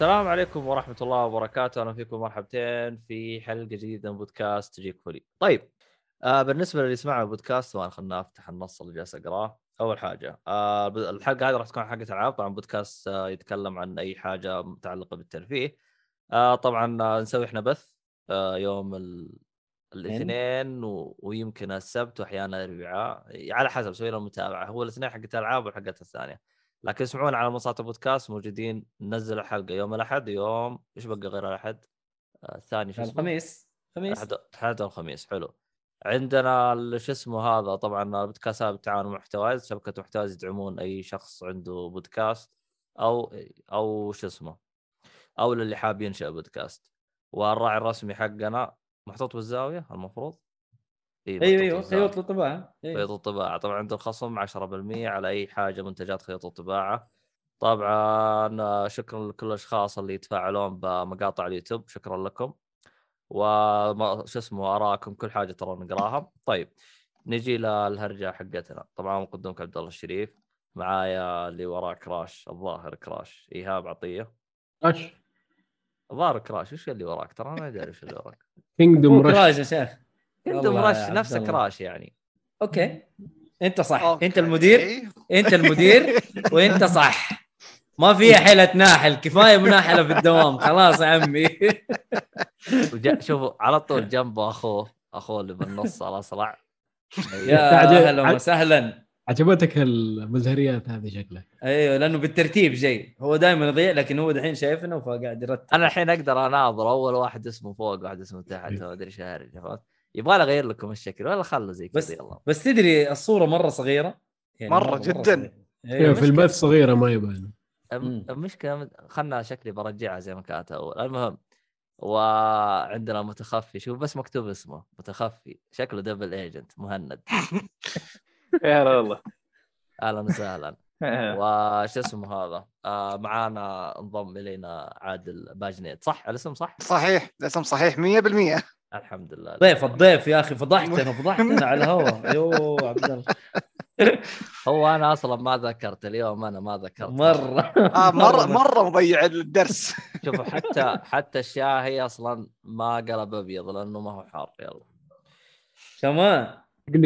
السلام عليكم ورحمة الله وبركاته، أهلا فيكم مرحبتين في حلقة جديدة من بودكاست تجيك فولي. طيب آه بالنسبة للي يسمعوا البودكاست طبعا خلنا افتح النص اللي جالس أقراه. أول حاجة آه الحلقة هذه راح تكون حلقة ألعاب، طبعا بودكاست آه يتكلم عن أي حاجة متعلقة بالترفيه. آه طبعا آه نسوي إحنا بث آه يوم ال... الاثنين و... ويمكن السبت وأحيانا الاربعاء على حسب سوي لهم متابعه هو الاثنين حقت الالعاب والحلقات الثانية لكن اسمعونا على منصات البودكاست موجودين. ننزل الحلقة يوم الأحد. يوم إيش بقى غير الأحد؟ آه الثاني شو اسمه؟ الخميس. خميس. أحد والخميس حلو. عندنا شو اسمه هذا؟ طبعا البودكاست هذا بالتعاون مع محتوايز شبكة محتوايز يدعمون أي شخص عنده بودكاست أو أو شو اسمه؟ أو للي حاب ينشأ بودكاست. والراعي الرسمي حقنا محطوط بالزاوية المفروض. أيوه محطوط أيوه بالزاوية. خيوط الطباعة. خيوط أيوه. الطباعة. طبعا عنده الخصم 10% على أي حاجة منتجات خيوط الطباعة. طبعا آه، شكرا لكل الأشخاص اللي يتفاعلون بمقاطع اليوتيوب. شكرا لكم. وما شو اسمه آراءكم كل حاجة ترى نقراها. طيب نجي للهرجة حقتنا. طبعا مقدمك عبد الله الشريف. معايا اللي وراه crash الظاهر crash. إيهاب عطية. rush الظاهر crash. وش اللي وراك؟ ترى أنا ما أدري وش اللي وراك. Kingdom Rush crash يا شيخ. عندهم والله يا rush عبد نفس الله. crash يعني. Okay. أنت صح. Okay. أنت المدير. أنت المدير وأنت صح. ما فيها حيلة ناحل كفاية مناحلة في الدوام. خلاص يا عمي. وجا- شوفوا على طول جنبه أخوه أخوه اللي بالنص الأصلع يا تعجب- أهلا وسهلا. عجبتك المزهريات هذه شكلك أيوه لأنه بالترتيب جاي هو دائما يضيع لكن هو دحين شايفنا فقاعد يرتب. أنا الحين أقدر اناظر أول واحد اسمه فوق واحد اسمه تحت ما أدري إيش فهمت؟ يبغى لي اغير لكم الشكل ولا خله زي بس كذا يلا. بس تدري الصورة مرة صغيرة؟ يعني مرة جداً. صغيرة. أيوه في البث صغيرة ما يبان. المشكلة خلنا شكلي برجعها زي ما كانت أول. المهم وعندنا متخفي. شوف بس مكتوب اسمه. متخفي. شكله double agent مهند. يا هلا والله. أهلا وسهلا. وش اسمه هذا؟ آه معانا انضم إلينا عادل باجنيت. صح؟ الاسم صح؟ صحيح. الاسم صحيح 100% الحمد لله. ضيف الضيف يا أخي فضحتنا فضحتنا على الهواء. يو عبد الله. هو أنا أصلا ما ذكرت اليوم أنا ما ذكرت. مرة. آه مرة مرة. مضيع الدرس. شوفوا حتى حتى الشاهي أصلا ما قلب أبيض لأنه ما هو حار يلا. كمان.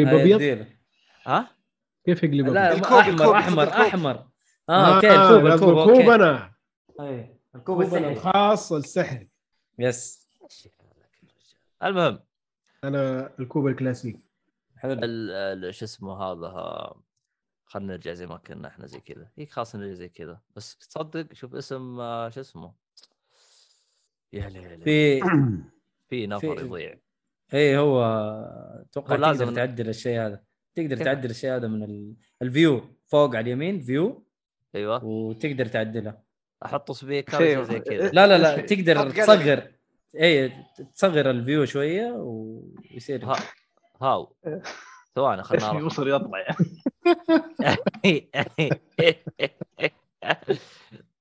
هاي أبيض. ها؟ كيف يقلب لا؟ الكوب- أحمر الكوب، أحمر الكوب. أحمر. آه okay الكوب قصده الكوب أنا. الكوب كوب أنا السحري. الخاص السحري yes. المهم. أنا الكوب الكلاسيكي. حلو شو اسمه هذا؟ خلينا نرجع زي ما كنا إحنا زي كذا. هيك خلاص نرجع زي كذا. بس تصدق شوف اسم آه، شو اسمه؟ يا ليل في في نفر في- يضيع. اي هو أتوقع لازم تعدل الشيء هذا. تقدر كيف؟ تعدل الشيء هذا من ال... ال view فوق على اليمين view. أيوه. وتقدر تعدلها أحط speaker زي كذا. لا لا لا تقدر. تصغر. اي تصغر الفيو شوية ويصير. ها هاو. ثواني خلنا. يوصل يطلع.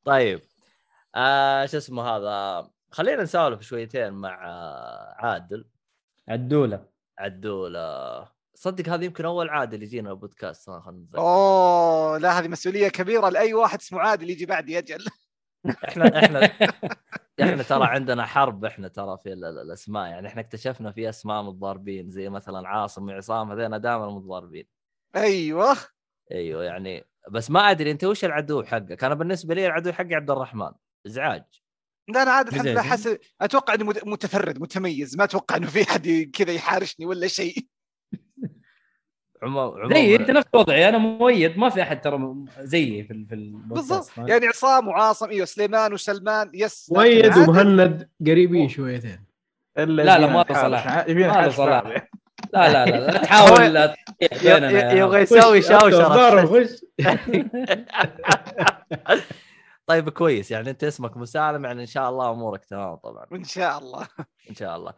طيب. آه شو اسمه هذا؟ خلينا نسولف شويتين مع آه، عادل. عدولة. عدول آه، صدق هذا يمكن أول عادل يجينا البودكاست. أوه لا هذه مسؤولية كبيرة لأي واحد اسمه عادل يجي بعدي أجل إحنا إحنا إحنا ترى عندنا حرب إحنا ترى في ال- ال- الأسماء. يعني إحنا اكتشفنا في أسماء متضاربين زي مثلا عاصم وعصام هذين دائما متضاربين. أيوه. أيوه يعني بس ما أدري أنت وش العدو حقك؟ أنا بالنسبة لي العدو حقي عبد الرحمن إزعاج. لا أنا عاد الحمد لله. حاسس أتوقع اني مت- متفرد متميز. ما أتوقع إنه في حد كذا يحارشني ولا شيء. عمو... زي انت نفس وضعي أنا مؤيد ما في أحد ترى زيي في ال- في بالضبط؟ يعني عصام وعاصم إيوه سليمان وسلمان يس مؤيد ومهند قريبين شويتين. لا، لا، ما له. صلاح. ما له صلاح. لا لا لا لا تحاول. يبغى يسوي خش طيب كويس. يعني أنت اسمك مسالم يعني إن شاء الله أمورك تمام طبعا. إن شاء الله. إن شاء الله.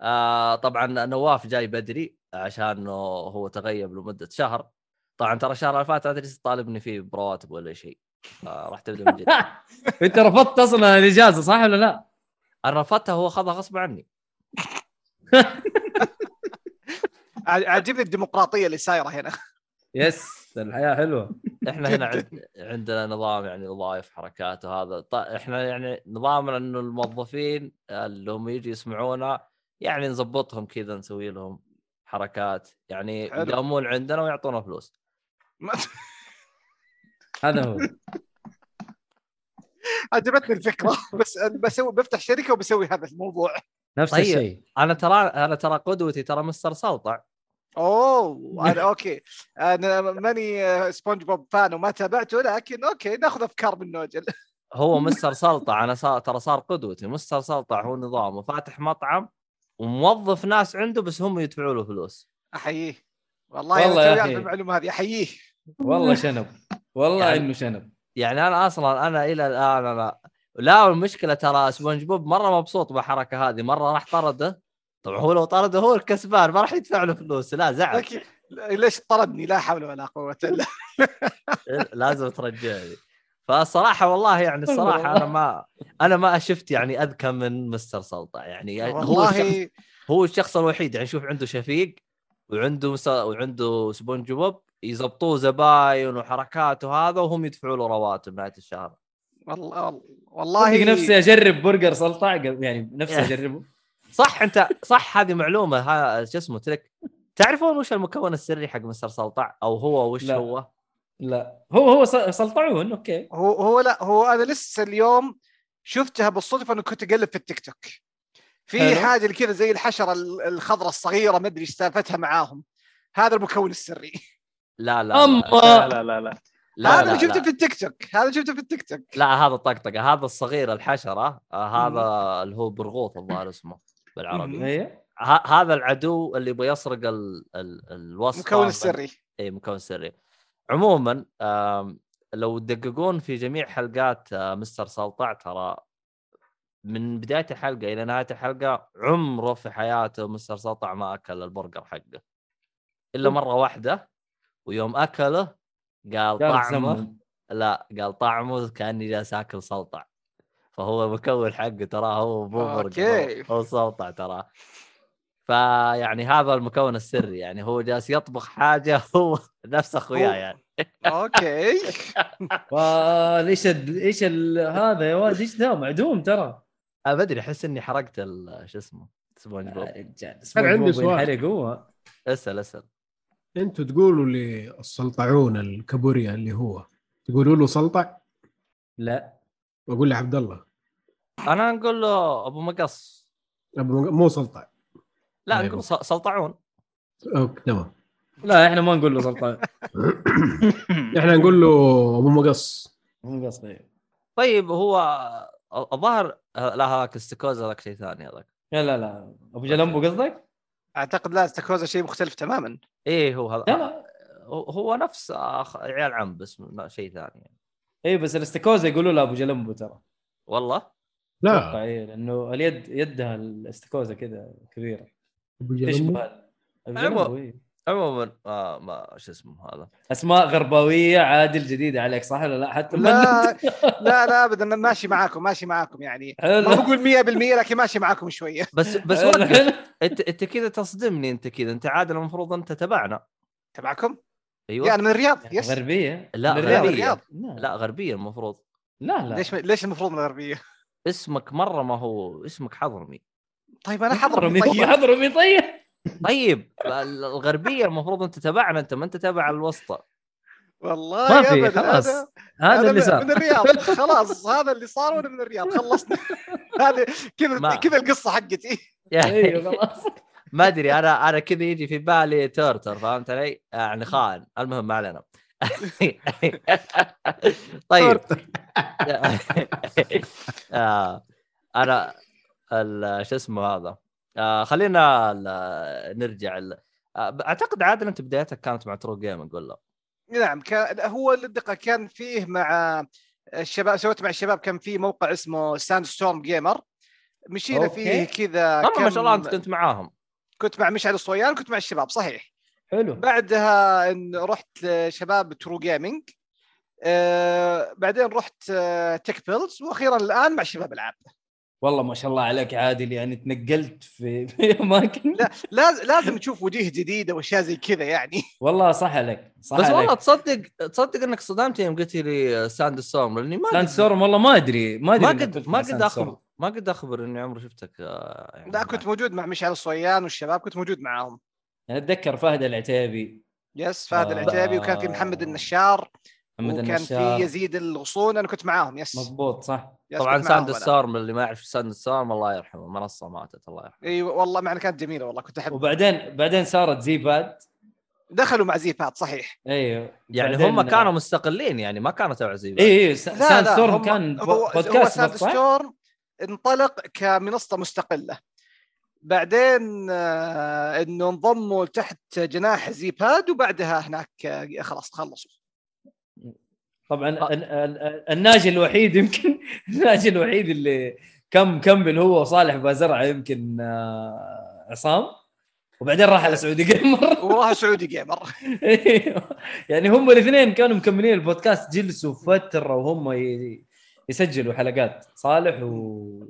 آه طبعا نواف جاي بدري. عشان هو تغيب لمدة شهر. طبعا ترى الشهر اللي فات أدري طالبني فيه برواتب ولا شيء. راح تبدأ من جديد. أنت رفضت أصلا الإجازة صح ولا لا؟ أنا رفضتها هو اخذها غصب عني. ع- عاجبني الديمقراطية اللي سايرة هنا. يس الحياة حلوة. إحنا هنا عند... عندنا نظام يعني وظائف حركات وهذا. ط... إحنا يعني نظامنا إنه الموظفين اللي هم يجي يسمعونا يعني نظبطهم كذا نسوي لهم حركات. يعني. يقامون عندنا ويعطونا فلوس. هذا هو. عجبتني الفكرة. بس بسوي بفتح شركة وبسوي هذا الموضوع. نفس طيب. الشيء. أنا ترى أنا ترى قدوتي ترى مستر سلطع. أوه. أنا okay. أنا ماني سبونج بوب fan وما تابعته لكن okay ناخذ أفكار من نوجل. هو مستر سلطع. أنا صار ترى صار قدوتي. مستر سلطع هو نظامه فاتح مطعم. وموظف ناس عنده بس هم يدفعوا له فلوس. أحييه. والله والله يا أخي. المعلومة هذه أحييه. والله شنب. والله يعني- إنه شنب. يعني أنا أصلا أنا إلى الآن أنا لا المشكلة ترى سبونج بوب مرة مبسوط بالحركه هذه. مرة راح طرده. طبعا هو لو طرده هو الكسبان ما راح يدفع له فلوس. لا زعل. لكن ليش طردني؟ لا حول ولا قوة إلا لازم ترجعني. فالصراحه والله يعني الصراحه أنا ما أنا ما شفت يعني أذكى من مستر سلطع يعني هو الشخص والله هو الشخص الوحيد يعني شوف عنده شفيق وعنده. وعنده سبونج بوب يزبطوه زباين وحركات وهذا وهم يدفعوا له رواتب نهاية الشهر والله والله والله نفسي أجرب برجر سلطع يعني نفسي. أجربه صح أنت صح هذه معلومة ها شو اسمه ترك تعرفون وش المكون السري حق مستر سلطع أو هو وش لا. هو؟ لا. هو هو سلطعون okay. هو هو لا هو أنا لسه اليوم شفتها بالصدفة انه كنت أقلب في التيك توك. في. حاجة كذا زي الحشرة ال- الخضراء الصغيرة ما أدري إيش سالفتها معاهم. هذا المكون السري. لا لا لا أما لا لا لا لا لا. هذا لا, اللي شفته لا, في التيك توك. هذا شفته في التيك توك. لا هذا الطقطقه هذا الصغير الحشرة آه هذا اللي هو برغوث الظاهر اسمه بالعربي. مم. إيه. ه- هذا العدو اللي بيسرق ال... ال... الوصفه المكون السري. اي مكون سري. عموما لو تدققون في جميع حلقات آه، مستر سلطع ترى من بداية الحلقة إلى نهاية الحلقة عمره في حياته مستر سلطع ما أكل البرجر حقه إلا مرة واحدة ويوم أكله قال طعمه. لا قال طعمه كأني جالس آكل سلطع فهو المكون حقه ترى هو مو برجر. هو- هو سلطع ترى فيعني هذا المكون السري يعني هو جالس يطبخ حاجة هو نفس أخوياه هو- يعني. okay. ال- إيش ال- هذا يا ولد إيش ذا؟ معدوم ترى. أنا ما أدري أحس إني حرقت ال- شو اسمه سبونج يا بوب رجال أنا عندي سؤال. اسأل اسأل. أنتوا تقولوا للسلطعون الكابوريا اللي هو تقولوا له سلطع؟ لا. واقول لعبد الله. أنا نقول له أبو مقص. أبو مق- مو سلطع. لا أيوه. نقول سلطعون. أوكي تمام. لا إحنا ما نقول له سلطان إحنا نقول له أبو مقص. مو قصدي طيب. هو الظاهر لا هذاك استكوزا هذاك شيء ثاني هذاك. لا لا لا. أبو جلمبو قصدك؟ أعتقد لا استكوزا شيء مختلف تماما. إيه هو هذا. لا هو- هو نفس أخ... عيال عم بس شيء ثاني. يعني. اي بس الاستكوزا يقولوا له أبو جلمبو ترى. والله؟ أتوقع لا اي لأنه اليد يدها الاستكوزا كذا كبيرة. ابو جلمبو تشبه أبو جلمبو عمو- إيه. عموما ما ما شو اسمه هذا؟ أسماء غرباويه عادل جديده عليك صح ولا لا؟ حتى لا لا لا ابدا ماشي معاكم ماشي معاكم يعني. ما بقول 100% لكن ماشي معاكم شوية. بس بس. انت أنت كذا تصدمني أنت كذا. أنت عادل المفروض أنت تبعنا. تبعكم؟ أيوه. أنا من الرياض؟ يس غربية. لا من الرياض. غربية. الرياض. لا. لا غربية المفروض. لا لا. ليش ليش المفروض من الغربية؟ اسمك مرة ما هو اسمك حضرمي. طيب أنا حضر حضرمي طيب. حضرمي طيب طيب الغربية المفروض انت تبعنا أنت ما أنت تبع الوسطى. والله ما في خلاص. هذا هذا اللي صار. من الرياض. خلاص هذا اللي صار وأنا من الرياض. خلصنا هذه كذا ما- كذا القصة حقتي. يعني أيوه خلاص. ما أدري أنا أنا كذا يجي في بالي traitor فهمت علي؟ يعني خائن المهم ما علينا. طيب. آه، أنا شو اسمه هذا؟ آه، خلينا نرجع ال- آه، أعتقد عادل أنت بدايتك كانت مع True Gaming ولا؟ نعم كان هو الدقة كان فيه مع الشباب سويت مع الشباب كان في موقع اسمه Sandstorm Gamer مشينا okay. فيه كذا والله ما كم- شاء الله أنت كنت معاهم. كنت مع مشعل الصويان كنت مع الشباب صحيح. حلو. بعدها إن رحت لشباب True Gaming آه بعدين رحت آه Tech Pills وأخيرا الآن مع شباب ألعاب. والله ما شاء الله عليك عادل يعني تنقلت في, في أماكن لا لازم لازم تشوف وجيه جديدة وأشياء زي كذا يعني والله صح عليك صح بس عليك. والله تصدق تصدق إنك صدمت يوم قلت لي Sandstorm لأني ما Sandstorm والله ما أدري ما أدري ما قد ما قد اخبر. ما قد أخبر إني عمري شفتك آه، يعني لا كنت موجود مع مشعل الصويان والشباب كنت موجود معاهم يعني أتذكر فهد العتيبي yes فهد آه. العتيبي وكان في محمد النشار محمد وكان النشار. في يزيد الغصون أنا كنت معاهم yes. مضبوط صح. yes طبعا Sand أنا. storm اللي ما يعرف Sandstorm الله يرحمه منصة ماتت الله يرحمه. إي والله معنا كانت جميلة والله كنت أحب. وبعدين بعدين صارت زي باد دخلوا مع زيبات صحيح. أيوه يعني هم كانوا مستقلين يعني ما كانوا تبع زي إي إي Sand لا storm كان بودكاست Sand؟ storm انطلق كمنصة مستقلة. بعدين آه إنه انضموا تحت جناح زيباد وبعدها هناك آه خلاص خلصوا طبعا ال- الناجي الوحيد يمكن الناجي الوحيد اللي كم مكمل هو وصالح بازرعة يمكن آه، عصام. وبعدين راح على Saudi Gamer. وراح Saudi Gamer. يعني هم الاثنين كانوا مكملين البودكاست جلسوا فترة وهم يسجلوا حلقات صالح و...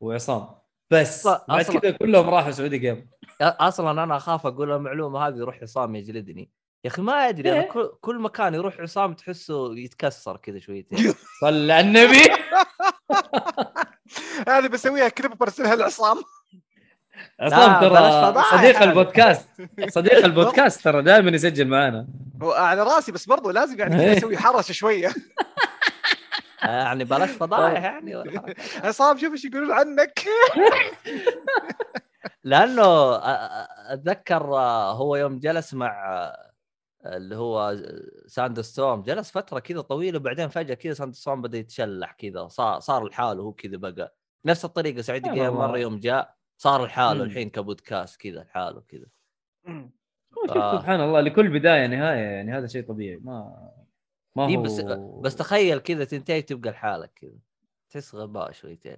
وعصام. بس بعد كذا كلهم راحوا Saudi Gamer. أصلا أنا أخاف أقول المعلومة هذه يروح عصام يجلدني. يا أخي ما أدري أنا إيه؟ كل, كل مكان يروح عصام تحسه يتكسر كذا شويتين صلى على النبي هذه بسويها كليب برسلها لعصام عصام ترى صديق هذه. البودكاست صديق البودكاست ترى دائما يسجل معنا هو على رأسي بس برضو لازم يعني إيه. أسوي حرشه شوية يعني بلاش فضايح يعني والحركات. عصام شوف إيش يقولون عنك لأنه أتذكر آه، هو يوم جلس مع آه، اللي هو Sandstorm جلس فترة كذا طويلة وبعدين فجأة كذا Sandstorm بدأ يتشلح كذا صار صار لحاله هو كذا بقى نفس الطريقة Saudi Gamer يوم جاء صار لحاله. الحين كبودكاست كذا لحاله كذا آه. سبحان الله لكل بداية نهاية يعني هذا شيء طبيعي ما ما إيه هو بس بس تخيل كذا تنتهي تبقى لحالك كذا تحس غباء شويتين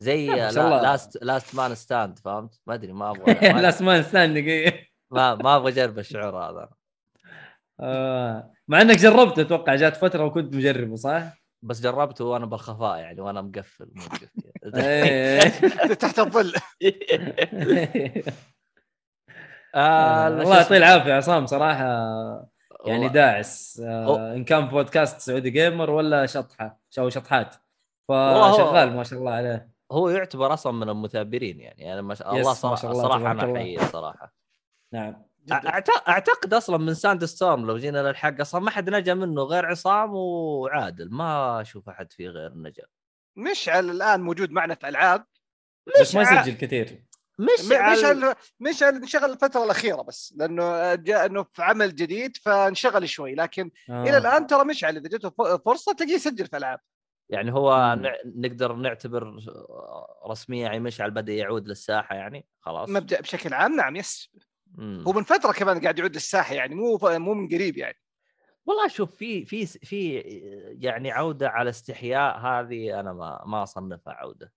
زي لا،. last last man stand فهمت؟ ما أدري ما أبغى last man standing ما, ما أبغى أجرب الشعور هذا آه. مع انك جربته أتوقع جات فترة وكنت مجربه صح؟ بس جربته وأنا بالخفاء يعني وأنا مقفل مو مقفل إيه. تحت الظل آه، الله شو يعطيه؟ العافية عصام صراحة يعني. داعس آه إن كان بودكاست Saudi Gamer ولا شطحة شو شطحات فشغال ما شاء الله عليه هو يعتبر أصلا من المثابرين يعني يعني ما شاء الله صراحة الله، صراحة أنا الله. احييه صراحة نعم أعتقد أصلا من Sandstorm لو جينا للحق أصلا ما حد نجا منه غير عصام وعادل. ما أشوف أحد فيه غير نجا. مشعل الآن موجود معنا في ألعاب. بس ما ع- يسجل كثير. مش مشعل مشعل انشغل الفترة الأخيرة بس لأنه جاء إنه في عمل جديد فانشغل شوي. لكن آه. إلى الآن ترى مشعل إذا جته فرصة تلاقيه يسجل في ألعاب. يعني هو مم. نقدر نعتبر رسميا يعني مشعل بدا يعود للساحة يعني خلاص. مبدأ بشكل عام نعم يس. مم. هو من فترة كمان قاعد يعود للساحه يعني مو مو من قريب يعني والله شوف في في في يعني عودة على استحياء هذه أنا ما ما أصنفها عودة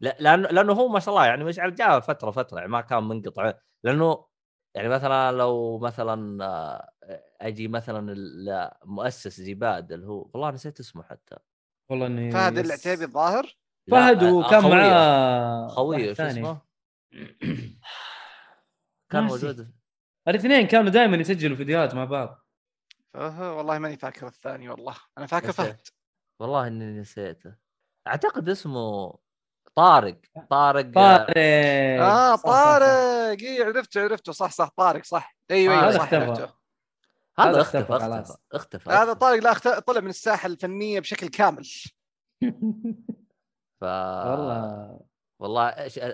لأنه لأنه هو ما شاء الله يعني مشعل جاء فترة فترة يعني ما كان منقطع لأنه يعني مثلا لو مثلا آه، أجي مثلا ال- مؤسس زباد اللي هو والله نسيت اسمه حتى والله إني فهد. العتيبي الظاهر فهد وكان. معاه خويه شو. اسمه؟ كان. موجود الاثنين كانوا دائما يسجلوا فيديوهات مع بعض. أه والله ماني فاكر الثاني والله. أنا فاكر فهد. والله إني نسيته. أعتقد اسمه طارق. طارق طارق. آه. طارق. اي عرفته عرفته. صح صح طارق صح. أيوه آه، أيوه هذا صح اختفى. عرفته. هذا اختفى اختفى اختفى. اختفى هذا اختفى. طارق لا اخت- طلع من الساحة الفنية بشكل كامل. ف والله. والله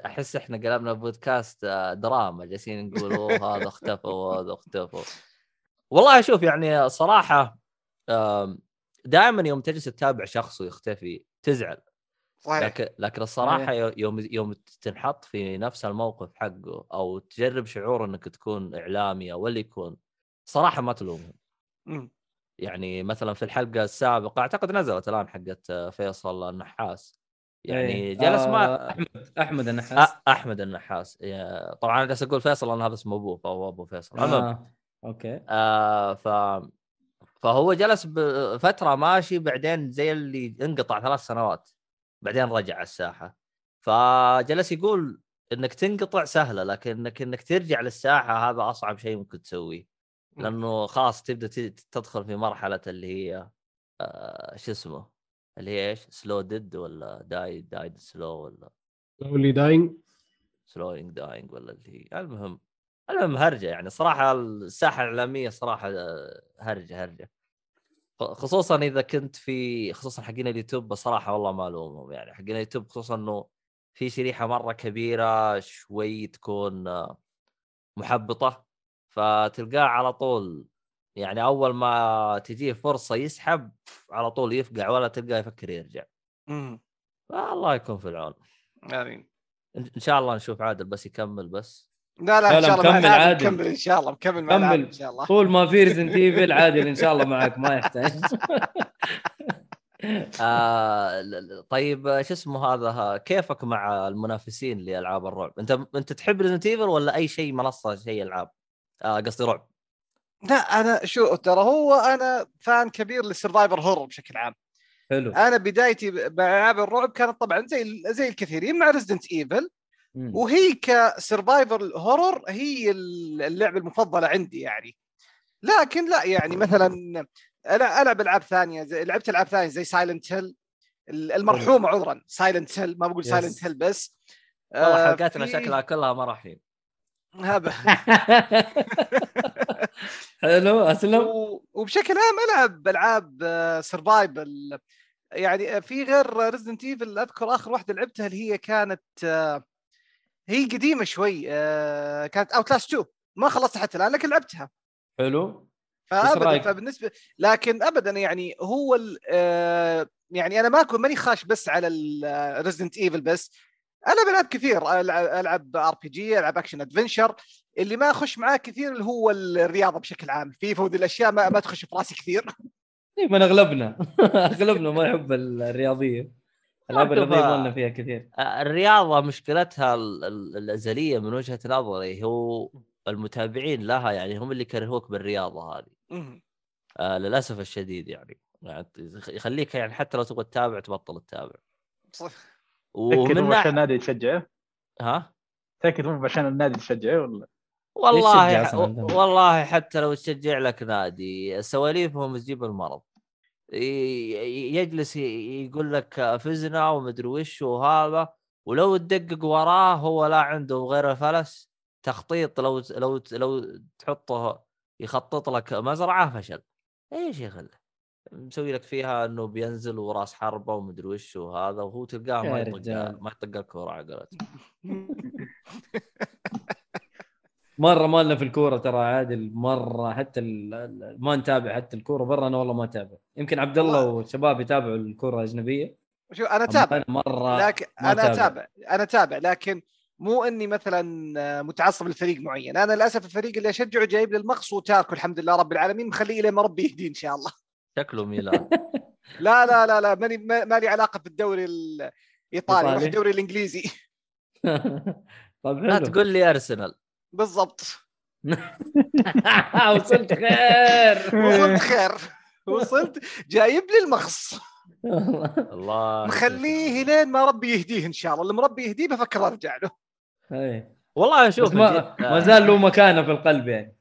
أحس إحنا قلبنا بودكاست آه، دراما جالسين نقول "أوه، هذا اختفى وهذا اختفى. والله شوف يعني صراحة دائما يوم تجلس تتابع شخص ويختفي تزعل. صحيح. لكن لكن الصراحة يو- يوم يوم تنحط في نفس الموقف حقه أو تجرب شعور إنك تكون إعلامي أو اللي يكون صراحة ما تلومهم. يعني مثلا في الحلقة السابقة أعتقد نزلت الآن حقت آه، فيصل النحاس. يعني إيه. جلس آه، ما احمد أحمد النحاس. أحمد النحاس طبعا أنا جالس أقول فيصل لأن هذا اسمه أبوه فهو أبو فيصل. آه. okay. آه ف فهو جلس بفتره ماشي بعدين زي اللي انقطع ثلاث سنوات بعدين رجع على الساحة. فجلس يقول إنك تنقطع سهلة لكن انك إنك ترجع للساحة هذا أصعب شيء ممكن تسويه. لأنه خلاص تبدأ تدخل في مرحلة اللي هي آه شو اسمه؟ اللي هي إيش؟ slow dead ولا die died slow ولا اللي dying slowing dying ولا اللي هي. المهم المهم هرجة يعني صراحة الساحة الإعلامية صراحة آه، هرجه هرجة. خصوصا إذا كنت في خصوصا حقين اليوتيوب بصراحه والله ما ألومهم يعني. حقين اليوتيوب خصوصا إنه في شريحة مرة كبيرة شوي تكون آه، محبطة فتلقاه على طول يعني أول ما تجيه فرصة يسحب على طول يفقع ولا تلقاه يفكر يرجع مم. فالله يكون في العون آمين ان إن شاء الله نشوف عادل بس يكمل بس لا لا لا، ان شاء الله مكمل عادل. مكمل إن شاء الله مكمل مع كمل. العاب إن شاء الله طول ما في Resident Evil عادل إن شاء الله معك ما يحتاج آه طيب شو اسمه هذا كيفك مع المنافسين لألعاب الرعب؟ أنت أنت تحب Resident Evil ولا أي شيء منصة شيء ألعاب؟ آه قصدي رعب لا أنا شو ترى هو أنا fan كبير لل survival horror بشكل عام. حلو. أنا بدايتي مع العاب الرعب كانت طبعا زي زي الكثيرين مع Resident Evil. وهي ك survival horror هي اللعبة المفضلة عندي يعني. لكن لا يعني مثلا أنا ألعب ألعاب ثانية زي لعبت ألعاب ثانية زي Silent Hill المرحومه عذرا. Silent Hill ما بقول. Silent Hill بس. والله آه، حلقاتنا في- شكلها كلها مراحين هذا. حلو أسلم. و- وبشكل عام ألعب ألعاب survival يعني آه، في غير Resident Evil أذكر آخر واحدة لعبتها اللي هي كانت آه، هي قديمة شوي آه، كانت Outlast 2 ما خلصتها حتى الآن لكن لعبتها. حلو. فابدا؟ فبالنسبة لكن ابدا يعني هو ال- آه، يعني أنا ما اكون ماني خاش بس على ال Resident Evil بس. أنا بلعب كثير ألعب RPG ألعب action adventure اللي ما أخش معاه كثير اللي هو الرياضة بشكل عام. فيفا وذي الأشياء ما, ما تخش في راسي كثير. إيه، من أغلبنا. أغلبنا ما يحب الرياضية. الألعاب الرياضية آه، ما لنا فيها كثير. الرياضة مشكلتها ال- ال- الأزلية من وجهة نظري هو المتابعين لها يعني هم اللي كرهوك بالرياضة هذه. آه للأسف الشديد يعني. يعني يخليك يعني حتى لو تبغى تتابع تبطل تتابع. ومن مو عشان ناحيه النادي تشجعه ها؟ تأكد مو عشان النادي تشجعه ولا؟ والله عندنا؟ والله حتى لو تشجع لك نادي سواليفهم تجيب المرض. يجلس يقول لك فزنا ومدري وش وهذا ولو تدقق وراه هو لا عنده غير الفلس. تخطيط لو لو لو تحطه يخطط لك مزرعة فشل. إيش يا خله مسوي لك فيها إنه بينزل وراس حربة ومدري وش وهذا وهو تلقاه ما يطق. ما يطق الكورة على قولتهم. مرة ما لنا في الكورة ترى عادل مرة حتى ما نتابع حتى الكورة برا أنا والله ما أتابع. يمكن عبد الله والشباب يتابعوا الكورة الأجنبية. شوف أنا أتابع. أنا مرة لكن أنا. أتابع. أنا أتابع لكن مو إني مثلا متعصب لفريق معين. أنا للأسف الفريق اللي أشجعه جايب لي المقص وتاركه الحمد لله رب العالمين مخليه لين ما ربي يهديه إن شاء الله. شكله ميلان. لا لا لا لا ماني ما ما لي علاقة في الدوري الإيطالي؟ روح الدوري الإنجليزي. طيب لا تقول لي أرسنال. بالضبط. وصلت خير. وصلت خير. وصلت. جايب لي المخص. الله مخليه لين ما ربي يهديه إن شاء الله. لما ربي يهديه بفكر أرجع له. إيه. والله شوف ما, ما زال له مكانة في القلب يعني.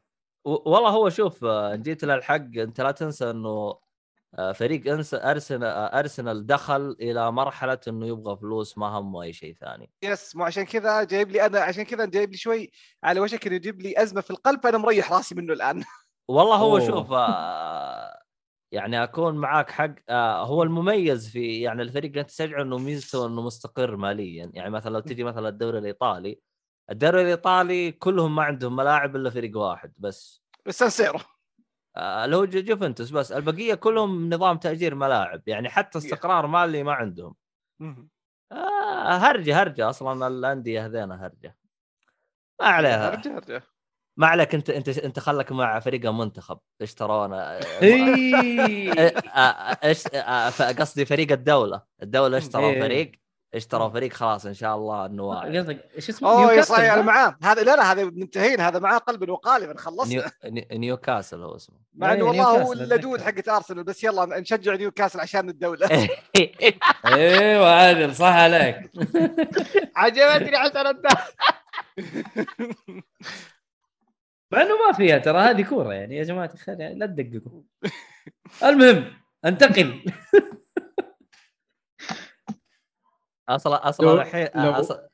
والله هو شوف آه، جيت للحق أنت لا تنسى إنه آه، فريق ارسنال آه، أرسنال دخل إلى مرحلة إنه يبغى فلوس ما همه أي شيء ثاني. يس مو عشان كذا جايب لي أنا عشان كذا جايب لي شوي على وشك إنه يجيب لي أزمة في القلب فانا مريح راسي منه الآن. والله هو أوه. شوف يعني أكون معاك حق هو المميز في يعني الفريق اللي أنت تشجعه إنه ميزته إنه مستقر ماليا. يعني مثلا لو تجي مثلا الدوري الإيطالي الدوري الإيطالي كلهم ما عندهم ملاعب إلا فريق واحد بس. سان سيرو آه اللي هو جو- جوفنتوس بس. البقية كلهم نظام تأجير ملاعب. يعني حتى استقرار مالي ما عندهم. آه هرجة هرجة. أصلا الأندية هذينا هرجة. ما عليها. ارجع ارجع ما عليك أنت أنت أنت خلك مع فريق المنتخب. اشترونا. إيش قصدي فريق الدولة. الدولة اشتروا. فريق اشتروا فريق خلاص إن شاء الله إنه. قصدك إيش اسمه؟ أوه صحيح أنا؟ معاه هذا لا لا هذا منتهين هذا معاه قلب وقالب نيو... خلصنا. ني- نيوكاسل هو اسمه. مع إنه إيه، والله هو اللدود. حقت أرسنال بس يلا نشجع نيوكاسل عشان الدولة. أيوه عادل صح عليك. عجبتني عشان مع إنه ما فيها ترى هذه كورة يعني يا جماعة الخير يعني لا تدققوا. المهم انتقل. أصلا أصلا الحين لو- أصلا...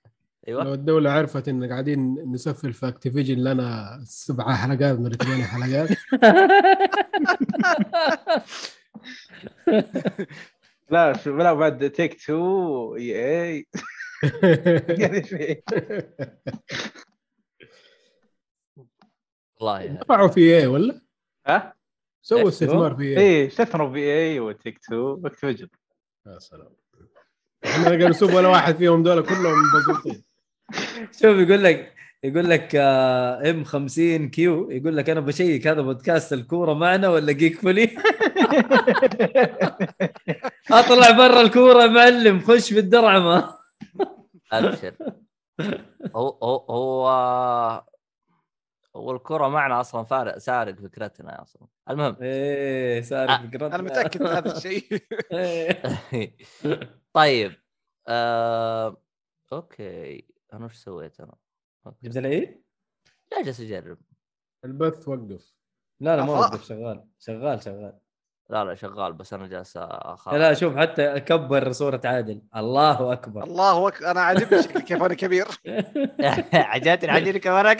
أيوه لو الدولة عرفت إن قاعدين نسفل في أكتيفيجن لنا سبعة حلقات من ثمانية حلقات لا شو لا بعد تيك تو اي اي والله يعني. دفعوا في إيه ولا؟ ها؟ سووا؟ استثمار في إيه اي استثمروا في اي وتيك تو واكتيفيجن يا سلام إحنا قالوا نسوب ولا واحد فيهم دول كلهم مبسوطين. شوف يقول لك يقول لك إم 50 كيو. يقول لك أنا بشيك هذا بودكاست الكورة معنا ولا جيك فولي؟ أطلع برا الكورة يا معلم خش في الدرعمة. أبشر. هو هو هو هو الكرة معنا أصلا فارق سارق فكرتنا أصلا. المهم. إيه سارق آه، فكرتنا. أنا متأكد من هذا الشيء. إيه. طيب آه... okay. أنا وش سويت أنا؟ جبت العيد؟ لا جالس أجرب. البث وقف. لا لا ما. وقف شغال. شغال شغال. لا لا شغال بس أنا جالس أخاف. لا شوف حتى كبر صورة عادل. الله أكبر. الله اكبر أنا عاجبني شكلي كيف أنا كبير. عجبتني عجبني كمان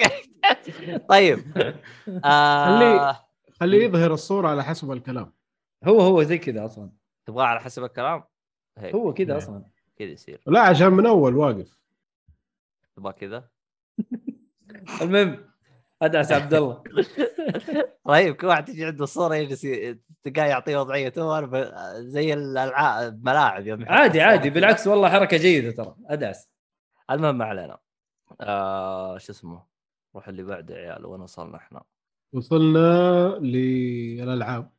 طيب آه... خليه- خليه يظهر الصورة على حسب الكلام. هو هو زي كذا أصلا. تبغاه على حسب الكلام؟ هيك هو كذا. أصلا. كذا يصير. لا عشان من أول واقف. تبغى كذا؟ المهم أدعس عبد الله. طيب كل واحد تجي عنده الصورة يجلس تلقاه يعطيه وضعية. تو زي الالعاب ملاعب يوم عادي عادي. بالعكس والله حركة جيدة ترى. أدعس. المهم ما علينا. آه شو اسمه؟ روح اللي بعده يا عيال وين وصلنا إحنا؟ وصلنا للألعاب.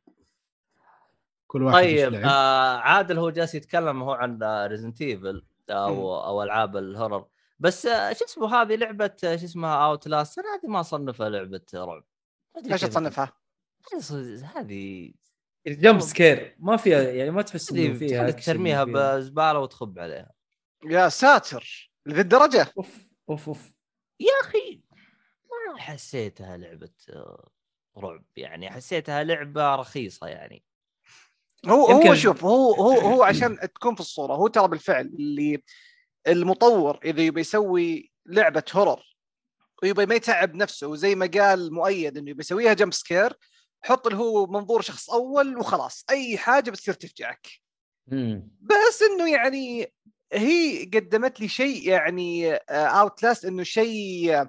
كل واحد طيب. آه عادل هو جالس يتكلم هو عن Resident Evil أو أو ألعاب ال horror. بس آه شو اسمه هذه لعبة آه، شو اسمها Outlast أنا هذه ما أصنفها لعبة رعب. كيف- تصنفها؟ هذه- هذه jump scare. ما فيها يعني ما تحس إنه فيها ترميها بزبالة وتخب عليها. يا ساتر! لذي الدرجه أوف أوف أوف. يا أخي ما حسيتها لعبة آه، رعب. يعني حسيتها لعبة رخيصة يعني. هو يمكن- هو شوف هو هو هو عشان تكون في الصورة هو ترى بالفعل اللي المطور إذا يبي يسوي لعبة horror ويبي ما يتعب نفسه وزي ما قال مؤيد إنه يبي يسويها jump scare حط اللي هو منظور شخص أول وخلاص أي حاجة بتصير تفجعك. بس إنه يعني هي قدمت لي شيء يعني Outlast إنه شيء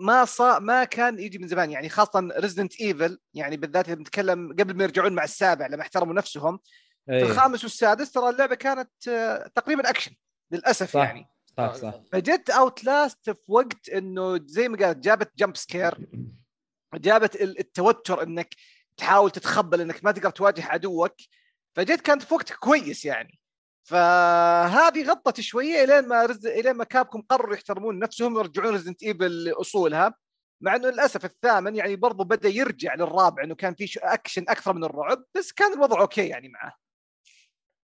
ما صا ما كان يجي من زمان. يعني خاصة Resident Evil يعني بالذات إذا بنتكلم قبل ما يرجعون مع السابع لما احترموا نفسهم. في أيه. الخامس والسادس ترى اللعبة كانت آه، تقريبا اكشن للأسف صح. يعني. صح صح. فجت Outlast في وقت إنه زي ما قالت جابت jump scare جابت ال- التوتر إنك تحاول تتخبى إنك ما تقدر تواجه عدوك. فجت كانت في وقت كويس يعني. فهذه غطت شوية إلين ما Res... إلين ما Capcom قرروا يحترمون نفسهم ويرجعون Resident Evil لأصولها مع إنه للأسف الثامن يعني برضو بدأ يرجع للرابع إنه كان في اكشن أكثر من الرعب بس كان الوضع okay يعني معه.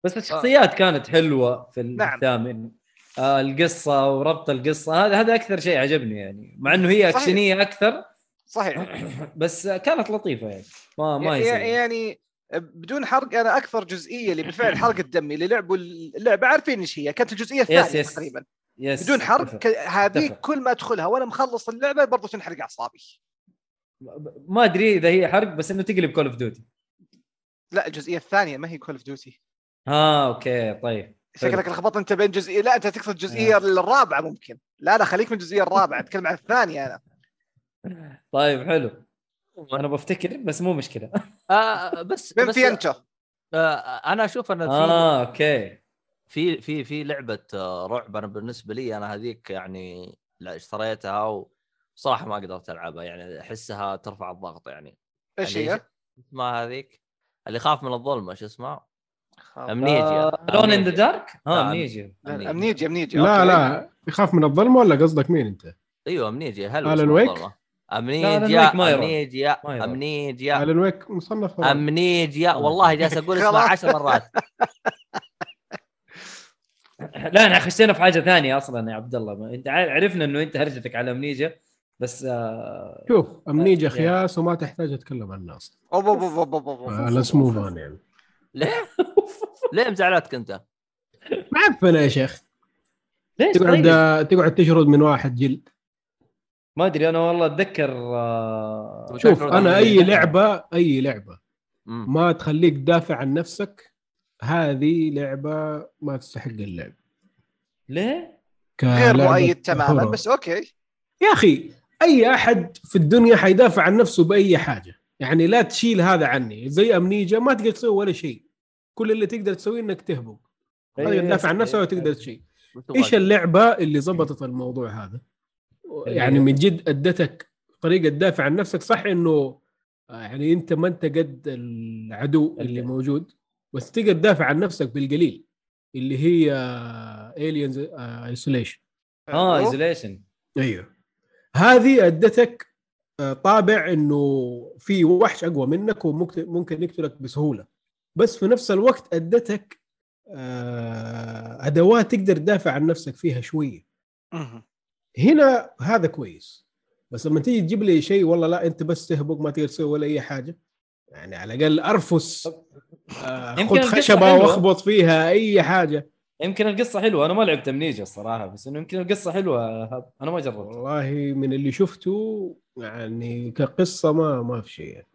بس الشخصيات كانت حلوة في نعم. الثامن. آه القصة وربط القصة هذا هذا أكثر شيء عجبني يعني مع إنه هي. اكشنيه أكثر. صحيح. بس كانت لطيفة يعني ما ما يعني, يصير يعني بدون حرق أنا أكثر جزئية اللي بالفعل حرقت دمي اللي لعبوا اللعبة عارفين إيش هي؟ كانت الجزئية الثانية yes. تقريبا. yes بدون حرق أتفق. ك- هذه أتفق. كل ما أدخلها وأنا مخلص اللعبة برضو تنحرق أعصابي. ما أدري إذا هي حرق بس إنه تقلب Call of Duty لا الجزئية الثانية ما هي Call of Duty آه okay طيب شكلك لخبطت أنت بين جزئية لا أنت تقصد الجزئيه الرابعة ممكن. لا لا خليك من الجزئيه الرابعة أتكلم عن الثانية أنا. طيب حلو. أنا بفتكر بس مو مشكلة. آه بس من بس في انت آه أنا أشوف إن في آه okay. في في في لعبة رعب أنا بالنسبة لي أنا هذيك يعني لا اشتريتها وصراحة ما قدرت ألعبها يعني أحسها ترفع الضغط يعني. إيش هي؟ اسمها هذيك؟ اللي يخاف من الظلمة شو اسمها؟ Amnesia. Alone in the Dark آه Amnesia. لا، Amnesia Amnesia لا. لا. يخاف من الظلمة ولا قصدك مين أنت؟ أيوه Amnesia. هل Alan Wake؟ Amnesia. Amnesia. Amnesia Alan Wake مصنف. Amnesia والله جالس أقول اسمها خلاص. عشر مرات لا إحنا خشينا في حاجة ثانية أصلا يا عبد الله أنت عرفنا إنه أنت هرجتك على Amnesia بس آه شوف امنيجا يعني. خياس وما تحتاج أتكلم عن الناس أوب أوب أوب أوب أوب أوب. let's move on يعني ليه؟ ليه مزعلاتك أنت؟ معفنه يا شيخ ليش تقعد طيب؟ تقعد تشرد من واحد جلد ما أدري أنا والله أتذكر آه شوف أنا أي. لعبة أي لعبة. ما تخليك تدافع عن نفسك هذه لعبة ما تستحق اللعب ليه؟ غير مؤيد تماما. بس أوكي يا أخي أي أحد في الدنيا حيدافع عن نفسه بأي حاجة يعني لا تشيل هذا عني زي أمنيجا ما تقدر تسوي ولا شيء كل اللي تقدر تسويه إنك تهبط ما تقدر تدافع عن نفسك ولا تقدر شيء إيش؟ اللعبة اللي ضبطت الموضوع هذا يعني هي؟ من جد أدتك طريقة تدافع عن نفسك صح إنه آه، يعني أنت ما أنت قد العدو اللي اللي- موجود بس تقدر تدافع عن نفسك بالقليل اللي هي آه، Alien Isolation آه. Isolation أيوه هذه أدتك آه، طابع إنه في وحش أقوى منك وممكن ممكن يقتلك بسهولة بس في نفس الوقت أدتك آه، أدوات تقدر تدافع عن نفسك فيها شوية. هنا هذا كويس بس لما تيجي تجيب لي شيء والله لا أنت بس تهبط ما تقدر تسوي ولا أي حاجة يعني على الأقل أرفس آه خذ خشبة. واخبط فيها أي حاجة يمكن القصة حلوة أنا ما لعبت Amnesia الصراحة بس إنه يمكن القصة حلوة. أنا ما جربت والله من اللي شفته يعني كقصة ما ما في شيء يعني.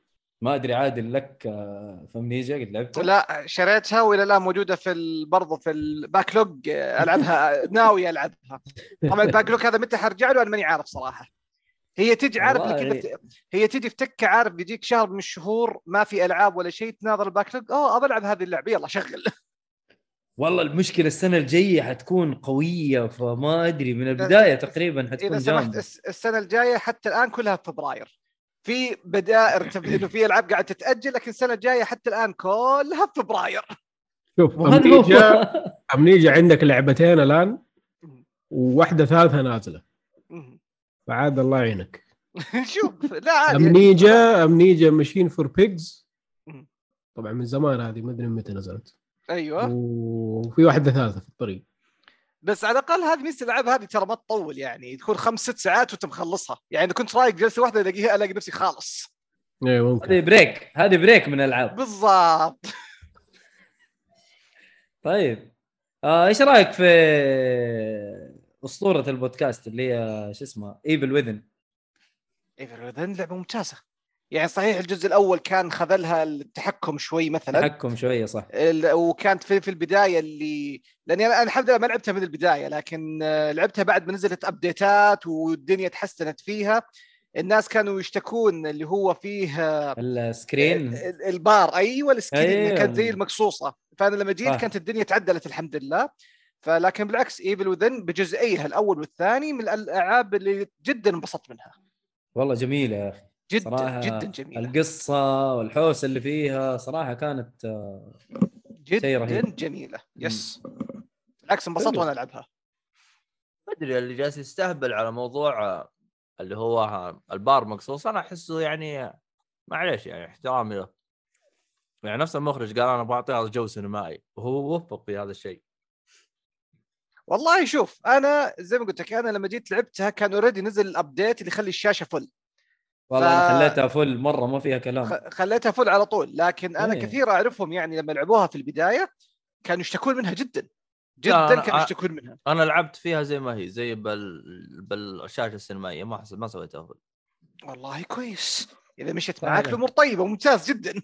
ما أدري عادل لك آه، في Amnesia قد لعبتها؟ لا شريتها والى الان موجودة في ال- برضه في ال backlog آه، ألعبها ناوي ألعبها. طبعا ال backlog هذا متى حرجع له؟ أنا ماني عارف صراحة. هي تجي عارف كذا هي تجي في تكة عارف بيجيك شهر من الشهور ما في ألعاب ولا شيء تناظر ال backlog أوه أبى ألعب هذه اللعبة يلا شغل. والله المشكلة السنة الجاية حتكون قوية فما أدري من البداية تقريبا اذا حتكون سمحت جامدة. الس- السنة الجاية حتى الآن كلها في فبراير. في بوادر إنه في ألعاب قاعدة تتأجل لكن السنة الجاية حتى الآن كلها في فبراير. شوف Amnesia Amnesia عندك لعبتين الآن وواحدة ثالثة نازلة. فعاد الله يعينك. شوف لا عادي. Amnesia Amnesia Machine for Pigs. طبعا من زمان هذه ما أدري متى نزلت. أيوه. وفي واحدة ثالثة في الطريق. بس على الأقل هذه ميزة الألعاب هذه ترى ما تطول يعني تكون خمس ست ساعات وأنت مخلصها. يعني إذا كنت رايق جلسة واحدة الاقيها ألاقي نفسي خالص. أيوه ممكن. هذه break هذه break من الألعاب. بالضبط. طيب. آه، إيش رأيك في أسطورة البودكاست اللي هي شو اسمها؟ Evil Within Evil Within لعبة ممتازة. يعني صحيح الجزء الأول كان خذلها التحكم شوي مثلا. تحكم شوية صح. وكانت في في البداية اللي لأني أنا الحمد لله ما لعبتها من البداية لكن آه، لعبتها بعد ما نزلت update ات والدنيا تحسنت فيها. الناس كانوا يشتكون اللي هو فيه آه، ال screen. ال- البار. أيوه ال screen أيوة. كانت زي المقصوصة. فأنا لما جيت صح. كانت الدنيا تعدلت الحمد لله. فلكن بالعكس Evil Within بجزئيها الأول والثاني من الألعاب اللي جدا انبسطت منها. والله جميلة يا أخي. جدا صراحة جدا جميلة. القصة والحوسه اللي فيها صراحة كانت آه، شيء جدا رهيب. جميلة. yes. بالعكس انبسطت. وأنا ألعبها. ما أدري اللي جالس يستهبل على موضوع آه، اللي هو آه، البار مقصوص أنا أحسه يعني معليش يعني احترامي له. يعني نفس المخرج قال أنا بعطيها جو سينمائي وهو وفق في هذا الشيء. والله شوف أنا زي ما قلت لك أنا لما جيت لعبتها كان already نزل ال update اللي يخلي الشاشة full والله ف- أنا خليتها full مرة ما فيها كلام. خليتها full على طول لكن أنا إيه. كثير أعرفهم يعني لما لعبوها في البداية كانوا يشتكون منها جدا جدا كانوا يشتكون منها. أنا لعبت فيها زي ما هي زي بال... بالشاشة السينمائية ما حس... ما سويتها full. والله كويس. إذا مشت فعلاً. معك الأمور طيبة ممتاز جدا.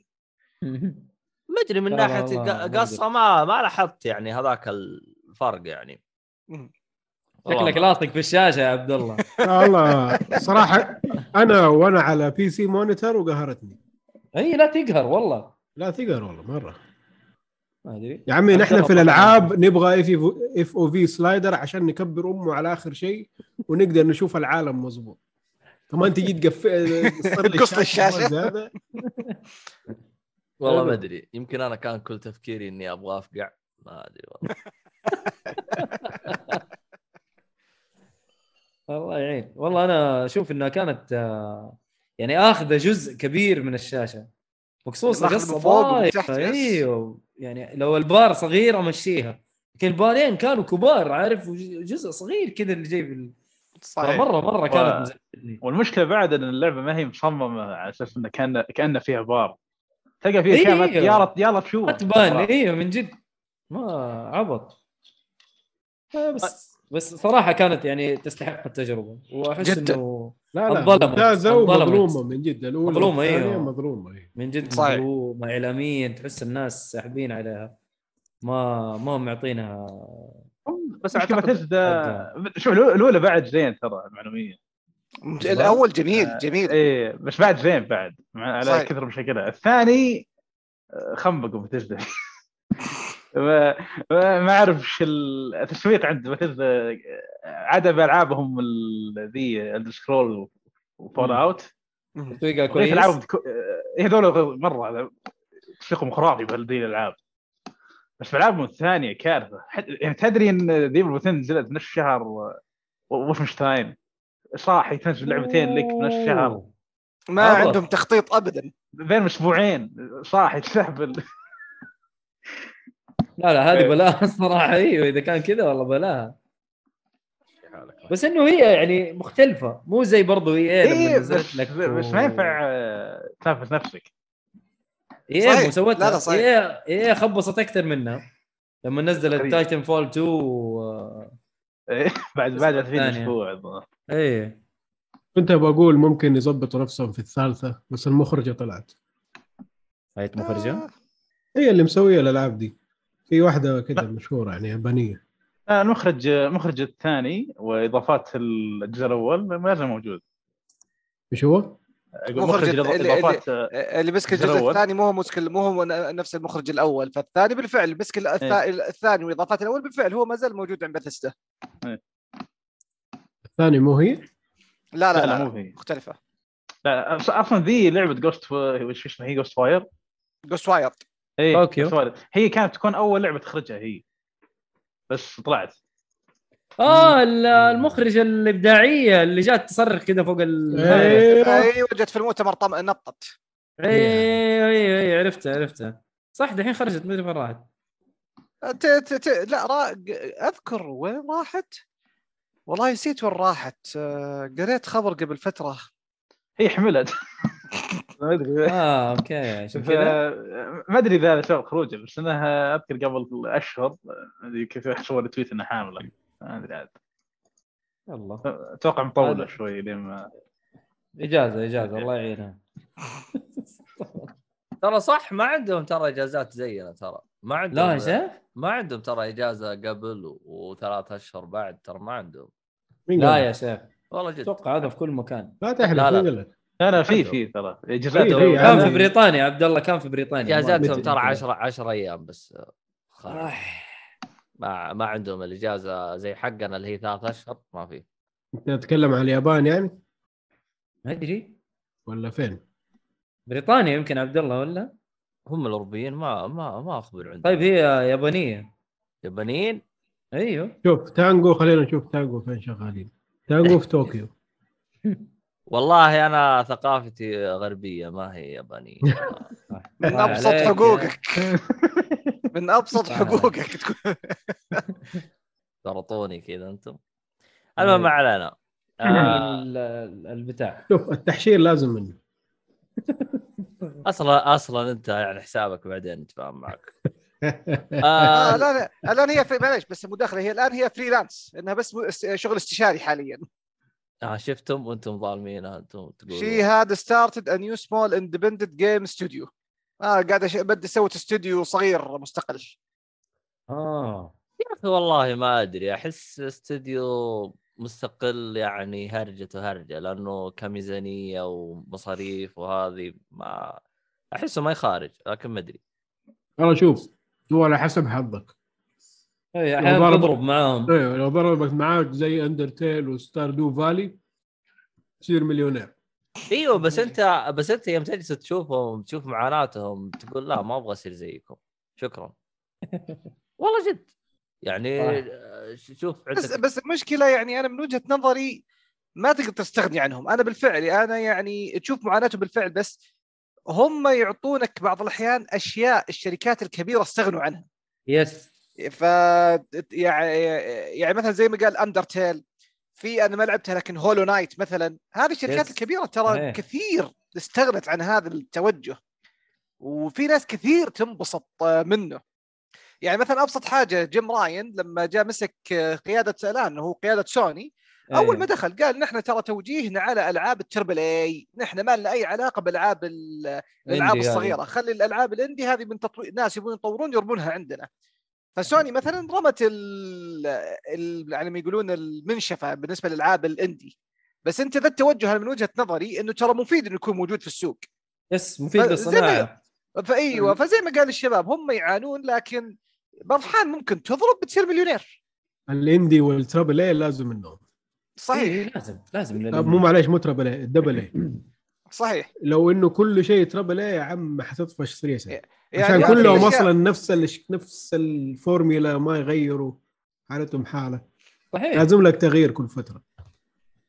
ما أدري من ناحية قصة ما ما لاحظت يعني هذاك الفرق يعني. شكلك لاصق في الشاشة يا عبد الله. والله صراحة أنا وأنا على PC monitor وقهرتني. إي لا تقهر والله. لا ثقل والله مرة. ما أدري. يا عمي نحن في. الألعاب نبغى اف FOV slider عشان نكبر أمه على آخر شيء ونقدر نشوف العالم مظبوط. كمان تجي تقفل الشاشة. زيادة. والله ما. أدري. يمكن أنا كان كل تفكيري إني أبغى أفقع. ما أدري والله. الله يعين. والله أنا أشوف إنها كانت آه، يعني آخذة جزء كبير من الشاشة. وخصوصا ماخذ قصة فوق. أيوه. يعني لو البار صغير امشيها لكن البارين كانوا كبار عارف؟ وجزء صغير كذا اللي جاي في ال- صحيح. مره مرة كانت مزعجتني. والمشكلة بعد إن اللعبة ما هي مصممة على أساس إنه كان كانه فيها بار. تلقى فيها اشياء ما أيوه. يا رب يلا تشوف ما تبان. أيوه من جد. ما عبط. آه، بس بس صراحة كانت يعني تستحق التجربة وأحس جداً. إنه لا لا انظلمت. ممتازه. ومظلومه من جد الأولى مظلومة، والثانية أيوه. مظلومة أيوه. من جد صحيح. مظلومة اعلاميا تحس الناس ساحبين عليها ما ما هم معطينها بس أعتقد بثيسدا شوف الأولى- الأولى بعد زين ترى معلوميه الأول جميل جميل إيه بس بعد زين بعد على صحيح. كثر مشاكلها الثاني آه، خنبقوا بثيسدا ما ما إيش التسويق عند بثيسدا عدا بالعابهم ال- ذي الدر سكرول وفول اوت تسويقها كويس؟ العابهم هذول مرة تسويقهم خرافي بهذه الألعاب. بس بالعابهم الثانية كارثة. يعني تدري إن The Evil Within نزلت نفس الشهر Wolfenstein صح تنزل لعبتين لك بنفس الشهر. ما. عندهم تخطيط ابدا. بين أسبوعين. صح يستهبل لا لا هذه إيه. بلاها الصراحة إيوه إذا كان كذا والله بلاها بس إنه هي يعني مختلفة مو زي برضو إي إي لما نزلت لك بس ما ينفع آه، تنافس نفسك إي. إي صحيح. إي إي خبصت أكثر منها لما نزلت. Titanfall 2 و... إيه، بعد بعد 30 الثانية. أسبوع الظاهر. إيه كنت بقول ممكن يظبطوا نفسهم في الثالثة بس المخرجة طلعت هاي مخرجه آه، هي اللي مسوية الألعاب دي في واحدة كذا مشهورة يعني يابانية آه، المخرج المخرج الثاني وإضافات الجزء الأول ما زال موجود إيش هو؟ أقول مخرج مخرج اللي- اللي- آه، اللي مسك الجزء. الثاني مو هو مسك مو هو نفس المخرج الأول فالثاني بالفعل مسك إيه. الثاني وإضافات الأول بالفعل هو ما زال موجود عند بثستا الثاني مو هي؟ لا لا لا، لا, لا، لا مو هي. مختلفة لا أصلا ذي لعبة Ghost وش اسمها هي Ghostwire Ghostwire اي طوكيو. هي كانت تكون أول لعبة تخرجها هي. بس طلعت. آه ال- المخرجه الإبداعية اللي جات تصرخ كذا فوق ال أيوه أيوه جت في المؤتمر طم... نطت. أيوه أيوه أيوه عرفتها عرفتها. صح دحين خرجت ما أدري فين راحت. ت... ت... ت... لا را... أذكر وين راحت؟ والله نسيت وين راحت. آه، قريت خبر قبل فترة. هي حملت. ما أدري. آه أوكي كذا؟ ما أدري إذا سبب خروجه بس انها أذكر قبل أشهر ما أدري كيف سوى تويت انها حامله. ما أدري عاد. يلا. أتوقع مطوله هذا- شوي لين ما إجازة إجازة الله يعينها. ترى صح ما عندهم ترى إجازات زينا ترى. ما عندهم لا يا شيخ ما عندهم ترى إجازة قبل وثلاث أشهر بعد ترى ما عندهم. لا؟ يا شيخ. والله جد. أتوقع هذا في كل مكان. لا تحلف لا، لا. لا في. في ترى. كان أنا- في بريطانيا عبد الله كان في بريطانيا. اجازاتهم ترى متى؟ 10 10 أيام بس. خلاص. ما ما عندهم الإجازة زي حقنا اللي هي ثلاث أشهر ما في. أنت تتكلم عن اليابان يعني؟ ما أدري. ولا فين؟ بريطانيا يمكن عبد الله ولا؟ هم الأوروبيين ما ما ما أخبر عندهم. طيب هي يابانية. يابانيين؟ أيوه. شوف تانجو خلينا نشوف تانجو فين شغالين. تانجو في طوكيو. والله أنا ثقافتي غربية ما هي يابانية. من أبسط حقوقك. من أبسط. حقوقك تكون. كذا أنتم. المهم ما علينا. آه ال- ال- البتاع. شوف التحشير لازم منه. أصلا أصلا أنت يعني حسابك بعدين نتفاهم معك. آه آه لا لا الآن هي في معلش بس مداخلة هي الآن هي freelance إنها بس شغل استشاري حاليا. آه شفتم؟ وأنتم ظالمين أنتم تقولون. she had started a new small independent game studio آه قاعد أش... بدي سويت استوديو صغير مستقل. آه. يا أخي والله ما أدري أحس استوديو مستقل يعني هرجة هرجة لأنه كميزانية ومصاريف وهذه ما أحسه ما يخارج لكن ما أدري. والله شوف هو على حسب حظك. اي أحيانا ضرب- تضرب معاهم. أيوه لو ضربك معاك زي Undertale و Stardew Valley تصير مليونير. إيوه بس انت بس أنت يوم تجلس تشوفهم تشوف معاناتهم تقول لا ما أبغى أصير زيكم. شكرا. والله جد. يعني شوف بس بس المشكلة يعني أنا من وجهة نظري ما تقدر تستغني عنهم. أنا بالفعل أنا يعني تشوف معاناتهم بالفعل بس هم يعطونك بعض الأحيان أشياء الشركات الكبيرة استغنوا عنها. يس ف يعني يعني مثلا زي ما قال Undertale في أنا ما لعبتها لكن Hollow Knight مثلا. هذه الشركات Yes. الكبيرة ترى صحيح. كثير استغنت عن هذا التوجه. وفي ناس كثير تنبسط منه. يعني مثلا أبسط حاجة جيم رايان لما جاء مسك قيادة الان هو قيادة سوني أول ما دخل قال نحن ترى توجيهنا على ألعاب ال triple A نحن ما لنا أي علاقة بالألعاب ال- الألعاب. الصغيرة. خلي الألعاب ال indie هذه من تطوير ناس يبون يطورون يرمونها عندنا. فسوني مثلا رمت ال... ال... يعني ما يقولون المنشفة بالنسبة للألعاب ال indie. بس أنت ذا التوجه أنا من وجهة نظري إنه ترى مفيد إنه يكون موجود في السوق. yes مفيد للصناعة. فايوه فزي ما قال الشباب هم يعانون لكن الأحيان ممكن تضرب بتصير مليونير. ال indie وال triple A لازم منهم. صحيح. إيه، لازم لازم آه، مو معليش مو triple A ال double A صحيح. لو إنه كل شيء triple A يا عم حتطفش سريعا يعني عشان في كلهم أصلا نفس الش... نفس الفورميلا ما يغيروا حالتهم حالة. صحيح. لازم لك تغيير كل فترة.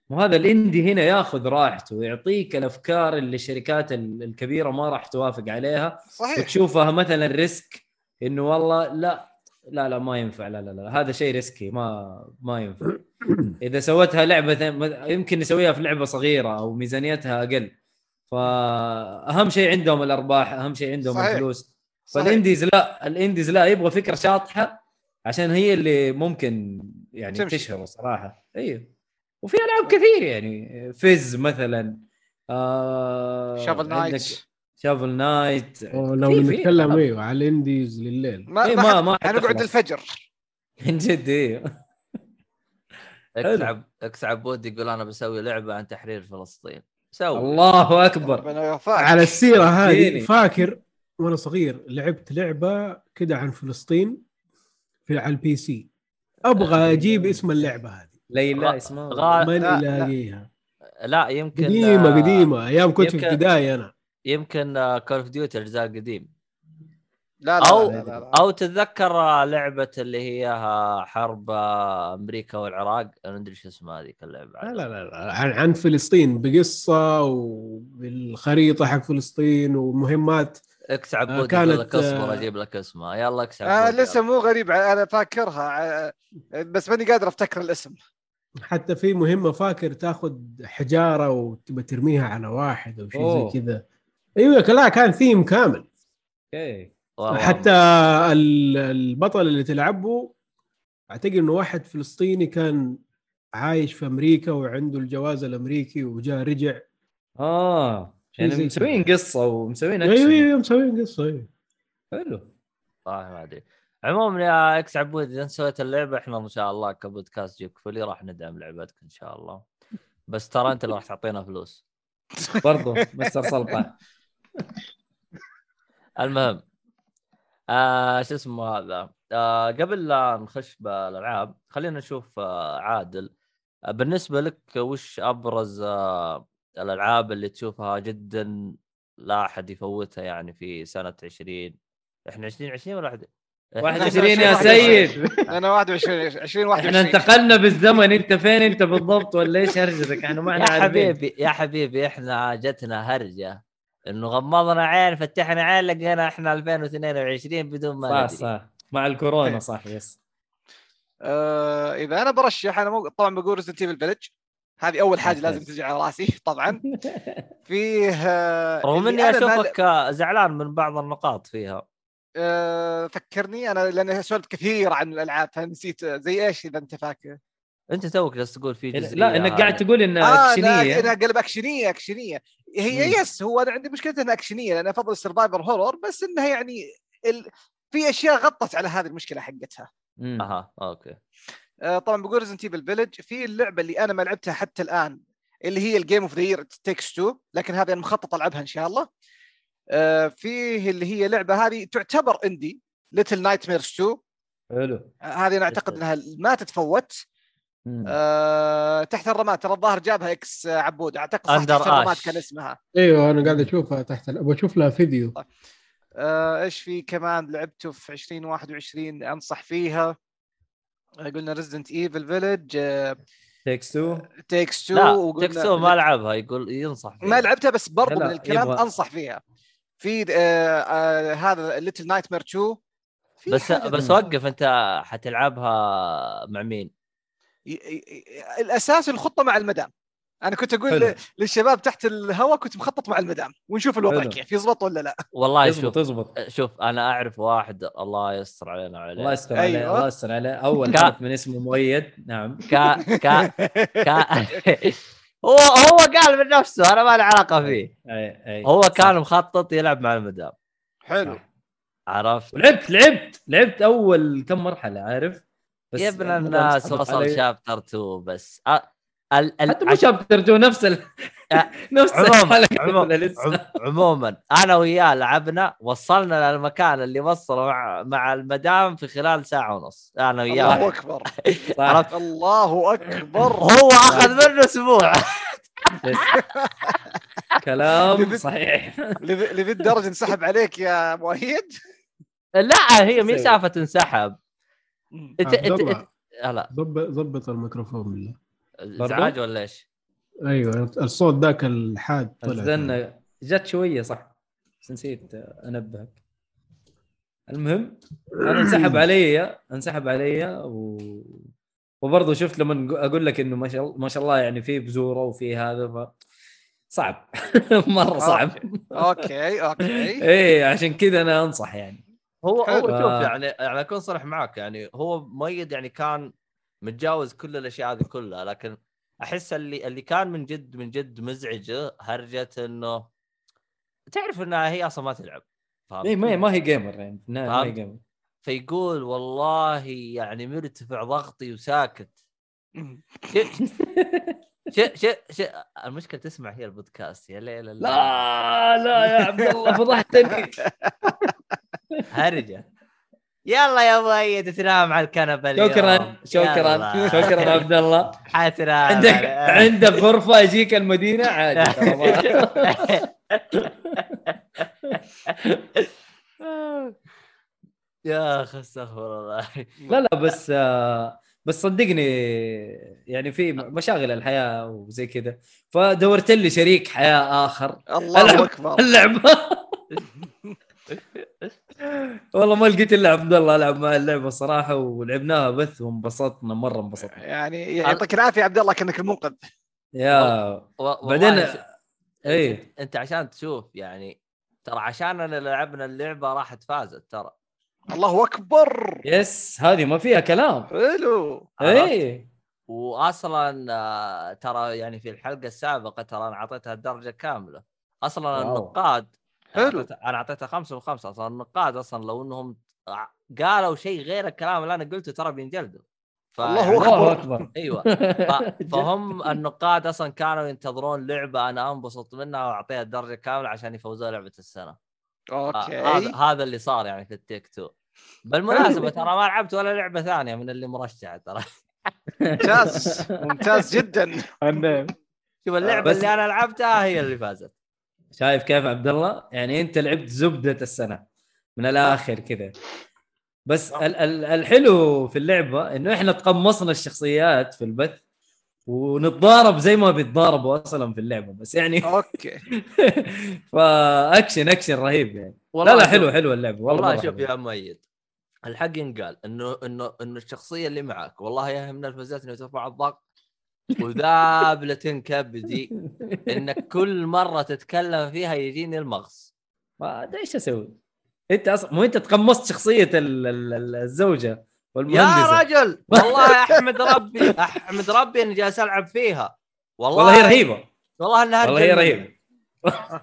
وهذا ال indie هنا ياخذ راحته ويعطيك الأفكار اللي الشركات ال- الكبيرة ما راح توافق عليها. صحيح. وتشوفها مثلا risk إنه والله لا لا لا ما ينفع لا لا لا هذا شيء risky ما ما ينفع. اذا سويتها لعبة يمكن نسويها في لعبة صغيرة أو ميزانيتها أقل فاهم شيء عندهم الأرباح أهم شيء عندهم صحيح. الفلوس. فال indies لا ال indies لا يبغى فكرة شاطحة عشان هي اللي ممكن يعني تمشي. تشهر صراحة أيوه وفي ألعاب كثير يعني فيز مثلا آه Shovel Knight Shovel Knight لو نتكلم. أيوه على ال indies لليل ما إيه، ما, ما- ما ما حنقعد حتخلص. الفجر من جد إيه إكس عب إكس عبود يقول أنا بسوي لعبة عن تحرير فلسطين. سوي. الله أكبر. على السيرة هذه. فاكر وأنا صغير لعبت لعبة كده عن فلسطين في على ال PC. أبغى أجيب اسم اللعبة هذه. ليلى اسمها غا- ماني لا، لا. يمكن قديمة آه، قديمة أيام كنت في ابتدائي أنا. يمكن Call of Duty الجزء القديم لا لا أو- لا لا لا. أو تتذكر لعبة اللي هي حرب أمريكا والعراق؟ أنا ما أدري شو اسمها هذيك اللعبة لا لا لا. عن, عن فلسطين بقصة وبالخريطة حق فلسطين ومهمات. إكس عبود آه، يقول كانت، لك اصبر آه، أجيب لك اسمها يلا إكس آه لسه مو غريب أنا فاكرها. آه، بس ماني قادر أفتكر الاسم. حتى في مهمة فاكر تاخذ حجارة وتبى ترميها على واحد أو شيء. زي كذا. أيوه لا كان ثيم كامل. okay. حتى ال- البطل اللي تلعبه أعتقد إنه واحد فلسطيني كان عايش في أمريكا وعنده الجواز الأمريكي وجاء رجع. آه يعني مسوين قصة ومسوين أيوه اكشن أيوه مسوين قصة أيوه. حلو. والله ما أدري. عموما يا إكس عبود إذا سويت اللعبة إحنا إن شاء الله كبودكاست جيك فولي راح ندعم لعبتك إن شاء الله. بس ترى أنت اللي راح تعطينا فلوس. برضو مستر سلطان. المهم. آه شو اسمه هذا؟ آه قبل لا نخش بالألعاب خلينا نشوف آه عادل. آه بالنسبة لك وش أبرز آه الألعاب اللي تشوفها جدا لا أحد يفوتها يعني في سنة 20 إحنا 2020 ولا 21 21 يا سيد. أنا 21 20 إحنا 21 انتقلنا بالزمن. أنت فين؟ أنت بالضبط ولا إيش هرجتك؟ إحنا ما يا إحنا عارفين. حبيبي يا حبيبي إحنا جتنا هرجة. إنه غمضنا عين فتحنا عين لقينا إحنا 2022 بدون ما صح ندري. صح. مع الكورونا صح yes. آه إذا أنا برشح أنا مو... طبعا بقول Resident Evil Village هذه أول حاجة. لازم تجي على رأسي طبعا. فيه آه رغم اللي إني أشوفك آه، زعلان من بعض النقاط فيها. آه فكرني أنا لأن سولفت كثير عن الألعاب فنسيت آه، زي إيش إذا أنت فاكر؟ أنت توك جالس تقول في جزئية لا إنك قاعد. تقول إنها آه أكشنية. إنها قلب أكشنية أكشنية. هي مم. yes هو أنا عندي مشكلة إنها اكشنيه لأن افضل ال survival horror بس إنها يعني ال... في أشياء غطت على هذه المشكلة حقتها. أها okay آه طبعا بقول Resident Evil Village في اللعبة اللي أنا ما لعبتها حتى الآن اللي هي ال game of the year Takes 2 لكن هذه أنا مخطط ألعبها إن شاء الله آه فيه اللي هي لعبة هذه تعتبر indie Little Nightmares 2 حلو آه، هذه أنا أعتقد إنها ما تتفوت. آه تحت الرماد ترى الظاهر جابها إكس عبود. أعتقد صح تحت الرماد. كان اسمها. أيوه أنا قاعد أشوفها تحت أشوف لها فيديو. آه إيش في كمان؟ لعبته في 2021 أنصح فيها. قلنا Resident Evil Village Takes 2 Takes 2 لا وقلنا Takes Two ما لعبها يقول ينصح فيها. ما لعبتها بس برضو من الكلام يبغى- أنصح فيها. في آه آه هذا Little Nightmare 2 في بس بس. وقف أنت حتلعبها مع مين؟ ي- ي- ي- الأساس الخطة مع المدام. أنا كنت أقول حلو. للشباب تحت الهواء كنت مخطط مع المدام ونشوف الوضع حلو. كيف يزبط ولا لا. والله يزبط شوف يزبط. شوف أنا أعرف واحد الله يستر علينا وعليه الله يستر عليه أيوة. الله يستر عليه. أول كا- من اسمه مؤيد. نعم. كا كا كا هو هو قال من نفسه أنا ما لي علاقة فيه. اي أي. هو صح. كان مخطط يلعب مع المدام. حلو. صح. عرفت؟ ولعبت لعبت لعبت أول كم مرحلة عارف؟ يا ابن الناس وصل. شابتر 2 بس. أ- ال ال حتى مو شابتر جو نفس ال... آه، نفس عموما الحلقة عموما عموما. أنا وياه لعبنا وصلنا للمكان اللي وصله مع مع المدام في خلال ساعة ونص. أنا الله وياه أكبر. صح. عرفت؟ الله أكبر. هو أخذ منه أسبوع. بس. كلام صحيح. لذي الدرجه انسحب عليك يا مؤيد؟ لا هي مي سيء. سالفه انسحب انت عبد انت الله، انت آه، لا. ضبط ضبط الميكروفون بالله. ازعاج ولا إيش؟ أيوه الصوت ذاك الحاد طلع استنى جت شوية صح؟ بس نسيت أنبهك. المهم أنا انسحب علي انسحب علي و... وبرضه شفت لما أقول لك إنه ما شاء الله ما شاء الله يعني في بزورة وفي هذا ف صعب. مرة صعب. okay okay. إيه عشان كذا أنا أنصح يعني. هو هو. شوف آه. يعني يعني أكون صريح معك يعني هو مؤيد يعني كان متجاوز كل الأشياء هذه كلها لكن أحس اللي اللي كان من جد من جد مزعجه هرجة إنه تعرف إنها هي أصلا ما تلعب فهمت؟ إيه ما ما هي gamer يعني ما هي. gamer فيقول والله يعني مرتفع ضغطي وساكت ش ش ش المشكلة تسمع هي البودكاست يا ليل الله. لا لا يا عبد الله فضحتني هرجة. يلا يا مؤيد تنام على الكنبة اليوم. شكرا شكرا. شكرا عبد الله حتنام. عندك عندك غرفة يجيك المدينة؟ عادي يا أخي استغفر الله. لا لا بس بس صدقني يعني في مشاغل الحياة وزي كذا. فدورت لي شريك حياة آخر. الله. أكبر. اللعبه والله ما لقيت إلا عبد الله العب مع اللعبة صراحة ولعبناها بث وانبسطنا مرة انبسطنا. يعني يعطيك العافية يا عبد الله كأنك المنقذ. يا و- بعدين إيه. أنت عشان تشوف يعني ترى عشان أنا لعبنا اللعبة راحت فازت ترى. الله أكبر. يس هذه ما فيها كلام. حلو؟ إيه. واصلا آه، ترى يعني في الحلقة السابقة ترى أنا أعطيتها الدرجة كاملة. أصلا واو. النقاد حلو. أنا اعطيتها خمسة من خمسة أصلا النقاد أصلا لو إنهم قالوا شيء غير الكلام اللي أنا قلته ترى بينجلدوا. ف- الله يعني- أكبر. أكبر. إيوه. ف- فهم النقاد أصلا كانوا ينتظرون لعبة أنا انبسط منها وأعطيها الدرجة كاملة عشان يفوزوا لعبة السنة. آه، هذا okay. هذا اللي صار يعني في ال Takes Two. بالمناسبة ترى ما لعبت ولا لعبة ثانية من اللي مرشحة ترى. ممتاز. ممتاز جدا. شوف اللعبة بس- اللي أنا لعبتها هي اللي فازت. شايف كيف عبد الله؟ يعني انت لعبت زبدة السنة من الآخر كذا بس ال- ال- الحلو في اللعبة إنه إحنا تقمصنا الشخصيات في البث ونتضارب زي ما بيتضاربوا أصلا في اللعبة بس يعني okay فأكشن أكشن رهيب يعني لا والله لا شوف- حلو حلو اللعبة والله, والله شوف. يا مؤيد الحق ينقال إنه إنه إنه الشخصية اللي معك والله يا من الفزتني وترفع الضغط وذابلة كبدي إنك كل مرة تتكلم فيها يجيني المغص. إيش أسوي. أنت أصلا مو أنت تقمصت شخصية ال- ال- ال- الزوجة والمهندسة؟ رجل! والله أحمد ربي أحمد ربي اني جالس ألعب فيها. والله والله هي رهيبة. والله إنها والله هي. رهيبة.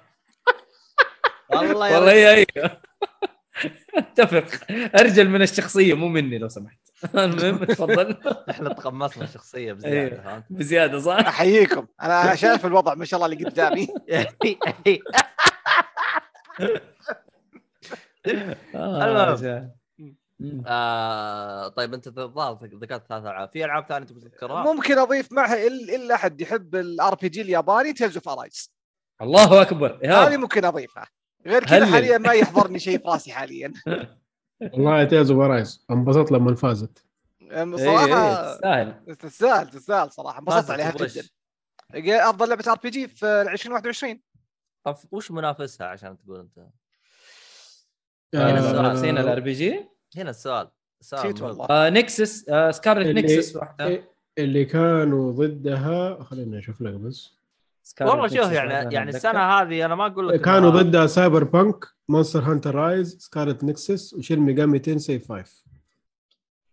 والله يا والله هي اتفق. أرجل من الشخصية مو مني لو سمحت. المهم تفضل إحنا تقمصنا الشخصية بزيادة أيوه. فهمت؟ بزيادة صح؟ أحييكم أنا أنا شايف الوضع ما شاء الله اللي قدامي آه، المهم. آه طيب أنت الظاهر ذكرت ثلاث ألعاب في ألعاب ثانية تبغى تذكرها؟ ممكن أضيف معها إل- إلا أحد يحب ال RPG الياباني Tales of Arise الله أكبر هذه. ممكن أضيفها غير كذا. حاليا ما يحضرني شيء في راسي حاليا والله Tales of Arise انبسطت لما فازت. أم، إيه، صراحة إيه، تستاهل. تستاهل تستاهل صراحة. انبسطت عليها. جدا. أفضل لعبة RPG في 2021 طب وش منافسها عشان تقول أنت؟ هنا آه، السؤال نسينا ال RPG؟ هنا السؤال. نسيت. والله. آه Nexus آه Scarlet Nexus واحدة. إيه، اللي كانوا ضدها خليني أشوف لك بس. والله شوف يعني يعني. السنة هذه أنا ما أقول لك كانوا ضدها Cyberpunk Monster Hunter Rise Scarlet Nexus و Shin Megami Tensei 5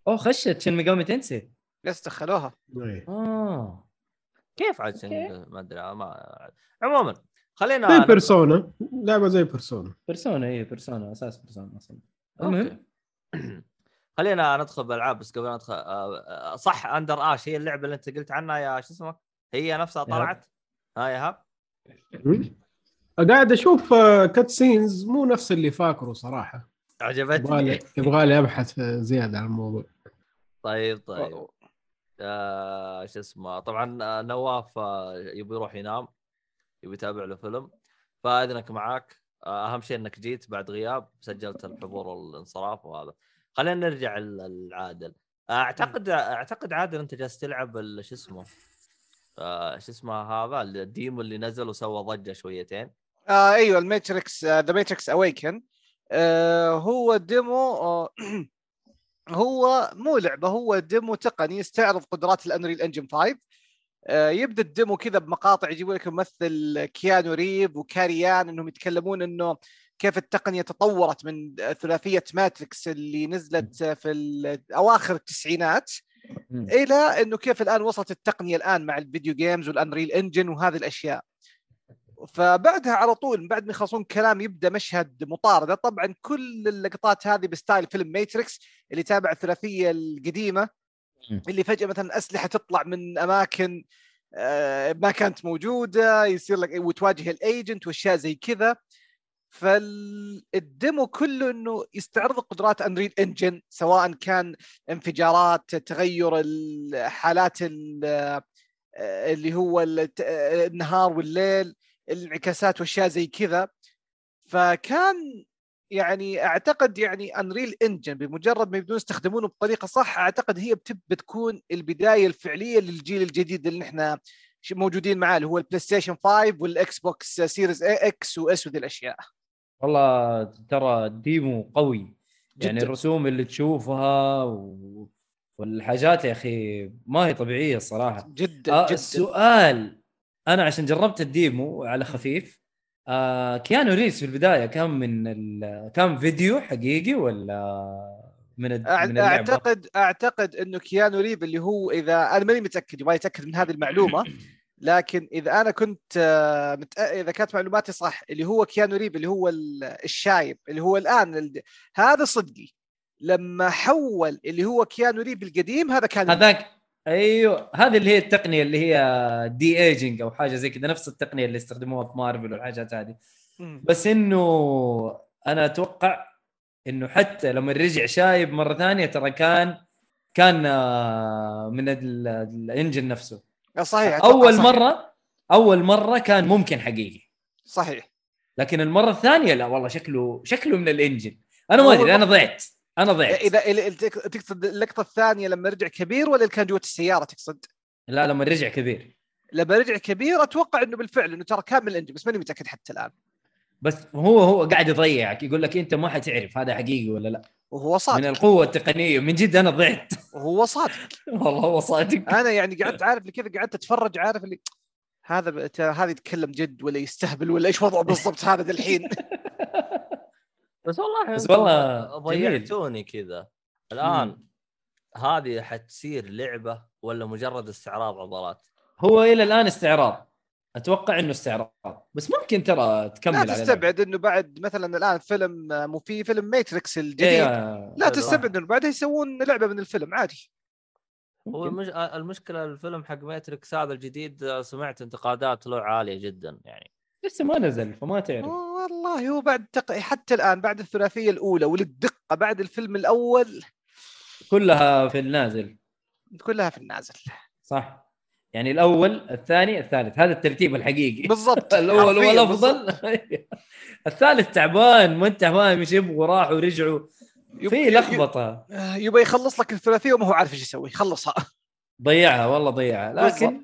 أوه خشت. Shin Megami Tensei بس دخلوها. إيه. آه. كيف عاد. ما أدري ما عموما خلينا زي Persona. لعبة زي بيرسونا. بيرسونا اي بيرسونا أساس بيرسونا أصلا. المهم؟ خلينا ندخل بالألعاب بس قبل ندخل آه، آه، صح اندر اش هي اللعبة اللي أنت قلت عنها يا شو اسمه هي نفسها. طلعت؟ ها يا هاب؟ قاعد أشوف آه، كات سينز مو نفس اللي فاكره صراحة. عجبتني. يبغالي يبغالي أبحث آه، زيادة عن الموضوع. طيب طيب. آه شو اسمه طبعا آه، نواف آه، يبي يروح ينام يبي يتابع له فيلم. فأذنك معاك. آه، أهم شيء إنك جيت بعد غياب سجلت الحضور والانصراف وهذا. خلينا نرجع لعادل أعتقد أعتقد عادل أنت جالس تلعب شو اسمه آه شو اسمه هذا؟ ال demo اللي نزل وسوى ضجة شويتين. آه أيوه ال Matrix The Matrix Awakens هو demo آه هو مو لعبة هو demo تقني يستعرض قدرات ال Unreal Engine 5 آه يبدأ ال demo كذا بمقاطع يجيبوا لك ممثل Keanu Reeves و Carrie-Anne إنهم يتكلمون إنه كيف التقنية تطورت من ثلاثية Matrix اللي نزلت في اواخر التسعينات. إلى إنه كيف الآن وصلت التقنية الآن مع ال video games وال Unreal Engine وهذه الأشياء. فبعدها على طول بعد ما يخلصون كلام يبدأ مشهد مطاردة. طبعا كل اللقطات هذه ب style فيلم Matrix اللي تابع الثلاثية القديمة. اللي فجأة مثلا أسلحة تطلع من أماكن آه، ما كانت موجودة يصير لك وتواجه ال agent وأشياء زي كذا. فال demo كله إنه يستعرض قدرات Unreal Engine سواء كان انفجارات تغير الحالات ال- اللي هو الت- النهار والليل الانعكاسات وأشياء زي كذا. فكان يعني أعتقد يعني Unreal Engine بمجرد ما يبدون يستخدمونه بطريقة صح أعتقد هي بتكون البداية الفعلية للجيل الجديد اللي إحنا موجودين معاه اللي هو ال PlayStation 5 وال Xbox Series X و S وذي الأشياء. والله ترى demo قوي. يعني جداً. الرسوم اللي تشوفها و... والحاجات يا أخي ما هي طبيعية الصراحة. جدا آه جدا. السؤال أنا عشان جربت ال demo على خفيف آه Keanu Reeves في البداية كان من ال... كان فيديو حقيقي ولا من الد... أع- من اللعبة؟ أعتقد أعتقد إنه كيانو ريف اللي هو إذا أنا ماني متأكد يبغى يتأكد من هذه المعلومة. لكن إذا أنا كنت آه، متأ... إذا كانت معلوماتي صح اللي هو كيانو ريف اللي هو ال- الشايب اللي هو الآن ال... هذا صدقي لما حول اللي هو كيانو ريف القديم هذا كان هذاك أيوه هذه اللي هي التقنية اللي هي دي ايجنج أو حاجة زي كذا نفس التقنية اللي يستخدموها في مارفل والحاجات هذه. بس إنه أنا أتوقع إنه حتى لما رجع شايب مرة ثانية ترى كان كان آه، من ال- الإنجن نفسه صحيح أول صحيح. مرة أول مرة كان ممكن حقيقي. صحيح. لكن المرة الثانية لا والله شكله شكله من الإنجن. أنا ما أدري أنا ضعت أنا ضعت. إذا تقصد اللقطة الثانية لما رجع كبير ولا كان جوة السيارة تقصد؟ لا لما رجع كبير. لما رجع كبير أتوقع إنه بالفعل إنه ترى كان من الإنجن بس ماني متأكد حتى الآن. بس هو هو قاعد يضيعك يقول لك أنت ما حتعرف هذا حقيقي ولا لا. وهو من صادق. القوة التقنية. من جد أنا ضعت. وهو صادق. والله هو صادق. أنا يعني قعدت عارف اللي كذا قعدت أتفرج عارف اللي هذا هذا يتكلم جد ولا يستهبل ولا إيش وضعه بالضبط هذا الحين. بس والله بس والله. ضيعتوني كذا. الآن هذه حتصير لعبة ولا مجرد استعراض عضلات؟ هو إلى الآن استعراض. أتوقع إنه استعراض. بس ممكن ترى تكمل لا. تستبعد إنه بعد مثلا الآن فيلم مو في فيلم Matrix الجديد. إيه، لا تستبعد إنه بعدها يسوون لعبة من الفيلم عادي. هو. المشكلة الفيلم حق Matrix هذا الجديد سمعت انتقادات له عالية جدا يعني. لسه ما نزل فما تعرف. والله هو بعد تق... حتى الآن بعد الثلاثية الأولى وللدقه بعد الفيلم الأول. كلها في النازل. كلها في النازل. صح. يعني الأول الثاني الثالث. هذا الترتيب الحقيقي. بالضبط. الأول هو الأفضل. الثالث تعبان ما أنت فاهم إيش يبغوا راحوا ورجعوا في لخبطة. آه، يبغى يخلص لك الثلاثية وما هو عارف إيش يسوي. خلصها. ضيعها والله ضيعها. لكن.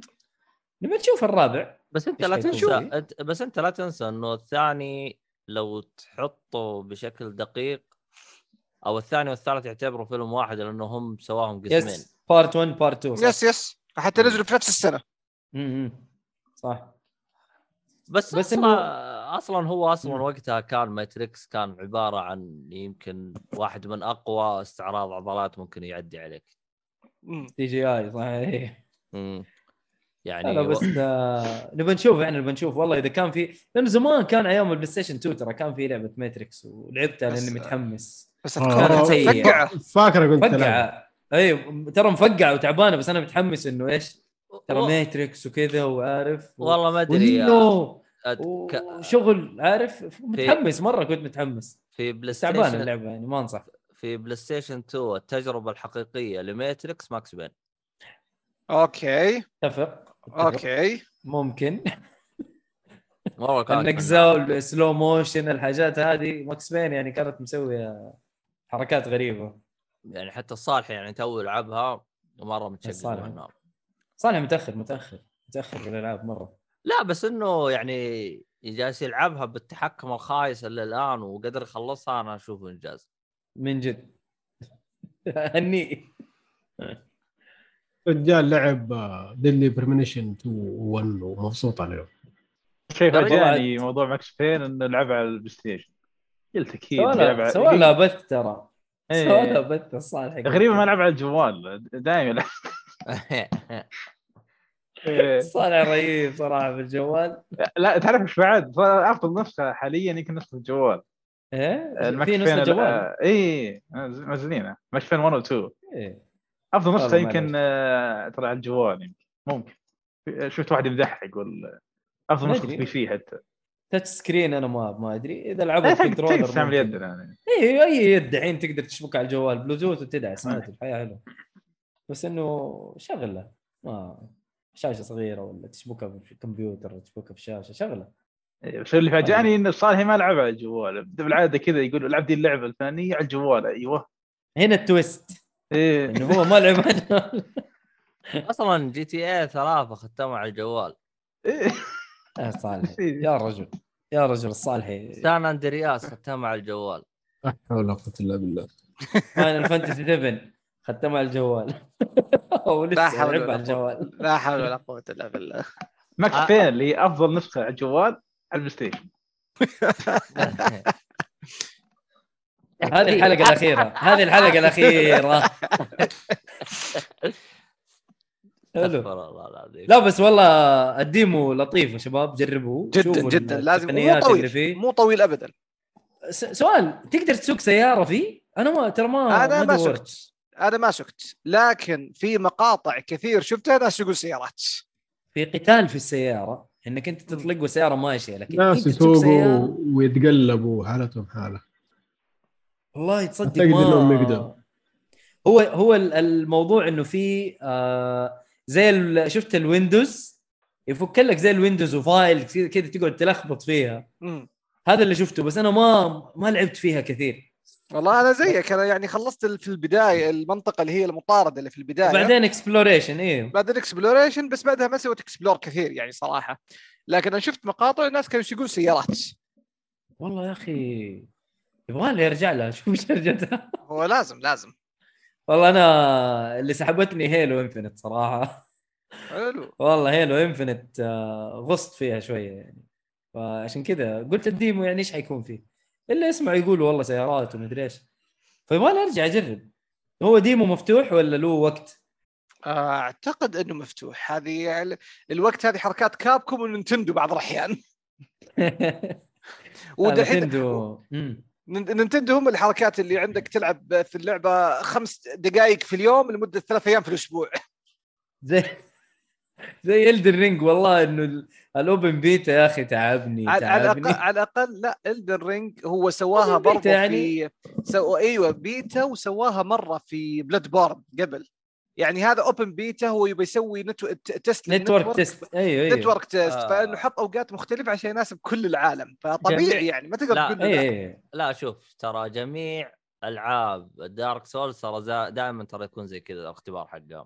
نبي نشوف الرابع. بس أنت لا تنسى بس أنت لا تنسى إنه الثاني لو تحطه بشكل دقيق أو الثاني والثالث يعتبروا فيلم واحد لأنه هم سواهم قسمين. يس بارت 1 بارت 2 صح. يس يس حتى نزلوا في نفس السنة. م- م. صح. بس, بس بس إنه- أصلا أصلا هو أصلا مم. وقتها كان Matrix كان عبارة عن يمكن واحد من أقوى استعراض عضلات ممكن يعدي عليك. CGI صحيح. يعني لا بس آه، نبي نشوف إحنا نبي نشوف. والله إذا كان في لأنه زمان كان أيام ال PlayStation 2 ترى كان في لعبة Matrix ولعبتها لأني متحمس. بس كانت. مفقعه فاكرة قلت فقعه أيوه ترى مفقعه وتعبانة بس أنا متحمس إنه إيش؟ ترى و- ماتريكس وكذا وعارف و... والله ما أدري يا- وإنه أد- ك- وشغل عارف؟ متحمس مرة كنت متحمس. في بلاي ستيشن اللعبة يعني ما أنصح. في بلاي ستيشن 2 التجربة الحقيقية لماتريكس ماكس بين. أوكي. اتفق. أوكي. ممكن. والله كانت النقزه والسلو موشن الحاجات هذه ماكس بين يعني كانت مسوية حركات غريبة. يعني حتى الصالح يعني تو يلعبها مره متشقق. منها صالح متأخر متأخر متأخر في الألعاب مرة. لا بس إنه يعني جالس يلعبها بالتحكم الخايس اللي الآن وقدر يخلصها أنا أشوفه إنجاز. من جد. هني رجال لعب ديلي بريمنيشن 2 1 ومبسوط عليه شيء درجة فاجأني موضوع Max Payne إنه لعب على البلاي ستيشن. قلت أكيد على- سوى لها بث ترى. إيه. سوى لها بث الصالح غريبه ما لعب على الجوال دائما. صالح رهيب صراحة في الجوال. لا تعرف إيش بعد؟ افضل نسخه حاليا يمكن نسخه الجوال. إيه؟ الماكس بين نسخه ال- جوال اي منزلينها Max Payne 1 و 2 إيه. افضل نسخه يمكن. آه، ترى على الجوال يمكن. ممكن. شفت واحد يمدحها يقول افضل نسخه. بي سي حتى. تاتش سكرين أنا ما ما أدري. إذا لعبوا controller تستعمل. يدنا يعني. اي أي يد الحين تقدر تشبك على الجوال. بلوتوث وتدعس. عادي الحياة حلوة. بس إنه شغلة. ما شاشة صغيرة ولا تشبكها في الكمبيوتر تشبكها في الشاشه شغلة. إيه، بس اللي فاجأني ان صالح ما لعب على الجوال. بالعادة كذا يقول العب ذي اللعبة الفلانية على الجوال. أيوه. هنا ال twist. إيه. إنه هو ما لعب على- أصلا جي تي اي ثلاثة ختموا على الجوال. إيه. يا صالح يا رجل يا رجل الصالحي سان أندرياس ختموا على الجوال. لا حول ولا قوة إلا بالله. Final Fantasy 7 ختمها على الجوال. ولسه ولا على الجوال. لا حول ولا قوة إلا بالله. Max آه. Payne اللي هي أفضل نسخة على الجوال على البلاي ستيشن. هذه الحلقة الأخيرة. هذه الحلقة الأخيرة. حلو. العظيم. لا بس والله الديمو لطيف يا شباب. جربوه. جدا شوفوا جدا. لازم مو طويل فيه. مو طويل ابدا. س- سؤال تقدر تسوق سيارة فيه؟ أنا ما ترى ما أنا ما. سكت أنا ما سكت لكن في مقاطع كثير شفتها ناس يقول سيارات. في قتال في السيارة إنك أنت تطلق والسياره ماشية لكن ناس يسوقوا سيارة. ويتقلبوا حالتهم حالة. والله تصدق ما يقدروا. هو هو ال- الموضوع إنه في آه زي شفت ال Windows؟ يفك لك زي ال Windows و file كذا تقعد تلخبط فيها. هذا اللي شفته بس أنا ما ما لعبت فيها كثير. والله أنا زيك أنا يعني خلصت في البداية المنطقة اللي هي المطاردة اللي في البداية. وبعدين exploration أيوه بعدين exploration بس بعدها ما سويت explore كثير يعني صراحة. لكن أنا شفت مقاطع الناس كانوا يقول سيارات. والله يا أخي يبغى لي أرجع لها. شوف إيش رجعتها هو لازم لازم. والله أنا اللي سحبتني Halo Infinite صراحة. حلو. والله Halo Infinite آه، غصت فيها شوية يعني. فعشان كذا قلت ال demo يعني إيش حيكون فيه؟ إلا اسمع يقولوا والله سيارات ومدري إيش. فيبغى أرجع أجرب. هو demo مفتوح ولا له وقت؟ أعتقد إنه مفتوح. هذه ال- الوقت هذه حركات كابكوم ونينتندو بعض الأحيان. ودحين نتندو مم. نن- نينتندو هم الحركات اللي عندك تلعب في اللعبة خمس دقائق في اليوم لمدة ثلاث أيام في الأسبوع زي زي Elden Ring والله إنه ال- ال open beta يا أخي تعبني على على تعبني الاقل على الأقل لا Elden Ring هو سواها برضه يعني. في سو... أيوه بيتا وسواها مرة في Bloodborne قبل يعني هذا open beta هو يبي يسوي netwo... test network test أيوه أيوه network test آه. فإنه حط أوقات مختلفة عشان يناسب كل العالم فطبيعي جميل. يعني ما تقدر لا، تقول اي لا. اي لا شوف ترى جميع ألعاب Dark Souls ترى دائما ترى يكون زي كذا الاختبار حقهم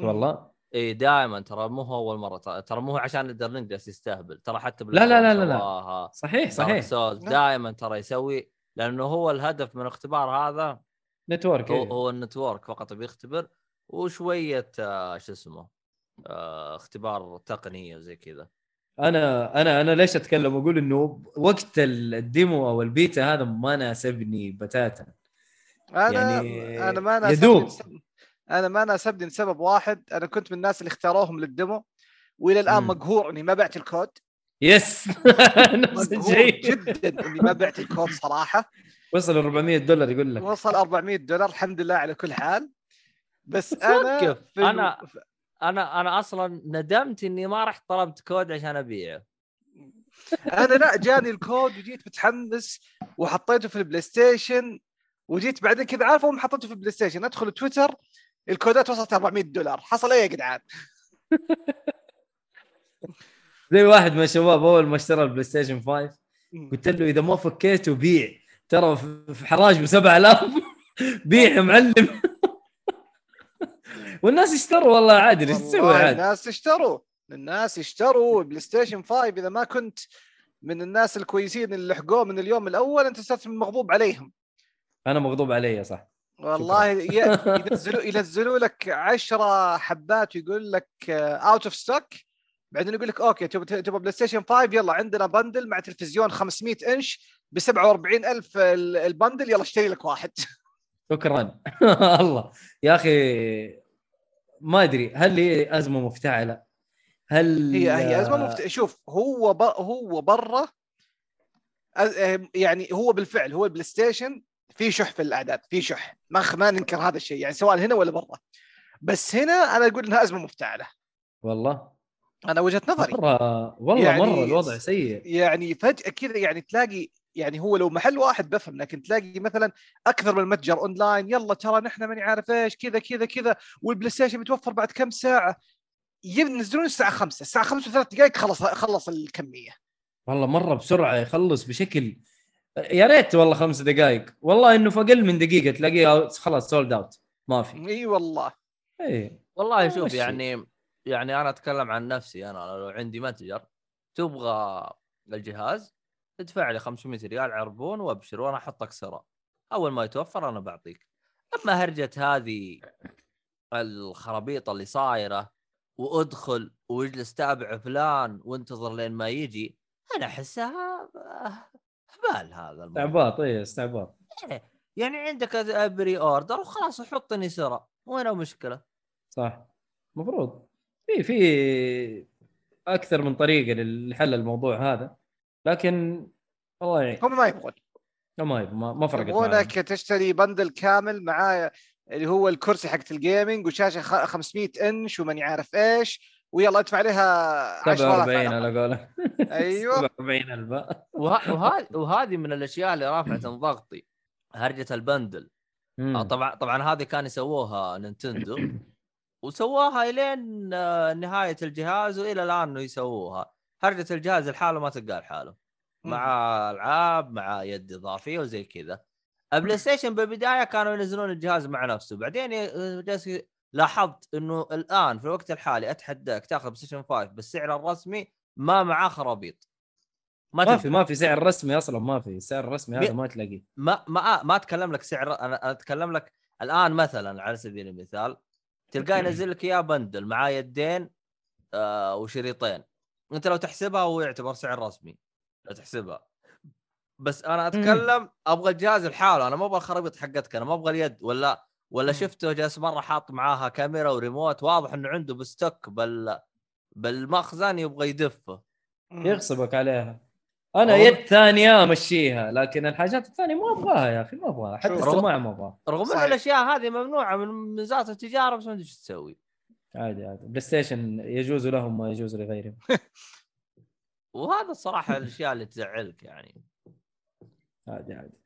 والله إي دائما ترى مو هو أول مرة ترى, ترى مو هو عشان Elden Ring جالس يستهبل ترى حتى لا، لا، لا، لا، لا. صحيح Dark صحيح Souls لا. دائما ترى يسوي لأنه هو الهدف من الاختبار هذا network هو, إيه. هو ال network فقط بيختبر وشوية آه، شو اسمه آه، اختبار تقنيه وزي كذا. أنا أنا أنا ليش أتكلم؟ واقول إنه وقت ال demo أو البيتا هذا ما ناسبني بتاتا. أنا يعني أنا ما يدوب. ناسبني لسبب- أنا ما ناسبني لسبب واحد أنا كنت من الناس اللي اختاروهم لل demo وإلى الآن. مقهور إني ما بعت الكود. yes نفس مقهور الشيء. جدا إني ما بعت الكود صراحة. وصل 400 دولار يقول لك. وصل 400 دولار الحمد لله على كل حال. بس أنا. في الو- أنا- أنا أنا أصلا ندمت إني ما رحت طلبت كود عشان أبيعه. أنا لا جاني الكود وجيت متحمس وحطيته في ال PlayStation وجيت بعدين كذا عارف اول حطيته في ال PlayStation. أدخل تويتر الكودات وصلت 400 دولار. حصل إيه يا جدعان؟ زي واحد من الشباب أول ما اشترى ال PlayStation 5 قلت له إذا ما فكيته بيع ترى في في حراج ب 7000 بيع يا معلم. والناس اشتروا والله عادي إيش تسوي عادي. الناس اشتروا. الناس اشتروا PlayStation 5 إذا ما كنت من الناس الكويسين اللي لحقوه من اليوم الأول أنت صرت مغضوب عليهم. أنا مغضوب علي صح. والله ينزلوا ينزلوا لك 10 حبات ويقول لك out of stock بعدين يقول لك okay تبغى تبغى PlayStation 5 يلا عندنا bundle مع تلفزيون 500 إنش ب 47000 ال- ال bundle يلا اشتري لك واحد. شكرا. الله. يا أخي ما أدري هل هي أزمة مفتعلة؟ هل هي هي أزمة مفت... شوف هو ب... هو برا يعني هو بالفعل هو ال PlayStation في شح في الأعداد في شح. ما خ- ما ننكر هذا الشيء يعني سواء هنا ولا برا. بس هنا أنا أقول إنها أزمة مفتعلة. والله؟ أنا وجهة نظري. مرة والله يعني مرة الوضع سيء. يعني فجأة كذا يعني تلاقي يعني هو لو محل واحد بفهم لكن تلاقي مثلا أكثر من متجر أونلاين يلا ترى نحن ماني عارف إيش كذا كذا كذا وال PlayStation بيتوفر بعد كم ساعة ينزلون الساعة 5 الساعة 5 وثلاث دقائق خلص خلص الكمية. والله مرة بسرعة يخلص بشكل يا ريت والله خمس دقائق والله إنه في أقل من دقيقة تلاقيه خلاص sold out ما في. إي والله. إي. والله شوف. يعني يعني أنا أتكلم عن نفسي أنا لو عندي متجر تبغى الجهاز ادفع لي 500 ريال عربون وابشر وأنا احطك سرا اول ما يتوفر أنا بعطيك. اما هرجة هذه الخرابيط اللي صايرة وادخل واجلس تابع فلان وانتظر لين ما يجي أنا احسها هبال هذا الموضوع. استعباط اي استعباط. يعني عندك pre-order وخلاص حطني سرا وين المشكلة؟ صح. المفروض في في أكثر من طريقة لحل الموضوع هذا. لكن والله يعني هم ما يبغون. ما ما, ما فرقت معاهم. يبغونك تشتري bundle كامل معاه اللي هو الكرسي حقت الجيمنج وشاشة خ- 500 انش وماني عارف إيش ويلا ادفع عليها 10000 47 على قولك أيوه. 47 ألف. وه... وه... وهذه من الأشياء اللي رافعه ضغطي هرجة البندل. آه، طبعا طبعا هذه كان يسووها نينتندو. وسووها إلين آه، نهاية الجهاز وإلى الآن يسووها. هرجة الجهاز لحاله ما تلقاه لحاله. مع ألعاب مع يد إضافية وزي كذا. ال PlayStation بالبداية كانوا ينزلون الجهاز مع نفسه. بعدين لاحظت إنه الآن في الوقت الحالي أتحداك تأخذ PlayStation 5 بالسعر الرسمي ما معاه خرابيط. ما تنفع. في ما في سعر رسمي أصلا ما في. السعر الرسمي هذا ما تلاقيه. ما ما ما أتكلم لك سعر أنا أتكلم لك الآن مثلا على سبيل المثال تلقاه ينزل لك إياه bundle معاه يدين آه وشريطين. انت لو تحسبها هو يعتبر سعر رسمي لو تحسبها. بس أنا اتكلم أبغى الجهاز لحاله أنا ما أبغى الخرابيط حقتك أنا ما أبغى اليد ولا ولا شفته جالس مرة حاط معاها كاميرا وريموت واضح إنه عنده ب stock بال بالمخزن يبغى يدفه يغصبك عليها. أنا والله. يد ثانية امشيها لكن الحاجات الثانية ما أبغاها يا أخي ما أبغاها. حتى. السماعة ما أبغاها. رغم انه صحيح. الأشياء هذه ممنوعة من وزارة التجارة بس ما أدري إيش تسوي. عادي عادي. PlayStation يجوز لهم ما يجوز لغيرهم. وهذا الصراحة الأشياء اللي تزعلك يعني. عادي عادي.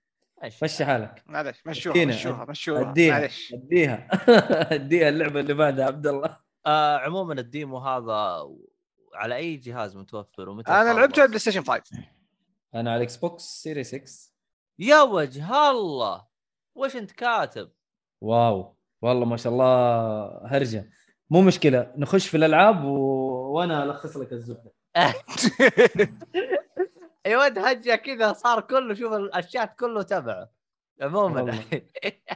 إيش مشي حالك. معلش مشوها. مشوها مشوها اديها معلش اديها. اديها اللعبة اللي بعدها عبد الله. آه عموما ال demo هذا على أي جهاز متوفر ومتى أنا؟ لعبته على ال PlayStation 5 أنا على ال Xbox Series X يا وجه الله! وش أنت كاتب؟ واو. والله ما شاء الله هرجة. مو مشكلة نخش في الألعاب و... وأنا ألخص لك الزبدة. يا ولد هجة كذا صار كله شوف الشات كله تبعه. عموما.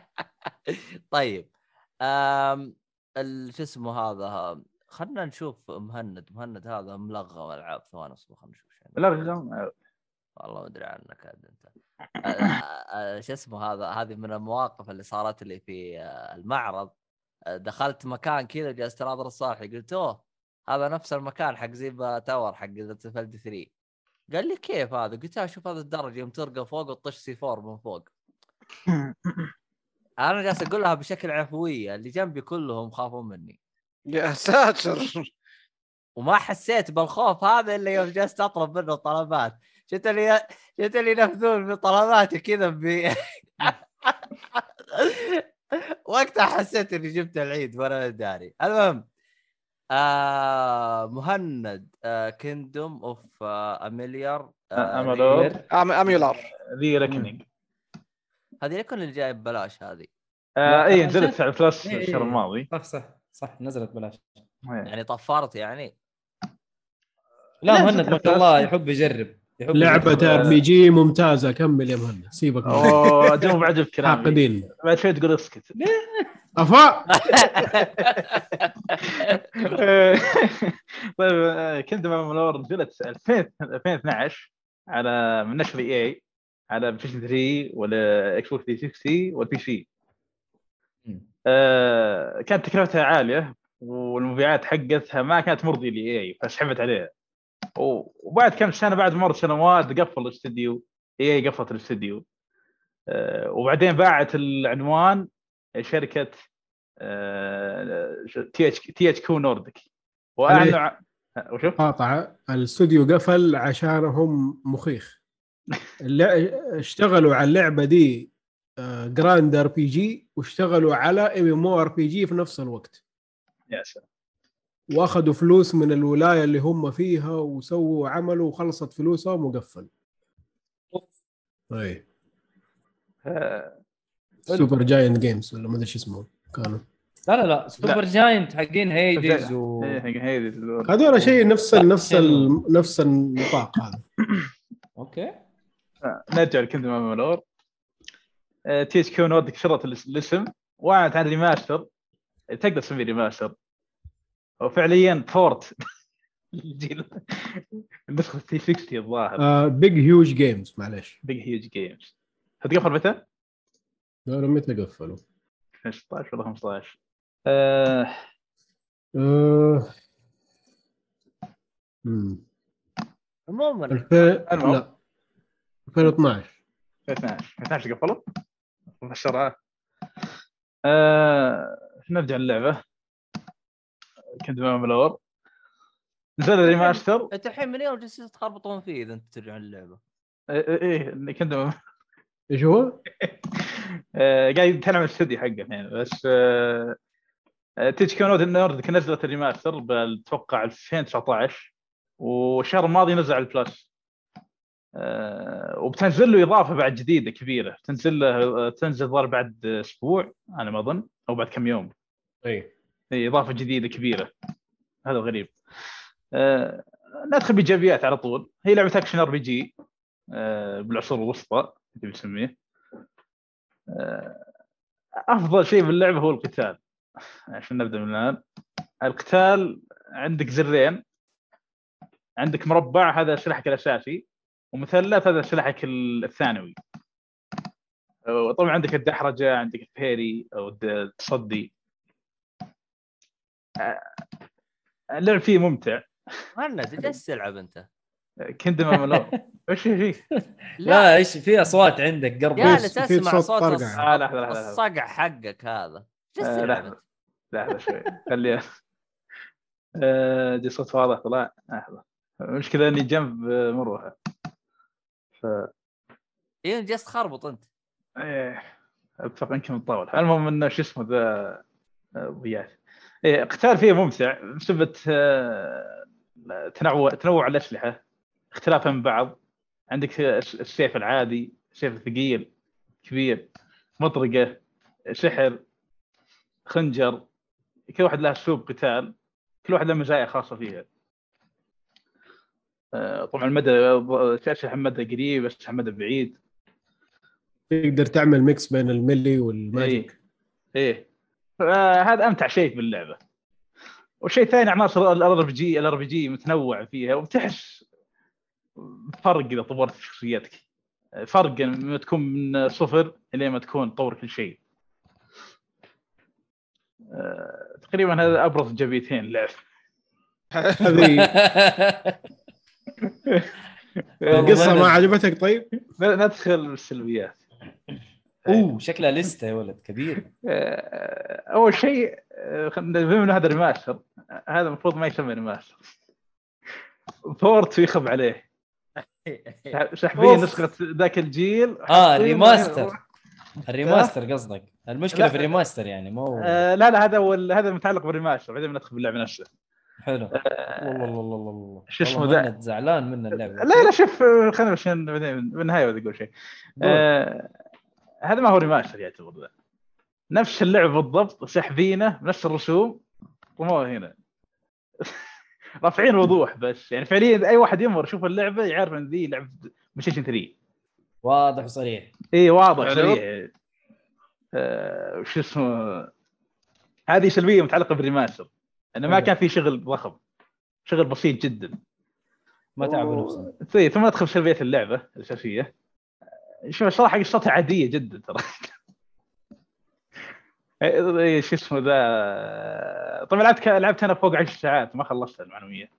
طيب. ال- شو اسمه هذا؟ خلنا نشوف مهند. مهند هذا ملغم ألعاب ثواني أصبر خلنا نشوف شو لا والله ما أدري عنك عاد أنت. آه، آه، شو اسمه هذا؟ هذه من المواقف اللي صارت لي في آه، المعرض. دخلت مكان كذا جلست اناظر الصالحي قلت أوه هذا نفس المكان حق Ziba Tower حق Battlefield 3 قال لي كيف هذا؟ قلت له شوف هذا الدرج يوم ترقى فوق وتطش C 4 من فوق. أنا جالس اقولها بشكل عفوية اللي جنبي كلهم خافون مني. يا ساتر! وما حسيت بالخوف هذا إلا يوم جلست أطلب منه طلبات. شفت اللي شفت اللي ينفذون بطلباتي كذا ب وقتها حسيت إني جبت العيد وأنا داري. المهم آه مهند آه Kingdoms of آه Amalur آه، Amalur Re-Reckoning هذه لكن اللي جاي ببلاش هذه؟ آه اي نزلت على إيه، الشهر إيه. الماضي صح صح صح نزلت بلاش إيه. يعني طفرت يعني. لا مهند ما شاء الله. يحب يجرب. لعبة. آر بي جي ممتازة. كمل يا مهند. سيبك. أوه جو بعجب كلامي حاقدين. بعد شوي تقول اسكت. افا طيب آه، كنت مع ملور نزلت 2000 2012 على من نشر إي على بلاي ستيشن 3 ولا إكس بوكس 360 والبي سي. آه، كانت تكلفتها عالية والمبيعات حقتها ما كانت مرضية لإي فسحبت عليها. وبعد كم سنة بعد مر سنوات قفل الاستديو EA قفلت الاستديو. آه، وبعدين باعت العنوان شركة TH THQ Nordic واعلنوا آه، وشوف قاطع. الاستوديو قفل عشانهم مخيخ. اشتغلوا على اللعبة دي grand RPG واشتغلوا على ام ام ار بي جي في نفس الوقت. يا سلام. واخذوا فلوس من الولاية اللي هم فيها وسووا عملوا وخلصت فلوسهم وقفل اي Supergiant Games ولا ما أدري شو اسمه كانوا. لا لا لا. Supergiant حقين Hades و إيه، هي- هي- هذول شيء نفس ال نفس ال نفس النطاق هذا. okay. آه، نرجع ل Kingdoms Amalur THQ Nordic شرت الاس- الاسم. واعلنت عن remaster تقدر تسميه remaster وفعليا port. الجيل النسخه 360 الظاهر Big Huge Games معليش Big Huge Games هتقفل متى؟ هذول متى قفلوا؟ 2016 ولا 15 آه. آه، مم. عموما الف- المهم. لا. 2012 2012 2012 قفلوا مباشرة آه. نرجع للعبة. Kingdoms of Amalur نزل ال remaster أنت الحين من يوم جالسين تخربطون فيه إذا أنت ترجعون اللعبة. إيه إيه، كنت إيش هو؟ آه، قاعد يتكلم عن الاستوديو حقه يعني بس آه، آه، THQ Nordic نزلت ال remaster بتوقع 2019 والشهر الماضي نزل على ال Plus. وبتنزل له إضافة بعد جديدة كبيرة. تنزل له تنزل بعد أسبوع أنا ما أظن أو بعد كم يوم. اي اي إضافة جديدة كبيرة. هذا غريب. آه، ندخل بايجابيات على طول. هي لعبة action RPG بالعصور الوسطى اللي بنسميه آه، أفضل شيء باللعبه هو القتال. عشان نبدأ من الآن. القتال عندك زرين عندك مربع هذا سلاحك الأساسي ومثلث هذا سلاحك الثانوي. وطبعا عندك الدحرجة عندك البيري أو التصدي. آه، اللعب فيه ممتع. مهند جالس تلعب أنت؟ كندم ملو وش في؟ لا. إيش في أصوات عندك قرب جالس اسمع صوت آه،. الصقع حقك هذا. جالس آه، تلعب لحظة. أنت؟ لحظة شوي. خلي آه، دي صوت واضح طلع لحظة. المشكلة إني جنب آه، مروحه ف إيه جالس تخربط أنت. إيه اتفق يمكن نطول المهم إنه شو اسمه ذا آه، ضياف قتال فيه ممتع. بسبب آه، تنوع تنوع الأسلحة. اختلافها من بعض. عندك الس- السيف العادي السيف الثقيل كبير مطرقة سحر خنجر. كل واحد له اسلوب قتال. كل واحد له مزايا خاصة فيها. آه، طبعا المدى اسلحه مدى قريب اسلحه مدى بعيد. تقدر تعمل mix بين ال melee وال magic. إيه. آه، هذا أمتع شيء باللعبه والشيء الثاني عناصر ال RPG ال RPG متنوع فيها وتحس فرق إذا طورت في شخصيتك. فرق لما تكون من صفر إلى ما تكون تطور كل شيء. آه، تقريبا هذا أبرز جبيتين اللعب. هذه القصة ما عجبتك طيب؟ ندخل بالسلبيات. أوه شكلها لسته يا ولد كبير. آه، أول شيء آه، بما انه هذا ريماستر هذا المفروض ما يسمى remaster port ويخب عليه. ساحبين أوف. نسخة ذاك الجيل. آه remaster ال remaster. قصدك. المشكلة. في ال remaster يعني مو آه لا لا هذا هو هذا متعلق بال remaster. بعدين بندخل باللعبه نفسه حلو. والله آه، والله والله والله شو اسمه والله ذا؟ زعلان من اللعبة. لا لا شوف آه، خلينا عشان بعدين بالنهايه بدي أقول شيء آه هذا ما هو remaster يعتبر ذا. نفس اللعبه بالضبط ساحبينه بنفس الرسوم رموها هنا. رافعين وضوح بس. يعني فعليا أي واحد يمر يشوف اللعبة يعرف إن ذي لعبه بلايستيشن 3 واضح وصريح. إي واضح حلو. صريح. آه وش اسمه؟ هذه سلبية متعلقة بال remaster انه ما. كان في شغل ضخم. شغل بسيط جدا. ما تعبوا نفسهم ثم ندخل سلبية اللعبة الأساسية. شوف الصراحه قصتها عادية جدا ترى. إيه، شو اسمه ذا؟ طبعا لعبت لعبت أنا فوق 10 ساعات ما خلصتها المعلومية.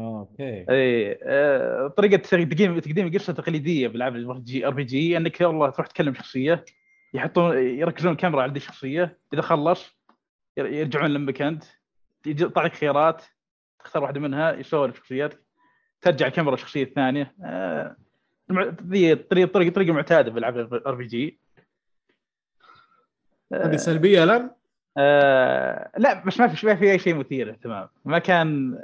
أوكي. اي آه، طريقة تقديم تقديم القصة تقليديه بالالعاب ال RPG إنك والله تروح تكلم شخصية يحطون يركزون الكاميرا على الشخصيه إذا خلص ير- يرجعون لمك أنت يجي- تعطيك خيارات تختار واحدة منها يسولف شخصيتك ترجع الكاميرا للشخصية الثانية. آه، ذي طريقه طريقه طريقه معتادة بالالعاب ال RPG. هذه سلبية الآن؟ آه لا بس ما في ما في أي شيء مثير اهتمام ما كان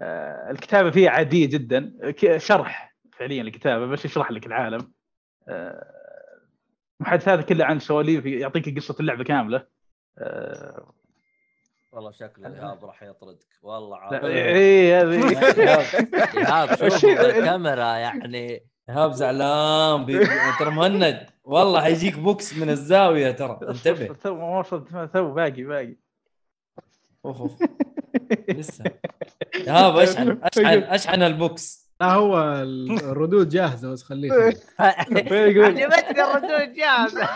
آه الكتابة فيها عادية جدا. شرح فعليا الكتابة بس يشرح لك العالم. آه محادثات كلها عن سواليف يعطيك قصة اللعبة كاملة. آه والله شكل ايهاب راح يطردك. والله لا، عارف اي هذه إيهاب شوف بالكاميرا يعني ايهاب زعلان. ترى مهند. والله حيجيك بوكس من الزاوية ترى. انتبه. تو ما وصلت تو باقي باقي. أوف أوف. لسه. ايهاب اشحن اشحن أشحن البوكس. لا هو الردود جاهزة بس يقول عجبتني الردود جاهزة.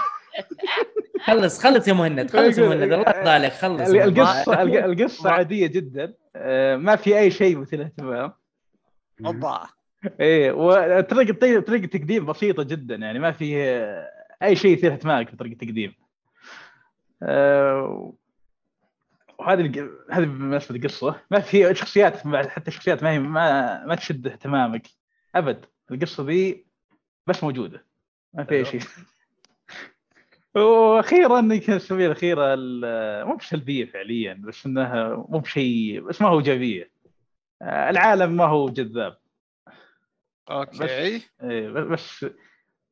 خلص خلص يا مهند خلص يا مهند. الله يرضى عليك خلص. القصة الق- القصة عادية جدا. آه ما في أي شيء مثير اهتمام. أوبا. إيه وطريقة طريقه طريقة تقديم بسيطة جدا يعني ما في أي شيء يثير اهتمامك في طريقة التقديم. آه، وهذه هذه بالنسبة للقصه ما في شخصيات حتى شخصيات ما هي ما ما تشد اهتمامك أبد القصة ذي بس موجودة ما في أي شيء. وأخيرا يمكن السلبية الأخيرة ال- مو بسلبيه فعليا بس إنها مو بشيء بس ما هو إيجابية. آه، العالم ما هو جذاب أوكي. إيه، بس- بس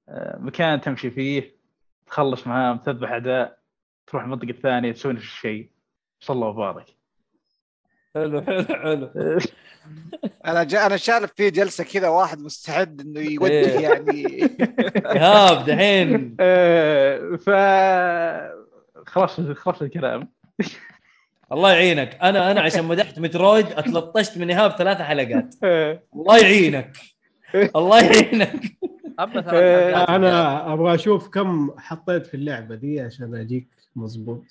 آه، مكان تمشي فيه تخلص مهام تذبح اعداء تروح المنطقة الثانية تسوي نفس الشيء. صلى الله وبارك. حلو حلو حلو. أنا جا أنا شايف في جلسة كذا واحد مستعد إنه يوجه إيه. يعني. ايهاب دحين. آه، ف خلاص خلاص الكلام. الله يعينك. أنا أنا عشان مدحت مترويد أتلطشت من إيهاب ثلاث حلقات. آه، الله يعينك. الله يعينك. إيه، أنا أبغى أشوف كم حطيت في اللعبة دي عشان أجيك بوب.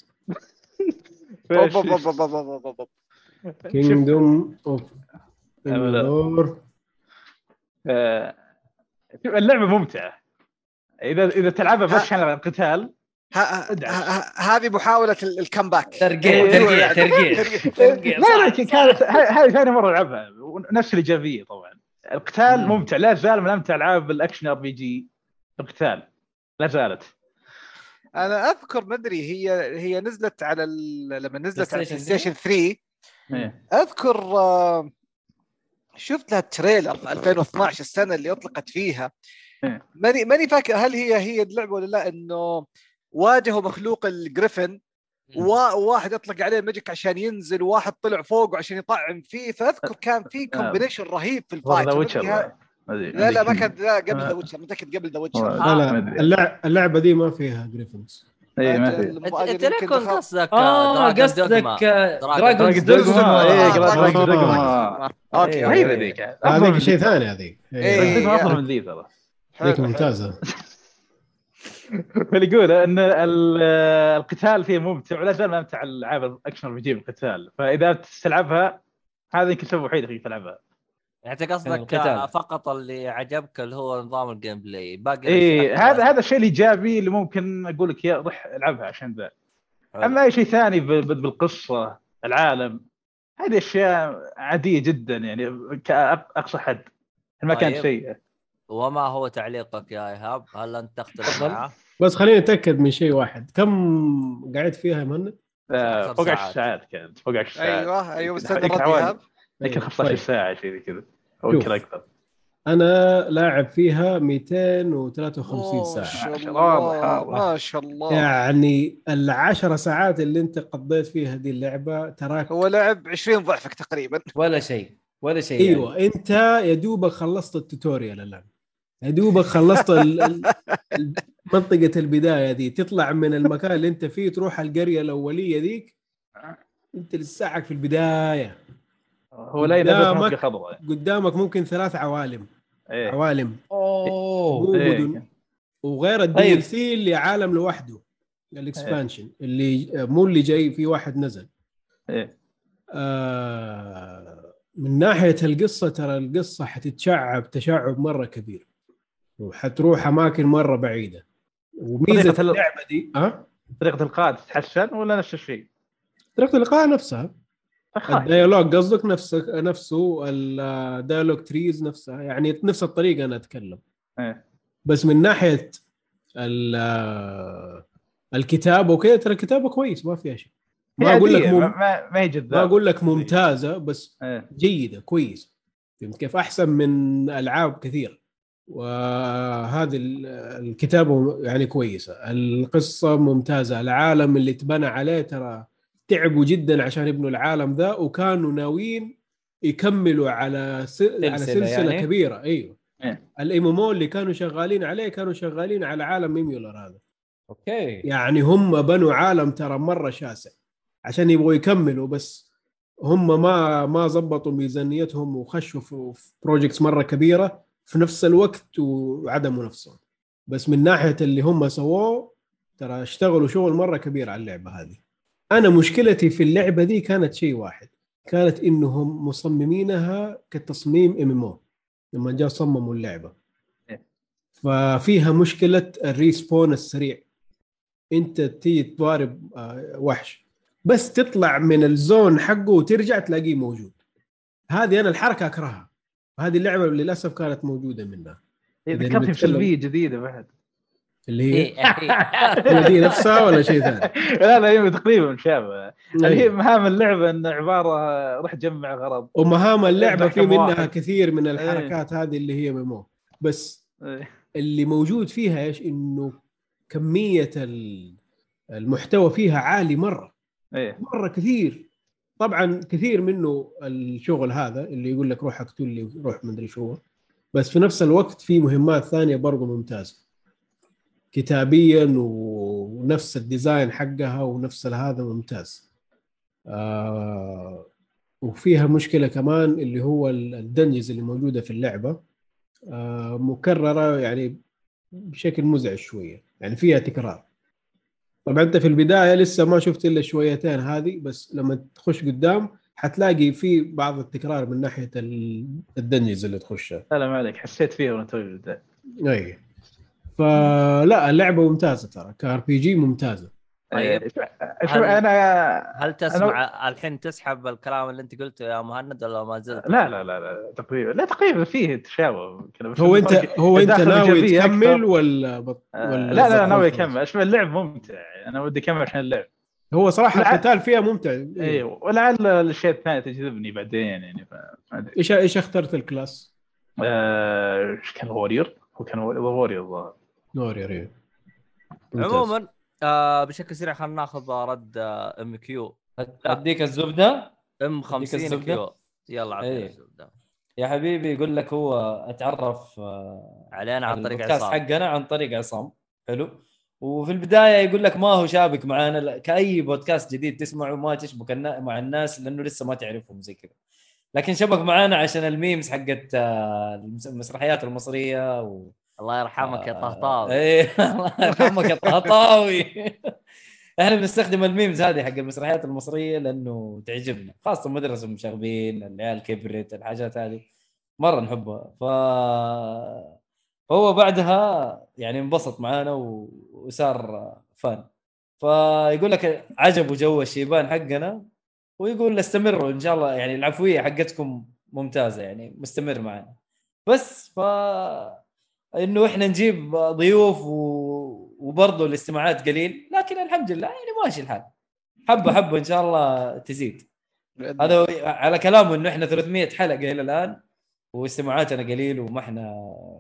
Kingdom of. آه، شوف، اللعبة ممتعة. إذا إذا تلعبها بس عشان القتال ه- ه- ه- هذه محاولة ال- ال comeback ترقيع إيه، ترقيع. ترقيع ترقيع. لا لا. كانت ه- هذه ثاني مرة ألعبها. نفس الإيجابية طبعا. القتال مم. ممتع. لا زال من أمتع ألعاب ال action RPG. القتال. لا زالت. أنا أذكر ما أدري هي هي نزلت على ال... لما نزلت على ستيشن 3 إيه. أذكر آه، شفت لها trailer في 2012 السنة اللي أطلقت فيها. إيه. ماني ماني فاكر هل هي هي اللعبة ولا لا إنه واجهوا مخلوق ال griffin. وواحد اطلق عليه magic عشان ينزل وواحد طلع فوقه عشان يطعن فيه فأذكر كان في combination رهيب في ال fight The Witcher. لا لا ما عندك- كان لا قبل آه. ذا ويتشر متاكد قبل ذا آه. Witcher لا لا اللعبة دي ما فيها griffins إيه، ما في انت كنت قصدك dragon قصدك؟ dragon إيه، آه، Dragon. Dogma. أوكي إيه. رهيبه ذيك هذيك شيء. ثاني هذيك إيه. هذيك افضل يا. من ذي ترى هذيك. ممتازة فاللي يقول إن ال- القتال فيه ممتع ولا زال من امتع الألعاب ال action RPG بالقتال فإذا تلعبها هذا يمكن السبب الوحيد اللي تلعبها يعني أنت قصدك القتال. آه، فقط اللي عجبك اللي هو نظام ال gameplay باقي اي هذا هذا الشيء الإيجابي اللي ممكن أقول لك يا روح ألعبها عشان ذا. أما أي شيء ثاني ب- ب- بالقصة العالم هذه أشياء عادية جدا يعني كاقصى حد ما كانت طيب. وما هو تعليقك يا إيهاب؟ هل أنت تختلف. معه؟ بس خليني أتأكد من شيء واحد كم قعدت فيها يا مهند؟ آه، عشر فوق 10 ساعات. كانت فوق 10 ساعات أيوه أيوه أستاذ عوالم. إيهاب يمكن طيب. 15 ساعة شيء زي كذا أو. يمكن أكثر أنا لاعب فيها 253 ما ساعة ما شاء الله. ما شاء الله يعني العشر ساعات اللي أنت قضيت فيها هذه اللعبة تراك هو لعب 20 ضعفك تقريبا ولا شيء ولا شيء يعني. أيوه أنت يا دوبك خلصت ال tutorial الآن يا دوبك خلصت ال- منطقة البداية دي تطلع من المكان اللي انت فيه تروح القرية الأولية ذيك انت لساعك في البداية. هو لا قدامك. خضراء قدامك ممكن ثلاث عوالم. إيه. عوالم. أوه. مو. مدن وغير الدي. ال سي اللي عالم لوحده الاكسبانشن اللي مو اللي جاي في واحد نزل. إيه. آه من ناحية القصة ترى القصة حتتشعب تشعب مرة كبير. وحتروح أماكن مرة بعيدة. وميزة طريقة ال- اللعبة دي ها؟ طريقة الإلقاء تتحسن ولا نفس الشيء؟ طريقة الإلقاء نفسها. ال dialogue قصدك نفسه نفسه ال dialogue trees نفسها. يعني نفس الطريقة أنا أتكلم. إيه. بس من ناحية ال- الكتابة وكذا ترى الكتابة كويس ما فيها شيء. ما أقول لك مم... ما, هي جذابة. ما أقول لك ممتازة بس إيه. جيدة كويس. فهمت كيف؟ أحسن من ألعاب كثير وهذه ال- الكتابة يعني كويسة. القصة ممتازة. العالم اللي تبنى عليه ترى تعبوا جدا عشان يبنوا العالم ذا وكانوا ناويين يكملوا على س... على سلسلة يعني؟ كبيرة. أيوه إيه. ال MMO اللي كانوا شغالين عليه كانوا شغالين على عالم ... MMO هذا. okay. يعني هم بنوا عالم ترى مرة شاسع عشان يبغوا يكملوا بس هم ما ما ظبطوا ميزانيتهم وخشوا في في projects مرة كبيرة. في نفس الوقت وعدموا نفسهم بس من ناحية اللي هم سووه ترى اشتغلوا شغل مرة كبير على اللعبة هذه. أنا مشكلتي في اللعبة دي كانت شيء واحد. كانت إنهم مصممينها كتصميم MMO لما جاء صمموا اللعبة. ففيها مشكلة ال respawn السريع. أنت تيجي تضارب آه، وحش. بس تطلع من ال zone حقه وترجع تلاقيه موجود. هذه أنا الحركة أكرهها. هذه اللعبة للأسف كانت موجودة منها. إيه، ذكرتني بسلبيه جديدة بعد. اللي هي إيه، هي دي نفسها ولا شيء ثاني؟ لا لا هي تقريبا مشابهه اللي هي. مهام اللعبة إن عبارة روح جمع غرض. ومهام اللعبة في منها واحد. كثير من الحركات هذه اللي هي ميمو. بس إيه. اللي موجود فيها إيش؟ إنه كمية ال- المحتوى فيها عالي مرة. مرة كثير. طبعا كثير منه الشغل هذا اللي يقول لك روح اقتل لي روح مدري شو. بس في نفس الوقت في مهمات ثانية برضو ممتازة. كتابيا ونفس ال design حقها ونفس هذا ممتاز. آه وفيها مشكلة كمان اللي هو ال dungeons اللي موجودة في اللعبة. آه، مكررة يعني بشكل مزعج شوية. يعني فيها تكرار. طبعا أنت في البداية لسه ما شفت إلا شويتين هذه بس لما تخش قدام حتلاقي في بعض التكرار من ناحية ال- ال dungeons اللي تخشها لا ما عليك. حسيت فيه وأنا توي. اي فلا اللعبة ممتازة ترى. ك RPG ممتازة. طيب. إيه، شوف أنا هل تسمع الحين تسحب الكلام اللي أنت قلته يا مهند ولا ما زلت؟ لا لا لا لا تقريبا لا تقريبا فيه تشابه هو انت هو أنت ناوي تكمل. ولا بط... آه، ولا لا لا لا ناوي؟ أكمل أشوف اللعب ممتع أنا ودي أكمل عشان اللعب هو صراحة لا. القتال فيها ممتع أيوه ولعل الاشياء الثانية تجذبني بعدين يعني أدري إيش إيش اخترت الكلاس؟ آه، إيش كان وورير هو كان وورير الظاهر نوري عموما آه بشكل سريع خلينا ناخذ رد آه، ام كيو. أديك الزبدة؟ ام 50 الزبدة؟ كيو. يلا عطينا إيه. الزبدة. يا حبيبي يقول لك هو أتعرف آه، علينا عن طريق عصام. حقنا عن طريق عصام. حلو. وفي البداية يقول لك ما هو شابك معانا. لا- كأي بودكاست جديد تسمعه ما تشبك مع الناس لأنه لسه ما تعرفهم زي كذا. لكن شبك معانا عشان ال memes حقت آه، المس- المسرحيات المصرية و... الله يرحمك يا آه، طهطاوي. إيه الله يرحمك يا طهطاوي. إحنا بنستخدم ال memes هذه حق المسرحيات المصرية لأنه تعجبنا خاصة مدرسة المشاغبين العيال كبرت الحاجات هذه. مرة نحبها. ف فهو بعدها يعني انبسط معانا و... وصار فان فيقول لك عجبه جو الشيبان حقنا ويقول استمروا إن شاء الله. يعني العفوية حقتكم ممتازة يعني مستمر معنا. بس ف إنه إحنا نجيب ضيوف و... وبرضه الاستماعات قليل. لكن الحمد لله يعني ماشي الحال. حبة حبة إن شاء الله تزيد. هذا على كلامه إنه إحنا 300 حلقة إلى الآن واستماعاتنا قليل وما إحنا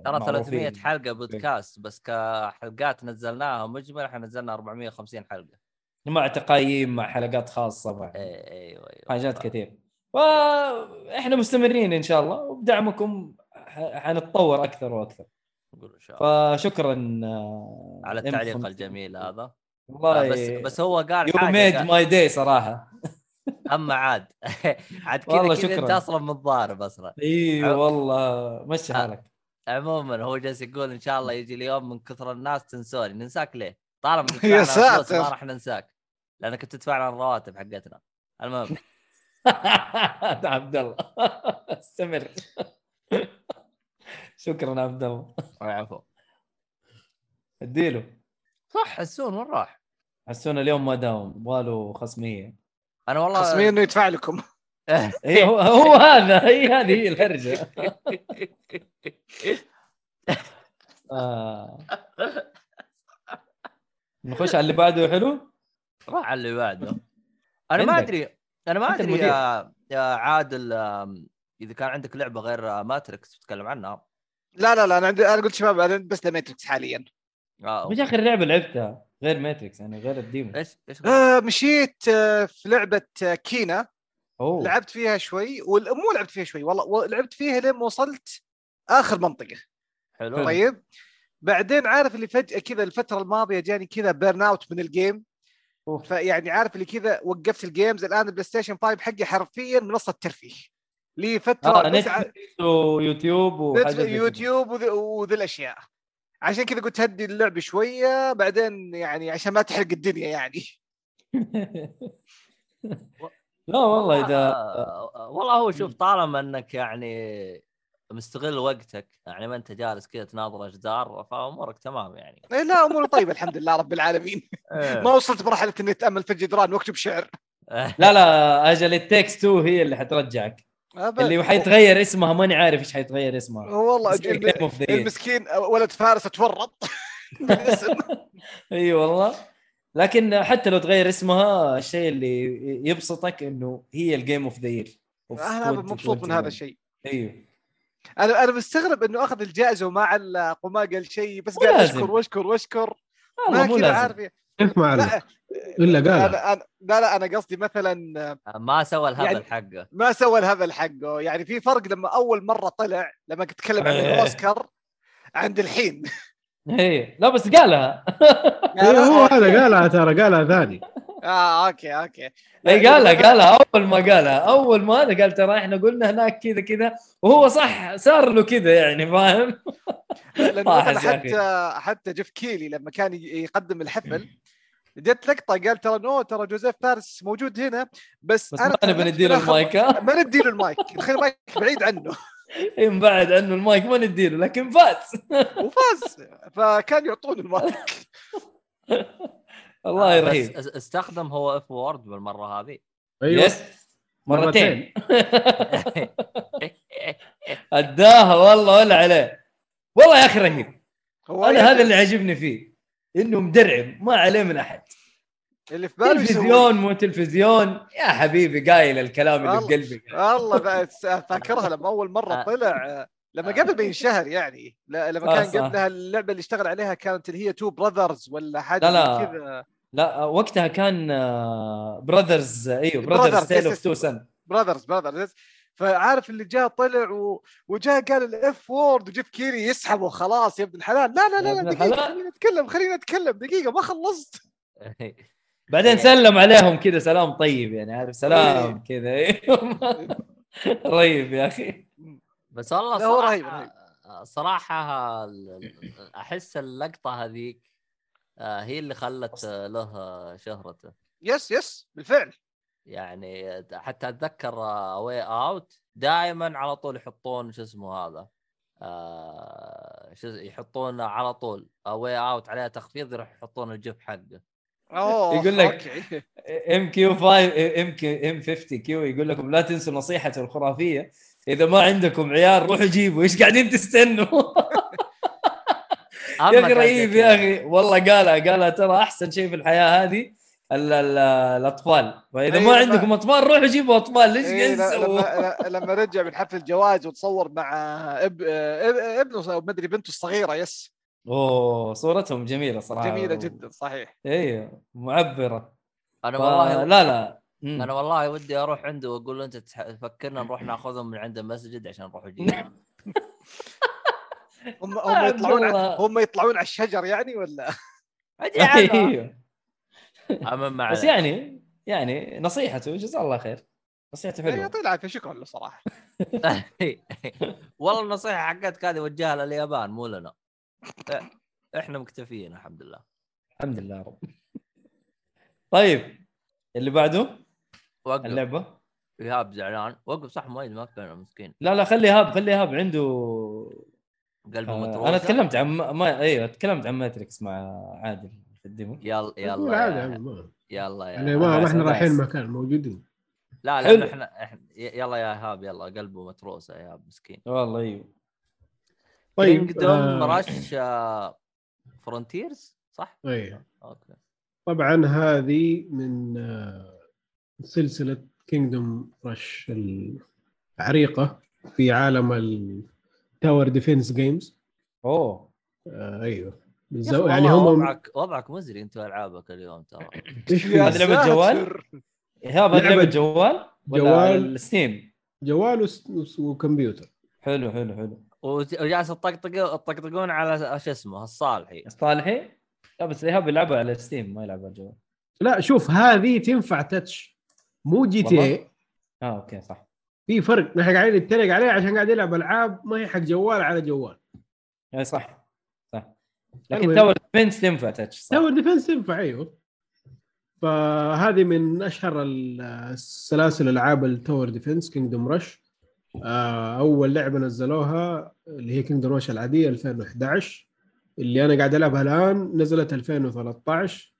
ترى معروفين. 300 حلقة بودكاست بس كحلقات نزلناها مجمل إحنا نزلنا 450 حلقة. مع تقايم مع حلقات خاصة مع أيوه أيوه حاجات كثير. فاحنا مستمرين إن شاء الله وبدعمكم حنتطور أكثر وأكثر. نقول إن شاء الله. فشكرا على التعليق M50. الجميل هذا. والله آه، بس بس هو قال يو ميد ماي داي صراحة. أما عاد. عاد كذا والله كذا أنت. أصلا متضارب أصلا. عو- والله مشي آه. حالك. عموما هو جالس يقول إن شاء الله يجي اليوم من كثر الناس تنسوني. ننساك ليه؟ طالما يا ساتر. ما راح ننساك. لأنك تدفعنا الرواتب حقتنا. المهم. عبد الله. استمر. شكرا عبد الله عفوا أديله. صح حسون وين راح؟ حسونا اليوم ما داوم يبغاله خصمية. أنا والله خصمين إنه يدفع لكم. اي هو, هو هذا هي هذه هي الهرجة. آه. نخش على اللي بعده حلو؟ راح على اللي بعده. أنا ما. أدري أنا ما أدري. يا يا عادل إذا كان عندك لعبة غير ماتريكس تتكلم عنها. لا لا لا أنا عندي أنا قلت شباب أنا بس ماتريكس حاليا. وش آخر لعبة لعبتها غير ماتريكس يعني غير ال demo. إيش إيش آه مشيت آه في لعبة آه، كينا. أوه. لعبت فيها شوي مو لعبت فيها شوي والله لعبت فيها لين ما وصلت آخر منطقة. حلو. طيب. بعدين عارف اللي فجاه كذا الفترة الماضية جاني كذا burnout من ال game. أوه. فيعني عارف اللي كذا وقفت ال games. الآن البلاي ستيشن 5 حقي حرفيا منصة ترفيه. لي فترة آه نتفلكس ويوتيوب. يوتيوب وذي, وذي الأشياء. عشان كذا قلت هدي اللعبه شوية بعدين يعني عشان ما تحرق الدنيا يعني. لا والله اذا والله هو شوف طالما إنك يعني مستغل وقتك يعني ما أنت جالس كذا تناظر أشجار فأمورك تمام يعني. إيه لا أموري طيبة الحمد لله رب العالمين. ما وصلت مرحلة إني أتأمل في الجدران وأكتب شعر. لا لا أجل التكس 2 هي اللي حترجعك. أبد. اللي حيتغير اسمها ماني عارف إيش حيتغير اسمها والله. المسكين ولد فارس اتورط إي والله. لكن حتى لو تغير اسمها الشيء اللي يبسطك إنه هي ال game of the year أنا مبسوط من هذا الشيء. أيوه أنا أنا مستغرب إنه أخذ الجائزة وما علق وما قال شيء بس قال. أشكر وأشكر وأشكر. ما كذا عارف. كيف ما لا إلا قالها. أنا أنا لا لا أنا قصدي مثلا ما سوى الهبل يعني- حقه. ما سوى الهبل حقه. يعني في فرق لما أول مرة طلع لما كنت اتكلم عن إيه. الأوسكار عند الحين. إيه لا بس قالها. أيوه هو هذا قالها ترى قالها ثاني. آه أوكي أوكي. اي قالها قالها. أول ما قالها أول ما هذا قال ترى إحنا قلنا هناك كذا كذا. وهو صح صار له كذا يعني فاهم. حتى حتى جيف كيلي لما كان يقدم الحفل جت لقطة قال ترى no ترى جوزيف فارس موجود هنا بس, بس أنا ما نبي نديله المايك ها؟ ما نديله المايك نخلي المايك بعيد عنه. ينبعد عنه المايك ما نديله لكن فاز. وفاز فكان يعطون المايك. والله آه، رهيب أس- استخدم هو F word بالمرة هذه. أيوه. yes مرتين. مرتين. أداها والله ولا عليه. والله يا أخي رهيب. أنا هذا اللي عاجبني فيه. انه مدرعم ما عليه من أحد اللي في باله تلفزيون مو تلفزيون يا حبيبي قايل الكلام اللي والله. بقلبي والله بعد فاكرها لما أول مرة آه. طلع آه، لما قبل ما ينشهر يعني لما آه، كان. قبلها اللعبة اللي اشتغل عليها كانت اللي هي Two Brothers ولا حاجة لا، كذا لا وقتها كان Brothers إيوه Brothers Brothers، Tale of. Two Sons Brothers Brothers فعارف اللي جاء طلع و... وجاء قال ال F word وجيف كيلي يسحبه خلاص يا ابن الحلال لا لا لا, لا دقيقة. خلينا نتكلم خلينا نتكلم دقيقة ما خلصت بعدين سلم عليهم كذا سلام طيب يعني عارف إيه. سلام كذا أيوه. رهيب يا أخي بس والله هو صراحة رهيب، رهيب. ال- أحس اللقطة هذيك آه، هي اللي خلت آه، له شهرته يس يس بالفعل يعني حتى أتذكر Way Out دائما على طول يحطون شو اسمه هذا آه شو يحطون على طول Way Out عليها تخفيض يروح يحطون ال GIF حقه. أوه يقول لك-. ام كيو 5 ام كيو ام 50 كيو يقول لكم لا تنسوا نصيحتي الخرافية. إذا ما عندكم عيال روحوا جيبوا. إيش قاعدين تستنوا؟ يا أخي رهيب يا أخي. والله قالها قالها ترى أحسن شيء في الحياة هذه الأطفال. فإذا أي ما عندكم أطفال روحوا جيبوا أطفال. ليش إيه، تسووا؟ لما لما رجع من حفل الجوائز وتصور مع اب... اب... إبنه أو مدري بنته الصغيرة yes. أوه صورتهم جميلة صراحة. جميلة جدا صحيح. أيوه معبرة. أنا ف- والله لا لا. مم. أنا والله ودي أروح عنده وأقول له أنت تفكرنا نروح ناخذهم من عند المسجد عشان نروح نجيبهم هم هم يطلعون. هم يطلعون على الشجر يعني ولا؟ أدري أيوه. اما ما بس. يعني يعني نصيحته جزاه الله خير. نصيحته حلوة. يعطيه العافية شكرا له صراحة. والله النصيحة حقتك هذه وجهها لليابان مو لنا. إحنا مكتفيين الحمد لله. الحمد لله يا رب. طيب اللي بعده؟ وقف. اللعبة؟ إيهاب زعلان. وقف صح مؤيد ما كان مسكين. لا لا خلي إيهاب خلي إيهاب عنده قلبه آه متروسة. أنا تكلمت عن ما أيوه تكلمت عن Matrix مع عادل. في ال demo يلا يلا. يا يلا يا يعني ما ما بس- إحنا. رايحين مكان موجودين. لا لا حلو. إحنا إحنا يلا يا إيهاب يلا قلبه متروسه يا إيهاب مسكين. والله أيوه. طيب كينجدوم آه رش فرونتيرز صح؟ أيوه. okay. طبعا هذه من آه، سلسلة Kingdom Rush العريقة في عالم ال tower defense games أوه. أيوه. يا بالزو- يعني هم وضعك وضعك مزري أنت ألعابك اليوم ترى. إيش يا هذه في لعبة جوال؟ ايهاب هذه لعبة لعبة جوال جوال. ال Steam؟ جوال وكمبيوتر. حلو حلو حلو. وجالس تطقطق تطقطقون على شو اسمه الصالحي. صالحي لا بس ايهاب يلعبها على Steam ما يلعبها على الجوال. لا شوف هذه تنفع touch. مو GT؟ اي آه okay صح. في فرق. نحن قاعدين نتريق عليه عشان قاعد يلعب ألعاب ما هي حق جوال على جوال. اي صح. لكن. تاور ديفنس تنفع تاتش تاور ديفنس تنفع أيوه. فهذه من أشهر ال- السلاسل ألعاب ال tower defense Kingdom Rush أول لعبة نزلوها اللي هي Kingdom Rush العادية 2011 اللي أنا قاعد ألعبها الآن نزلت 2013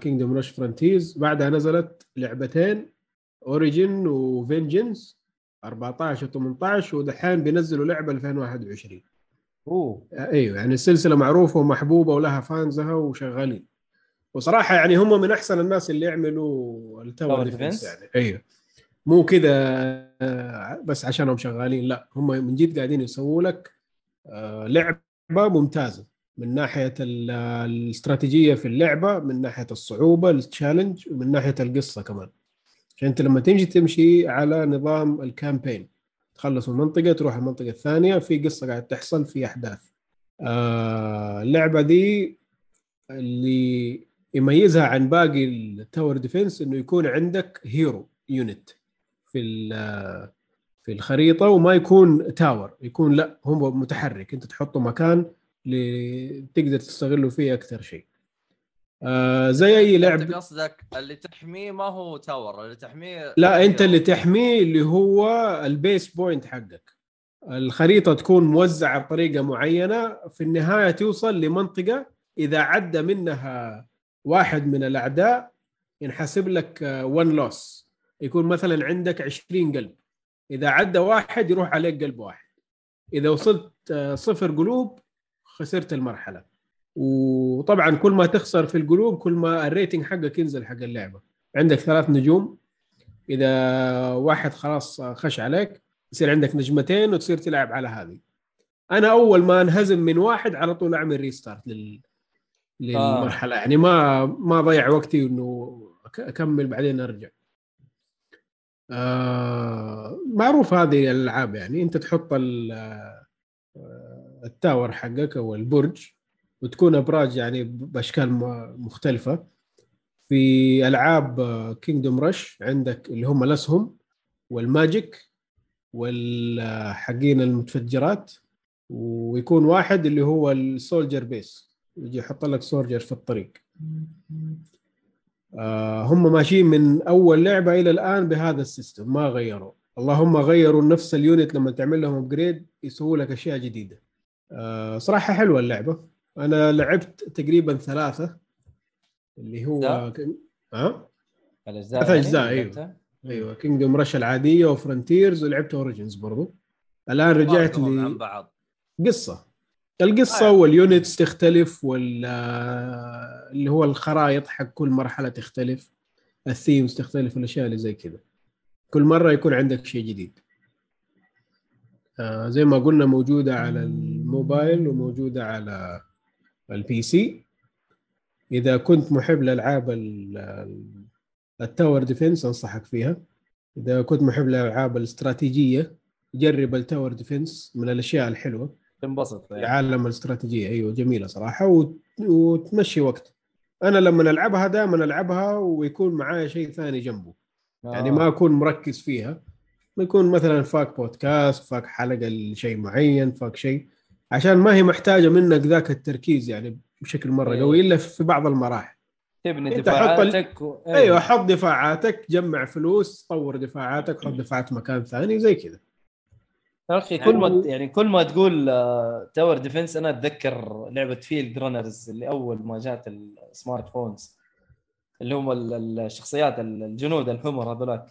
Kingdom Rush Frontiers بعدها نزلت لعبتين Origins و Vengeance 14 و18 ودحين بينزلوا لعبة 2021 أوه. أيوه يعني السلسلة معروفة ومحبوبة ولها fans ها وشغالين. وصراحة يعني هم من أحسن الناس اللي يعملوا ال tower defense. يعني. أيوه. مو كذا آه، بس عشانهم شغالين لا. هم من جد قاعدين يسووا لك آه، لعبة ممتازة. من ناحية ال- الاستراتيجية في اللعبة من ناحية الصعوبة ال challenge ومن ناحية القصة كمان. عشان أنت لما تمشي تمشي على نظام ال campaign. تخلص المنطقة تروح المنطقة الثانية في قصة قاعد تحصل في أحداث. آه اللعبة دي اللي يميزها عن باقي ال tower defense إنه يكون عندك hero unit في في الخريطة وما يكون tower يكون لا هو متحرك. أنت تحطه مكان ل- تقدر تستغله فيه أكثر شيء. آه زي أي أنت لعب. قصدك اللي تحميه ما هو tower اللي تحميه لا أنت اللي تحميه اللي هو ال base point حقك. الخريطة تكون موزعة بطريقة معينة في النهاية توصل لمنطقة إذا عدى منها واحد من الأعداء ينحسب لك 1 loss يكون مثلا عندك 20 قلب. إذا عدى واحد يروح عليك قلب واحد. إذا وصلت آه، صفر قلوب خسرت المرحلة. وطبعا كل ما تخسر في القلوب كل ما ال rating حقك ينزل حق اللعبة. عندك ثلاث نجوم. إذا واحد خلاص خش عليك يصير عندك نجمتين وتصير تلعب على هذه. أنا أول ما انهزم من واحد على طول أعمل restart لل للمرحلة. يعني ما ما ضيع وقتي إنه أكمل بعدين أرجع. آه معروف هذه الألعاب يعني. أنت تحط ال- آه، ال tower حقك أو البرج. وتكون أبراج يعني بأشكال مختلفة. في ألعاب Kingdom Rush عندك اللي هم الاسهم وال magic والحقين المتفجرات ويكون واحد اللي هو ال soldier base يجي يحط لك soldier في الطريق. آه هم ماشيين من أول لعبة إلى الآن بهذا ال system ما غيروا. اللهم غيروا نفس ال unit لما تعمل لهم upgrade يسووا لك أشياء جديدة. آه صراحة حلوة اللعبة. أنا لعبت تقريبا ثلاثة اللي هو. ها الأجزاء ثلاث يعني أيوه. لعبتها؟ أيوه Kingdom Rush العادية و Frontiers ولعبت Origins برضو الآن رجعت فرقهم عن لي بعض قصة القصة آه. وال units تختلف وال اللي هو الخرائط حق كل مرحلة تختلف ال themes تختلف الأشياء اللي زي كذا كل مرة يكون عندك شيء جديد آه زي ما قلنا موجودة على الموبايل وموجودة على ال PC. إذا كنت محب لألعاب ال- ال- ال tower defense أنصحك فيها. إذا كنت محب للالعاب الاستراتيجية جرب ال tower defense من الأشياء الحلوة. تنبسط يعني. عالم الاستراتيجية. أيوه جميلة صراحة. وت... وتمشي وقت. أنا لما ألعبها دائما ألعبها ويكون معايا شيء ثاني جنبه. يعني آه. ما أكون مركز فيها. يكون مثلا فاك بودكاست فاك حلقة لشيء معين فاك شيء. عشان ما هي محتاجة منك ذاك التركيز يعني بشكل مرة إيه. قوي إلا في بعض المراحل. تبني أنت حط ال- دفاعاتك و... أيوه حط دفاعاتك جمع فلوس طور دفاعاتك حط دفاعات مكان ثاني زي كذا. يا أخي كل ما يعني كل ما تقول آه، tower defense أنا أتذكر لعبة Fieldrunners اللي أول ما جات ال smartphones اللي هم ال- ال- الشخصيات ال- الجنود الحمر هذولاك.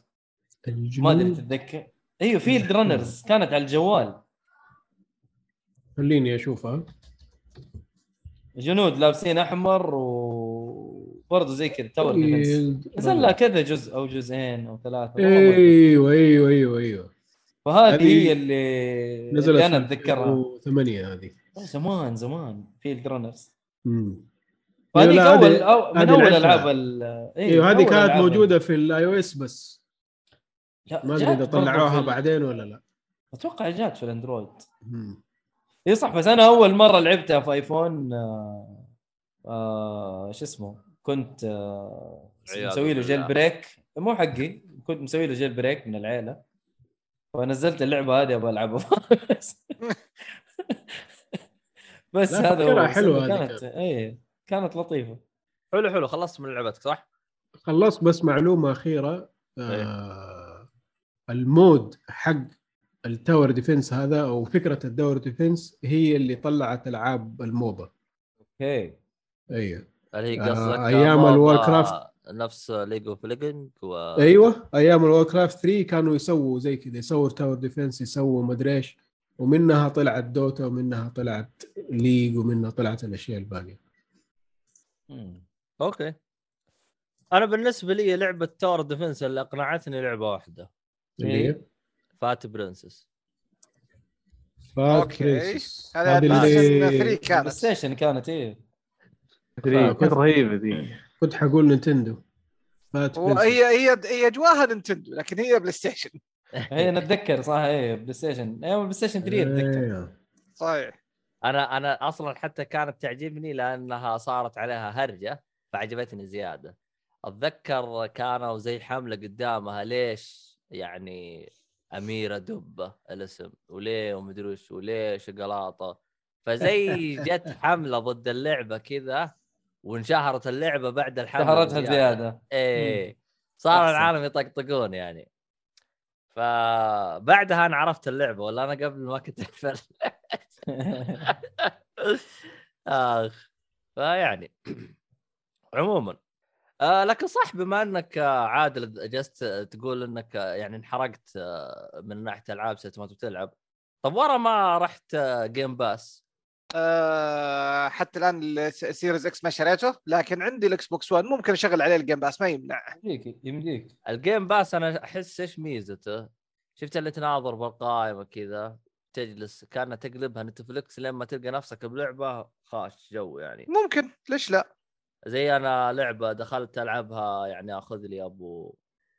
ما أدري تتذكر. أيوه Fieldrunners كانت على الجوال. خليني اشوفها جنود لابسين أحمر وبرضه زي كذا tower defense نزل لها كذا جزء أو جزئين أو ثلاثة. أيوه أيوه أيوه أيوه. فهذه هذه هي اللي نزلت اللي أنا أتذكرها. ثمانية هذه. زمان زمان. Fieldrunners لا، أول أو من أول. ألعاب ال- إيه، أيوه هذه كانت موجودة في ال iOS بس. لا، ما أدري إذا طلعوها بعدين ولا لا. أتوقع جات في الأندرويد. مم. اي صح بس أنا أول مرة لعبتها في آيفون آه آه شو اسمه؟ كنت آه مسوي له jailbreak مو حقي كنت مسوي له jailbreak من العيلة. فنزلت اللعبة هذه أبغى ألعبها. بس هذا هو حلوة هذه كانت اي كانت لطيفة. حلو حلو خلصت من لعبتك صح؟ خلصت بس معلومة أخيرة آه ال mode حق ال tower defense هذا أو فكرة ال tower defense هي اللي طلعت ألعاب ال MOBA. okay. أيوه هل هي آه، قصدك أيام MOBA ال Warcraft. نفس League of Legends و أيوه أيام ال Warcraft 3 كانوا يسووا زي كذا يسووا tower defense يسووا مدري إيش. ومنها طلعت Dota ومنها طلعت League ومنها طلعت الأشياء الباقية. okay. أنا بالنسبة لي لعبة تاور ديفنس اللي أقنعتني لعبة واحدة. اللي. هي؟ فات برنسس فات. برنسس. هذا 3 اللي بلاي كانت ستيشن كانت إيه. ادري آه، كانت رهيبه ذي. كنت حقول نينتندو فات برنسس. وهي هي هي جواها نينتندو لكن هي بلاي ستيشن. هي نتذكر صح؟ إيه بلاي ستيشن. أيام بلاي ستيشن 3 اتذكر أيوه صحيح. أنا أنا أصلا حتى كانت تعجبني لأنها صارت عليها هرجة فعجبتني زيادة. أتذكر كانوا زي حملة قدامها ليش يعني أميرة دبة الاسم وليه ومدري وش وليه شقلاطه فزي جت حملة ضد اللعبة كذا وانشهرت اللعبة بعد الحملة شهرتها. زيادة. إيه. صار. العالم يطقطقون يعني. فبعدها أنا عرفت اللعبة ولا أنا قبل ما كنت أعرف آخ فيعني عموما آه لكن صح بما انك آه، عادل جلست تقول انك آه، يعني انحرقت آه، من ناحية العاب ما تلعب. طب ورا ما رحت آه، Game Pass آه حتى الآن ال Series X ما شريته لكن عندي ال Xbox 1 ممكن أشغل عليه ال Game Pass ما يمنع. يمديك يمديك. ال Game Pass أنا أحس إيش ميزته؟ شفت اللي تناظر بالقائمه كذا تجلس كأنها تقلبها Netflix لما تلقى نفسك بلعبة خاش جو يعني. ممكن ليش لا؟ زي أنا لعبة دخلت ألعبها يعني أخذ لي أبو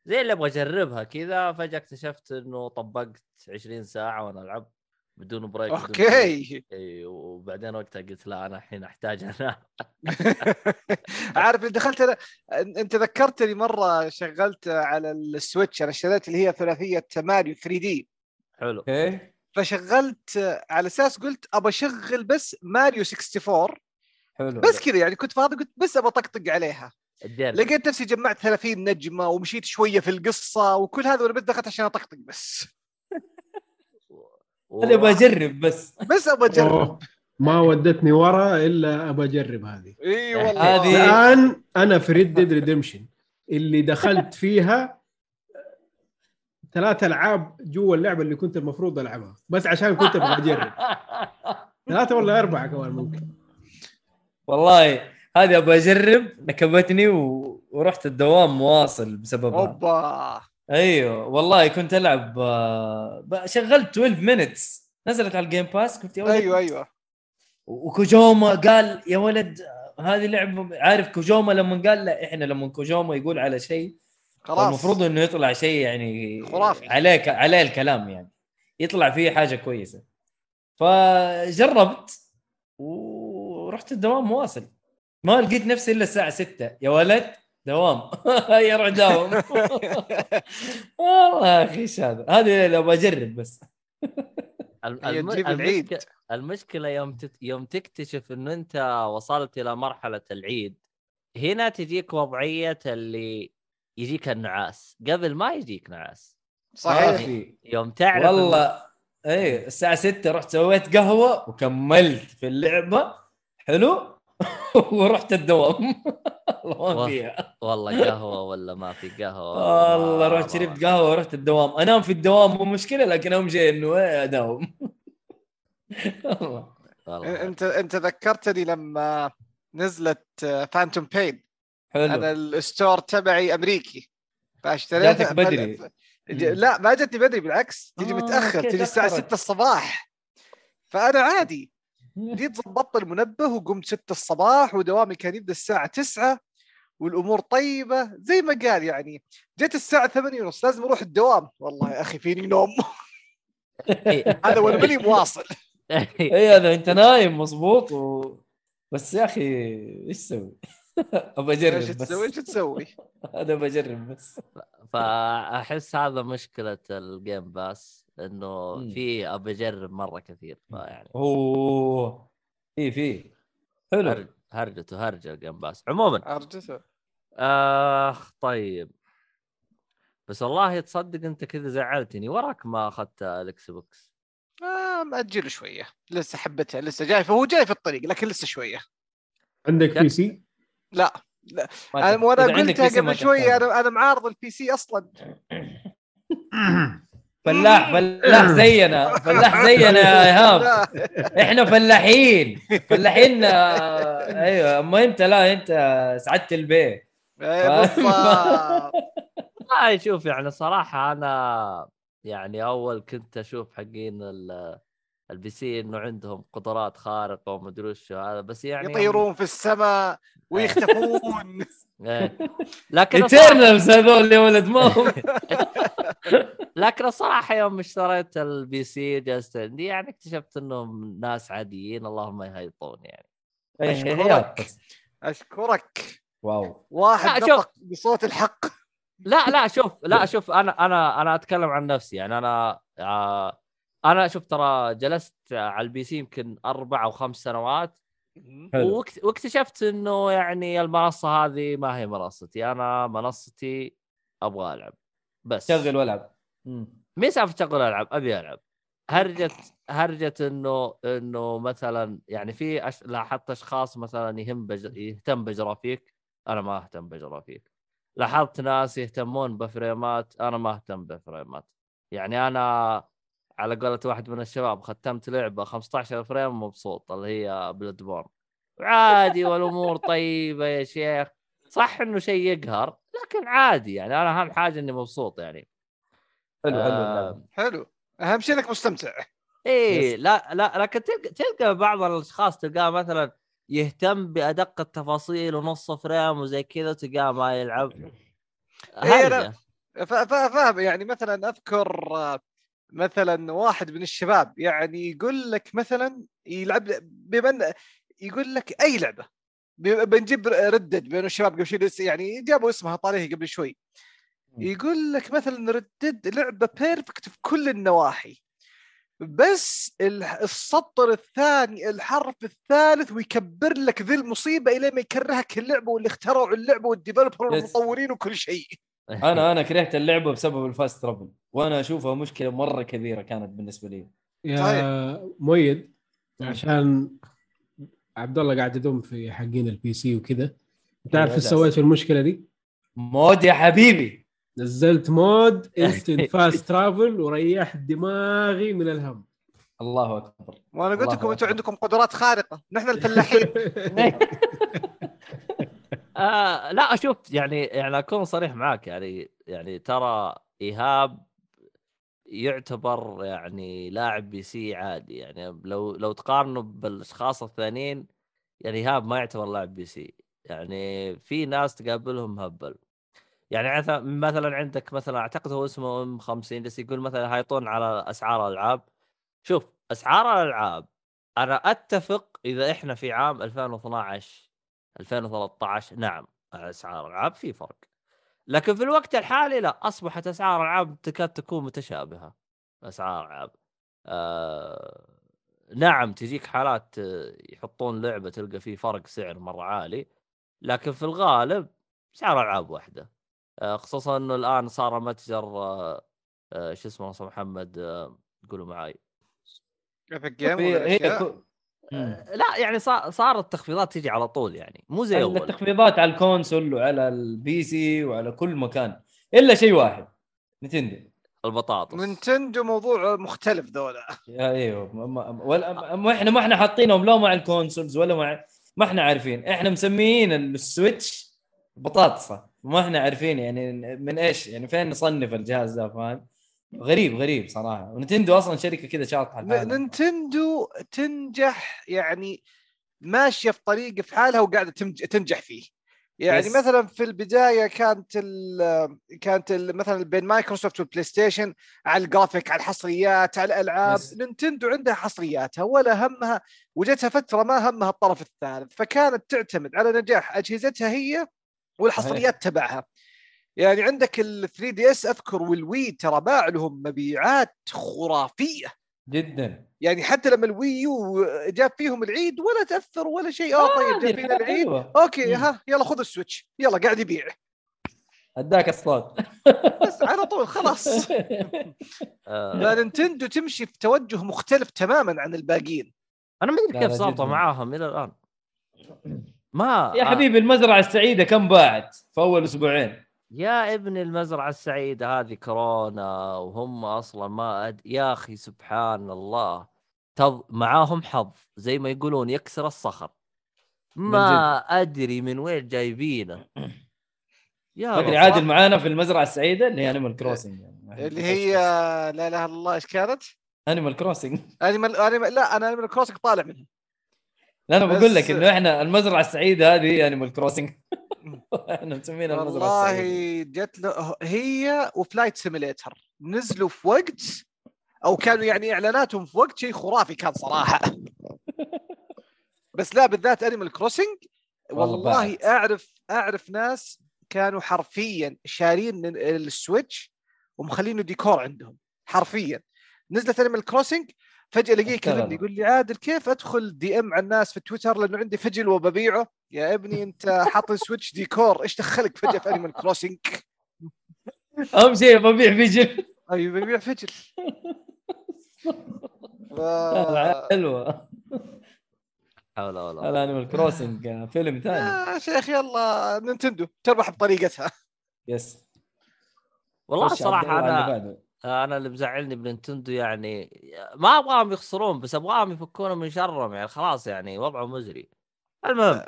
زي اللي أبغى أجربها كذا فجأة اكتشفت إنه طبقت 20 ساعة وأنا ألعب بدون break. okay. إي وبعدين وقتها قلت لا أنا الحين أحتاج أنا. عارف اللي دخلت أنا أنت ذكرتني مرة شغلت على ال Switch أنا اشتريت اللي هي ثلاثية ماريو 3 دي. حلو. okay. فشغلت على أساس قلت أبى أشغل بس ماريو 64 حلو. بس كذا يعني كنت فاضي قلت بس ابى اطقطق عليها. تجرب لقيت نفسي جمعت 30 نجمة ومشيت شوية في القصة وكل هذا وأنا بس دخلت عشان أطقطق بس. أنا بجرب بس. بس ابى أجرب. ما ودتني ورا إلا ابى أجرب هذه. إي والله. هذه- الآن أنا في ريد ديد ريدمشن اللي دخلت فيها ثلاث ألعاب جوا اللعبة اللي كنت المفروض ألعبها. بس عشان كنت أبغى أجرب. ثلاثة ولا أربعة كمان ممكن. والله هذه أبغى أجرب. نكبتني و... ورحت الدوام مواصل بسببها. أوبا. أيوه. والله كنت ألعب آه، شغلت 12 minutes نزلت على ال Game Pass قلت يا ولد. أيوه أيوه. وكوجوما قال يا ولد هذه لعبة عارف كوجوما لما قال لا إحنا لما كوجوما يقول على شيء خلاص. المفروض إنه يطلع شيء يعني خرافي. عليه عليه الكلام يعني. يطلع فيه حاجة كويسة. فجربت ورحت الدوام مواصل. ما لقيت نفسي إلا الساعة 6 يا ولد دوام. يا روح داوم. والله يا أخي إيش هذا؟ هذه لو بجرب بس. الم- هي الم- تجيب العيد. المشكلة, المشكلة يوم تت... يوم تكتشف إنه أنت وصلت إلى مرحلة العيد. هنا تجيك وضعية اللي يجيك النعاس. قبل ما يجيك نعاس. صحيح. في يوم تعرف والله إيه الساعة 6 رحت سويت قهوة وكملت في اللعبة. حلو؟ ورحت الدوام. الله. فيها. والله قهوة ولا ما في قهوة؟ والله رحت شربت قهوة ورحت الدوام. أنام في الدوام مو مشكلة لكن اهم شيء إنه إيه أداوم. انت إنت ذكرتني لما نزلت فانتوم بين أنا حلو. الستور تبعي أمريكي. فاشتريتها جاتك بدري. لا ما جتني بدري بالعكس. تجي آه، متأخر تجي الساعة تأخرت. 6 الصباح. فأنا عادي. جيت ضبطت المنبه وقمت 6 الصباح ودوامي كان يبدأ الساعة 9 والأمور طيبة زي ما قال يعني. جت الساعة 8 ونص لازم أروح الدوام. والله يا أخي فيني نوم. هذا وأنا ماني مواصل. إي هذا أنت نايم مظبوط و... بس يا أخي إيش تسوي؟ ابى أجرب إيش بس. تسوي؟ إيش تسوي؟ هذا بجرب بس. فأحس هذا مشكلة ال Game Pass إنه مم. في ابى اجرب مرة كثير فيعني. أوه. في في. حلو. هرج- هرجته هرجة ال Game Pass. عموما. هرجته آخ طيب. بس والله تصدق أنت كذا زعلتني. وراك ما أخذت ال Xbox آه مأجله شوية. لسه حبتها لسه جاي فهو جاي في الطريق لكن لسه شوية. عندك PC لا. ما أنا وأنا قلتها قبل شوية. أنا أنا معارض ال PC أصلا. فلاح فلاح زينا فلاح زينا يا إيهاب. إحنا فلاحين فلاحين آه، أيوه. أما أنت لا أنت سعدت البيت. بالضبط لا شوف يعني صراحة أنا يعني أول كنت أشوف حقين ال- ال PC إنه عندهم قدرات خارقة ومدري وش هذا بس يعني يطيرون في السماء ويختفون. إيه. لكن Eternals هذول يا ولد ما هم. لكن الصراحة يوم اشتريت ال PC جلست عندي يعني اكتشفت إنهم ناس عاديين اللهم يهيطون يعني. إيه، أشكرك. بس. أشكرك. واو. واحد. نطق بصوت الحق. لا لا شوف لا شوف أنا أنا أنا أتكلم عن نفسي يعني. أنا آه أنا شوف ترى جلست على ال PC يمكن أربع أو خمس سنوات. واكتشفت إنه يعني المنصة هذه ما هي منصتي. أنا منصتي أبغى ألعب. بس. شغل وألعب. مين سالفة شغل العب أبي ألعب. هرجه هرجة انه إنه مثلا يعني في أش... لاحظت أشخاص مثلا يهم بج... يهتم ب graphics؟ أنا ما أهتم ب graphics. لاحظت ناس يهتمون ب frameات؟ أنا ما أهتم ب frameات. يعني أنا على قولة واحد من الشباب ختمت لعبة 15 frame مبسوط اللي هي Bloodborne عادي والأمور طيبة يا شيخ. صح إنه شيء يقهر لكن عادي يعني أنا أهم حاجة إني مبسوط يعني. حلو حلو آه،. حلو. أهم شيء إنك مستمتع. إيه لا لا لكن تلقى تلقى بعض الأشخاص تلقاه مثلا يهتم بأدق التفاصيل ونص فريم وزي كذا تلقاه ما يلعب. إيه، فاهم. يعني مثلا أذكر آه، مثلا واحد من الشباب يعني يقول لك مثلا يلعب بمن يقول لك أي لعبة. بنجيب ردد بين الشباب قبل شوي يعني جابوا اسمها طالعه قبل شوي. يقول لك مثلا ردد لعبة perfect في كل النواحي. بس ال- السطر الثاني الحرف الثالث ويكبر لك ذي المصيبة إلى ما يكرهك اللعبة واللي اخترعوا اللعبة وال developer. والمطورين وكل شيء. أنا أنا كرهت اللعبة بسبب ال fast travel وأنا أشوفها مشكلة مرة كبيرة كانت بالنسبة لي. يا مؤيد عشان عبد الله قاعد يدوم في حقين ال PC وكذا تعرف إيش أساس. سويت في المشكلة دي؟ mod يا حبيبي نزلت mod instant fast travel وريحت دماغي من الهم الله أكبر وأنا قلت لكم أنتم. عندكم قدرات خارقة نحن الفلاحين آه لا أشوف يعني يعني أكون صريح معاك يعني يعني ترى إيهاب يعتبر يعني لاعب PC عادي يعني لو لو تقارنه بالأشخاص الثانيين يعني ايهاب ما يعتبر لاعب بي سي. يعني في ناس تقابلهم هبل. يعني مثلا عندك مثلا أعتقد هو اسمه أم 50 بس يقول مثلا هايطون على أسعار الألعاب. شوف أسعار الألعاب أنا أتفق إذا إحنا في عام 2012 2013 نعم أسعار الألعاب في فرق. لكن في الوقت الحالي لا أصبحت أسعار الالعاب تكاد تكون متشابهة. أسعار الالعاب آه نعم تجيك حالات آه، يحطون لعبة تلقى فيه فرق سعر مرة عالي لكن في الغالب اسعار العاب واحدة. آه خصوصا إنه الآن صار متجر آه آه شو اسمه أستاذ محمد آه قولوا معاي. Epic Games هي مم. آه لا يعني صار صارت التخفيضات تيجي على طول يعني مو زي أول. التخفيضات على ال console وعلى ال PC وعلى كل مكان إلا شيء واحد نينتندو. البطاطس. نينتندو موضوع مختلف ذولا. أيوه ما- ما- ولا ما إحنا ما إحنا حاطينهم لا مع ال consoles ولا مع ما إحنا عارفين. إحنا مسميين ال Switch بطاطسة ما إحنا عارفين يعني من إيش يعني فين نصنف الجهاز ده فاهم؟ غريب غريب صراحة ونينتندو أصلا شركة كذا شاطحة ن- العالم. نينتندو تنجح يعني ماشية في طريق في حالها وقاعدة تمج- تنجح فيه يعني yes. مثلا في البداية كانت ال كانت ال مثلا بين مايكروسوفت وال PlayStation على ال graphics على الحصريات على الألعاب yes. نينتندو عندها حصرياتها ولا همها وجتها فترة ما همها الطرف الثالث فكانت تعتمد على نجاح أجهزتها هي والحصريات تبعها يعني عندك ال 3DS أذكر وال Wii ترى باع لهم مبيعات خرافية. جدا. يعني حتى لما ال Wii U جاب فيهم العيد ولا تأثر ولا شيء. آه طيب عادي، جاب فينا العيد. حلوة. okay. ها يلا خذ ال Switch. يلا قاعد يبيع. اداك الصوت بس على طول خلاص. آه. فننتندو تمشي في توجه مختلف تماما عن الباقيين. أنا ما أدري كيف ظابطه جداً. معاهم إلى الآن. ما يا حبيبي المزرعة السعيدة كم باعت في أول أسبوعين؟ يا ابن المزرعة السعيده هذه كورونا وهم أصلا ما أد... يا أخي سبحان الله. تض... معاهم حظ زي ما يقولون يكسر الصخر. ما أدري من وين جايبينه. يا أدري. عادل معانا في المزرعة السعيدة اللي هي Animal Crossing اللي هي لا إله إلا الله إيش كانت؟ انيمال كروسنج انيمال انيمال لا أنا انيمال كروسنج طالع منها. لا أنا بقول لك إنه إحنا المزرعة السعيدة هذه هي انيمال كروسنج إحنا مسمينها المزرعة والله جت له هي و Flight Simulator. نزلوا في وقت أو كانوا يعني إعلاناتهم في وقت شيء خرافي كان صراحة. بس لا بالذات Animal Crossing والله. أعرف أعرف ناس كانوا حرفيا شارين ال- ال Switch ومخلينه ديكور عندهم. حرفيا. نزلت Animal Crossing فجأة لقيه. يكلمني يقول لي عادل كيف أدخل DM على الناس في تويتر؟ لأنه عندي فجل وببيعه. يا ابني أنت حاط Switch ديكور إيش دخلك فجأة في Animal Crossing أهم شيء ببيع فجل أيوه ببيع فجل. ف... حلوة. حول ولا قوة. هذا Animal Crossing فيلم ثاني. يا شيخ يلا Nintendo. تربح بطريقتها yes والله الصراحه أنا. أنا اللي مزعلني ب Nintendo يعني ما أبغاهم يخسرون بس أبغاهم يفكون من شرهم يعني خلاص يعني وضعه مزري. المهم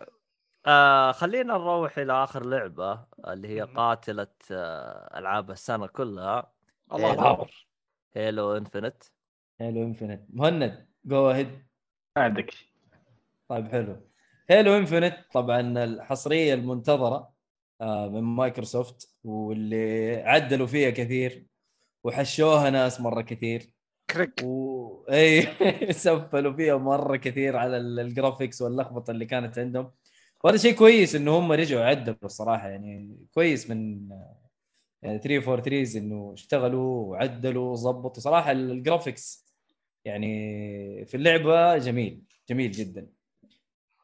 آه. خلينا نروح إلى آخر لعبة اللي هي. قاتلة آه ألعاب السنة كلها. الله هيلو. أكبر. هيلو انفنت هيلو انفنت مهند جو اهيد عندك طيب حلو. Halo Infinite طبعا الحصرية المنتظرة آه، من مايكروسوفت واللي عدلوا فيها كثير. وحشوها ناس مرة كثير. كريك. و إي سفلوا فيها مرة كثير على ال- ال graphics واللخبطة اللي كانت عندهم. وهذا شيء كويس إنه هم رجعوا عدلوا الصراحة يعني كويس من يعني 343 إنه اشتغلوا وعدلوا وظبطوا. صراحة ال- ال graphics يعني في اللعبة جميل جميل جدا.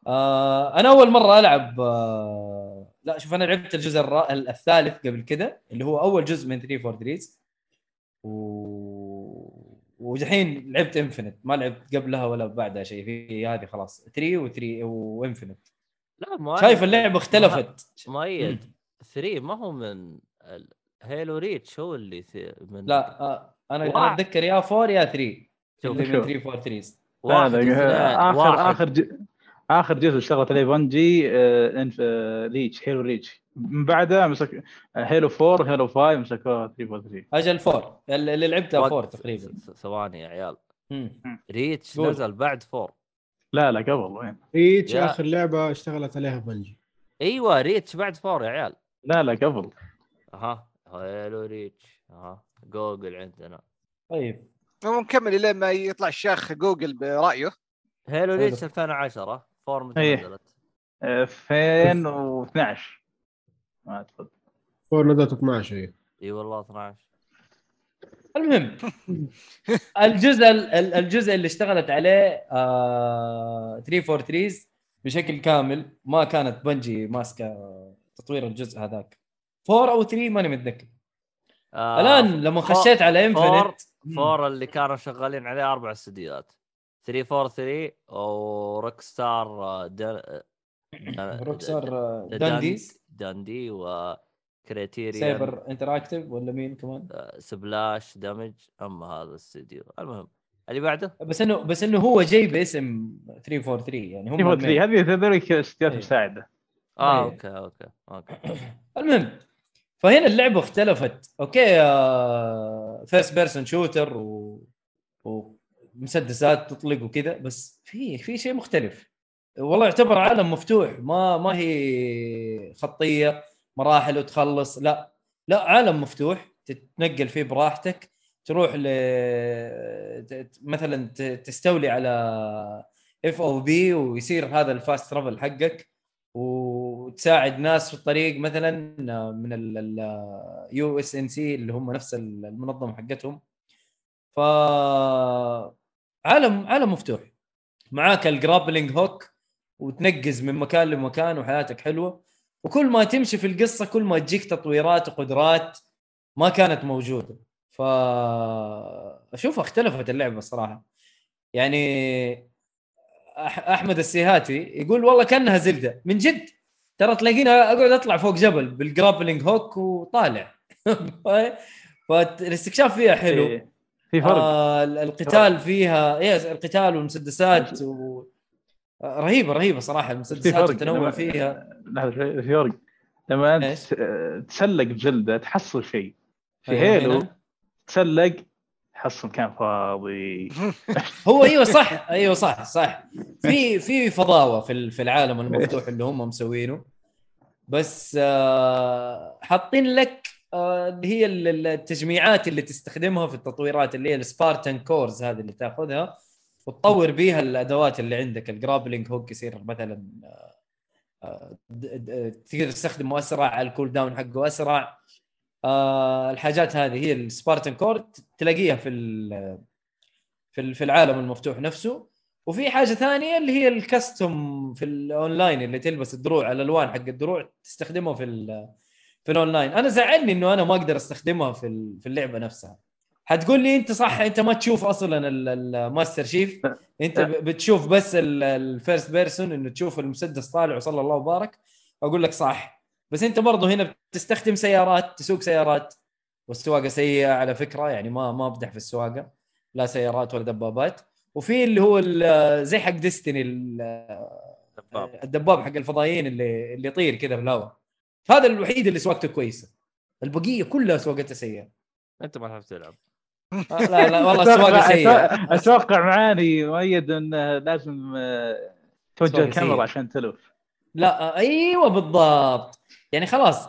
آه أنا أول مرة ألعب آه لا شوف أنا لعبت الجزء. الثالث قبل كده اللي هو أول جزء من 343 و ودحين لعبت Infinite ما لعبت قبلها ولا بعدها شيء. في هذه خلاص. 3 و3 و Infinite لا ما شايف اللعبة اختلفت. مؤيد 3 ما هو من Halo Reach هو اللي ث- من لا آه أنا أنا واحد. أتذكر يا 4 يا 3 شوف اللي من شوف. 343 واحد هذا اثنين، اخر واحد. اخر ج... آخر جزء اشتغلت عليه Bungie آه Inf... آه Reach Halo Reach. من بعدها مسك Halo 4 Halo 5 مسكوها 343 أجل 4 اللي لعبتها وقت- 4 تقريبا. ثواني يا عيال. Reach قول. نزل بعد four لا لا قبل وين؟ Reach يا- آخر لعبة اشتغلت عليها Bungie أيوه Reach بعد four يا عيال. لا لا قبل. أها. Halo Reach. أها. جوجل عندنا. طيب. ونكمل إلى ما يطلع الشيخ جوجل برأيه. Halo. Reach 2010 four متى إيه. نزلت؟ آه، 2012 ما اتفضل four نزلت 12 هي إي والله 12 المهم الجزء ال- ال- الجزء اللي اشتغلت عليه آه 343 بشكل كامل ما كانت بنجي ماسكة تطوير الجزء هذاك. 4 أو 3 ماني متذكر. آه الآن لما خشيت على فور انفنت فور اللي كانوا شغالين عليه أربع استديوهات. 343 وروك ستار آه، دا- دا- روكسار آه، دا- دانديز داندي وكريتيريا سايبر انتراكتيف ولا مين كمان؟ Splash Damage أما هذا الاستديو المهم اللي بعده؟ بس إنه بس إنه هو جاي باسم 343 يعني هم 343 المين. هذه هذول استديوهات إيه. مساعدة. آه إيه. okay okay okay. المهم فهنا اللعبة اختلفت. okay first person shooter و... ومسدسات تطلق وكذا بس في في شيء مختلف. والله يعتبر عالم مفتوح ما ما هي خطية مراحل وتخلص لا. لا عالم مفتوح تتنقل فيه براحتك تروح ل مثلا تستولي على FOB ويصير هذا ال fast travel حقك وتساعد ناس في الطريق مثلا من ال UNSC اللي هم نفس المنظمة حقتهم. ف عالم عالم مفتوح. معاك ال grappling hook وتنقز من مكان لمكان وحياتك حلوة. وكل ما تمشي في القصة كل ما تجيك تطويرات وقدرات ما كانت موجودة. ف أشوف اختلفت اللعبة الصراحه يعني أحمد السيهاتي يقول والله كأنها Zelda. من جد. ترى تلاقيني أقعد أطلع فوق جبل بال grappling hook وطالع. فالاستكشاف فيها حلو. في- في فرق. آه ال- القتال فيها إيه القتال والمسدسات و... رهيبه رهيبه صراحة في المسدسات فرق. والتنوع لما- فيها. لحظة في فرق. لما أنت تسلق ب Zelda تحصل شيء. في أيوة، Halo. تسلق تحصل مكان فاضي. هو أيوه صح أيوه صح صح. في في فضاوة في في العالم المفتوح اللي هم مسوينه. بس آه حاطين لك هي ال- ال- التجميعات اللي تستخدمها في التطويرات اللي هي ال Spartan Cores هذه اللي تاخذها وتطور بيها الأدوات اللي عندك. ال grappling hook يصير مثلا آه، آه، تقدر تستخدمه أسرع ال cooldown حقه أسرع. آه، الحاجات هذه هي ال Spartan Core تلاقيها في في في العالم المفتوح نفسه. وفي حاجة ثانية اللي هي ال custom في الاونلاين اللي تلبس الدروع الألوان حق الدروع تستخدمها في في الاونلاين أنا زعلني إنه أنا ما أقدر أستخدمها في في اللعبة نفسها. حتقول لي أنت صح أنت ما تشوف أصلا ال- الماستر شيف. أنت بتشوف بس ال first person إنه تشوف المسدس طالع وصلى الله وبارك. أقول لك صح. بس أنت برضه هنا بتستخدم سيارات تسوق سيارات. والسواقة سيئة على فكرة يعني ما ما أبدع في السواقة. لا سيارات ولا دبابات. وفي اللي هو زي حق Destiny دباب. الدباب حق الفضائيين اللي اللي يطير كذا في الهواء هذا الوحيد اللي سواقته كويسة. البقية كلها سواقتها سيئة. أنت ما تعرف تلعب. آه، لا لا والله السواقة سيئة. أتوقع معاني مؤيد انه لازم آه، توجه الكاميرا. عشان تلف. لا أيوه بالضبط. يعني خلاص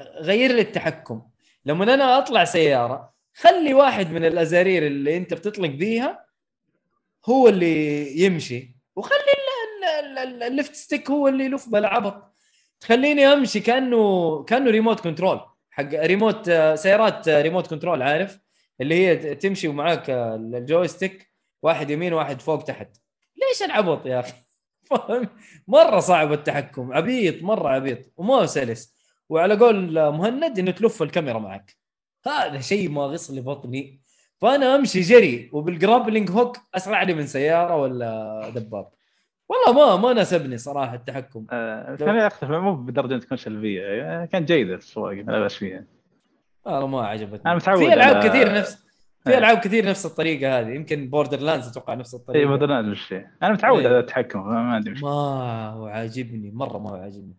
غير لي التحكم. لما أنا أطلع سيارة خلي واحد من الأزارير اللي أنت بتطلق بيها هو اللي يمشي وخلي ال- ال- ال- ال left stick هو اللي يلف بالضبط. تخليني أمشي كأنه كأنه remote control حق ريموت آه، سيارات آه، remote control عارف؟ اللي هي تمشي ومعاك آه، ال joystick واحد يمين واحد فوق تحت. ليش العبط يا أخي؟ مرة صعب التحكم عبيط مرة عبيط وما سلس. وعلى قول مهند إنه تلف الكاميرا معك. هذا شيء مغص لي بطني. فأنا أمشي جري وبال grappling hook اسرع لي من سيارة ولا دباب. والله ما ما ناسبني صراحة التحكم. آه، ثانية اختلف مو بدرجة تكون سلبيه آه، كان جيده السواقه لا باس فيها والله ما عجبتني. أنا متعود في ألعاب على- كثير نفس في إيه. ألعاب كثير نفس الطريقة هذه. يمكن بوردر لاندز أتوقع نفس اي الطريقة بدرنا الشيء. أنا متعود إيه. على التحكم ما مشكلة. ما هو عاجبني مرة ما هو عاجبني.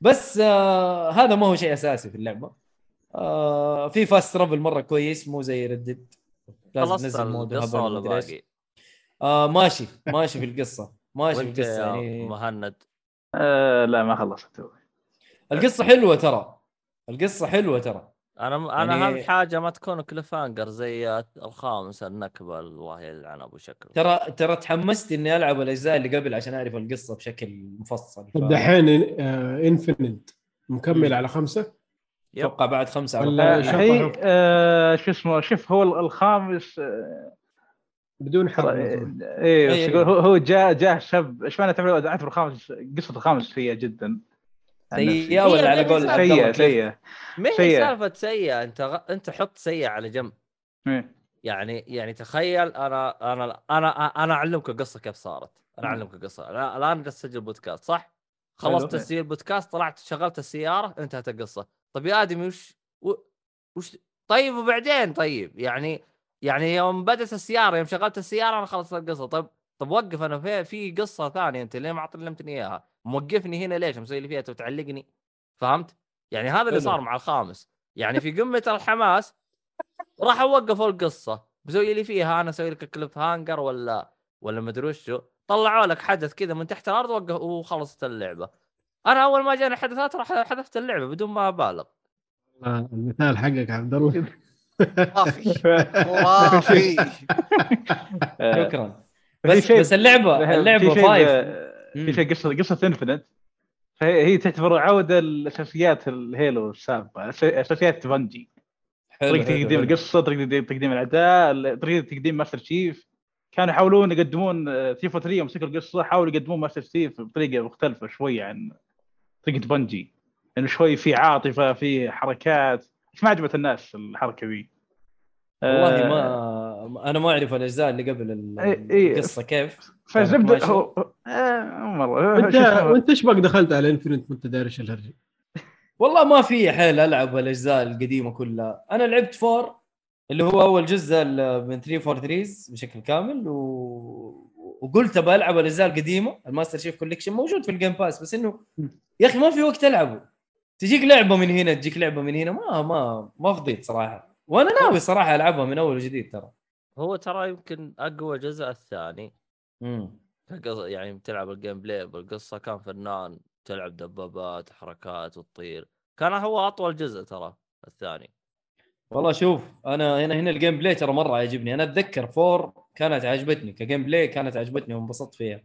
بس آه هذا ما هو شيء أساسي في اللعبة. آه في فاست ترافل مرة كويس مو زي ردد لازم تنزل مود ولا. باقي؟ آه ماشي ماشي في القصة. القصة يا يعني. مهند. آه لا ما خلصت. القصة حلوة ترى. القصة حلوة ترى. أنا أنا يعني- اهم حاجة ما تكون cliffhanger زي الخامس النكبه الله يلعن أبو شكل ترى ترى تحمست إني ألعب الأجزاء اللي قبل عشان أعرف القصة بشكل مفصل. ف- دحين Infinite مكمل مم. على خمسة. أتوقع بعد خمسة على ولا هي. آه شو اسمه شوف هو الخامس آه، بدون حرق إيه إيه. بس يقول هو هو جاء جاء شاب إيش معنى تعتبر اعتبر الخامس قصة الخامس سيئه جدا سيئة ولا على قول سيئة؟ سيئة ما هي سيئة. سالفة سيئة أنت غ... أنت حط سيئة على جنب إيه. يعني يعني تخيل أنا أنا أنا أنا أعلمك القصة كيف صارت أنا. أعلمك القصة أنا الآن جالس اسجل بودكاست صح؟ خلصت. تسجيل البودكاست طلعت شغلت السيارة انتهت القصة طيب يا آدمي وش و- وش طيب وبعدين طيب يعني يعني يوم بدأت السيارة يوم شغلت السيارة أنا خلصت القصة طيب طب وقف أنا في في قصة ثانية أنت ليه ما علمتني إياها؟ موقفني هنا ليش؟ مسوي لي فيها تعلقني؟ فهمت؟ يعني هذا اللي. صار مع الخامس يعني في قمة الحماس راحوا وقفوا القصة مسوي لي فيها أنا أسوي لك cliffhanger ولا ولا مدري وشو طلعوا لك حدث كذا من تحت الأرض وقف وخلصت اللعبة أنا أول ما جاني حدثات راح حذفت اللعبة بدون ما أبالغ المثال حقك عبد الله خرافي خرافي آه، شكرا. بس شيء- بس اللعبه في اللعبة شيء- five. في شيء قصه قصة Infinite فهي هي تعتبر عودة لأساسيات ال Halo السابقة. أساسيات Bungie طريقة تقديم. القصة طريقة تقديم الأداء طريقة تقديم ماستر شيف كانوا يحاولون يقدمون 343 يوم مسكوا القصة حاولوا يقدمون ماستر شيف بطريقة مختلفة شوي عن طريقة Bungie لأنه شوي في عاطفة في حركات. ما عجبت الناس الحركة ذي؟ والله آه، ما أنا ما أعرف الأجزاء اللي قبل ال-. القصة كيف. فالزبده ماشي. هو آه، مره انت إيش بك دخلت على Infinite وأنت داري إيش الهرجة؟ والله ما في حيل ألعب الأجزاء القديمة كلها. أنا لعبت four اللي هو أول جزء ال- من 343 بشكل كامل و... وقلت ابى ألعب الأجزاء القديمة الماستر شيف collection موجود في ال Game Pass بس إنه يا أخي ما في وقت ألعبه. تجيك لعبة من هنا تجيك لعبة من هنا ما ما ما فضيت صراحة. وأنا ناوي صراحة ألعبها من أول وجديد ترى. هو ترى يمكن أقوى جزء الثاني. امم يعني بتلعب ال gameplay بالقصة كان فنان تلعب دبابات حركات وتطير. كان هو أطول جزء ترى الثاني. والله شوف أنا هنا هنا ال gameplay ترى مرة عجبني أنا أتذكر four كانت عجبتني ك gameplay كانت عجبتني وانبسطت فيها.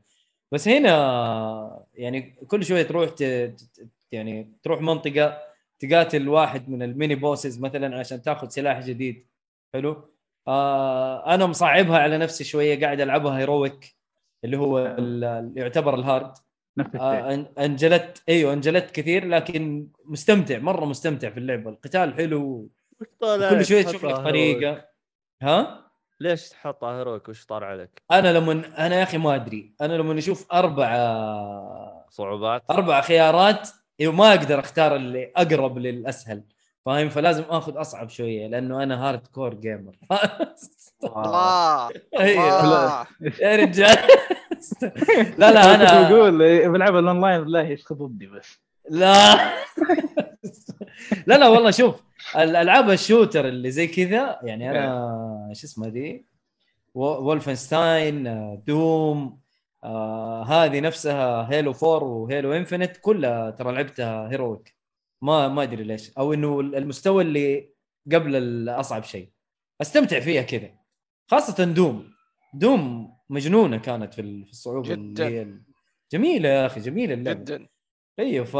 بس هنا يعني كل شوية تروح ت... ت- يعني تروح منطقة تقاتل واحد من ال mini bosses مثلا عشان تاخذ سلاح جديد. حلو؟ آه أنا مصعبها على نفسي شوية قاعد ألعبها heroic اللي هو ال- اللي يعتبر ال hard آه أن- أنجلد إيوه أنجلد كثير لكن مستمتع مرة مستمتع في اللعبة. القتال حلو كل شوية تشوف لك. طريقه ها؟ ليش تحطها heroic وش طار عليك؟ أنا لما أنا يا أخي ما أدري. أنا لما أشوف أربع صعوبات؟ أربع خيارات أيوه ما أقدر أختار اللي أقرب للأسهل فاهم؟ فلازم آخذ أصعب شوية لأنه أنا hardcore gamer الله أيوه الله. يا رجال. لا لا أنا بقول إيه، بلعبها الأونلاين بالله يشخص ضدي بس. لا. لا لا والله شوف الالعاب ال shooter اللي زي كذا يعني أنا شو اسمها دي Wolfenstein آه، Doom آه هذه نفسها Halo 4 و Halo Infinite كلها ترى لعبتها heroic ما ما أدري ليش. أو إنه المستوى اللي قبل الأصعب شيء. أستمتع فيها كذا. خاصة دوم. دوم مجنونة كانت في ال- في الصعوبة جداً. اللي جميلة يا أخي جميلة اللعبة. جدا. أيوه ف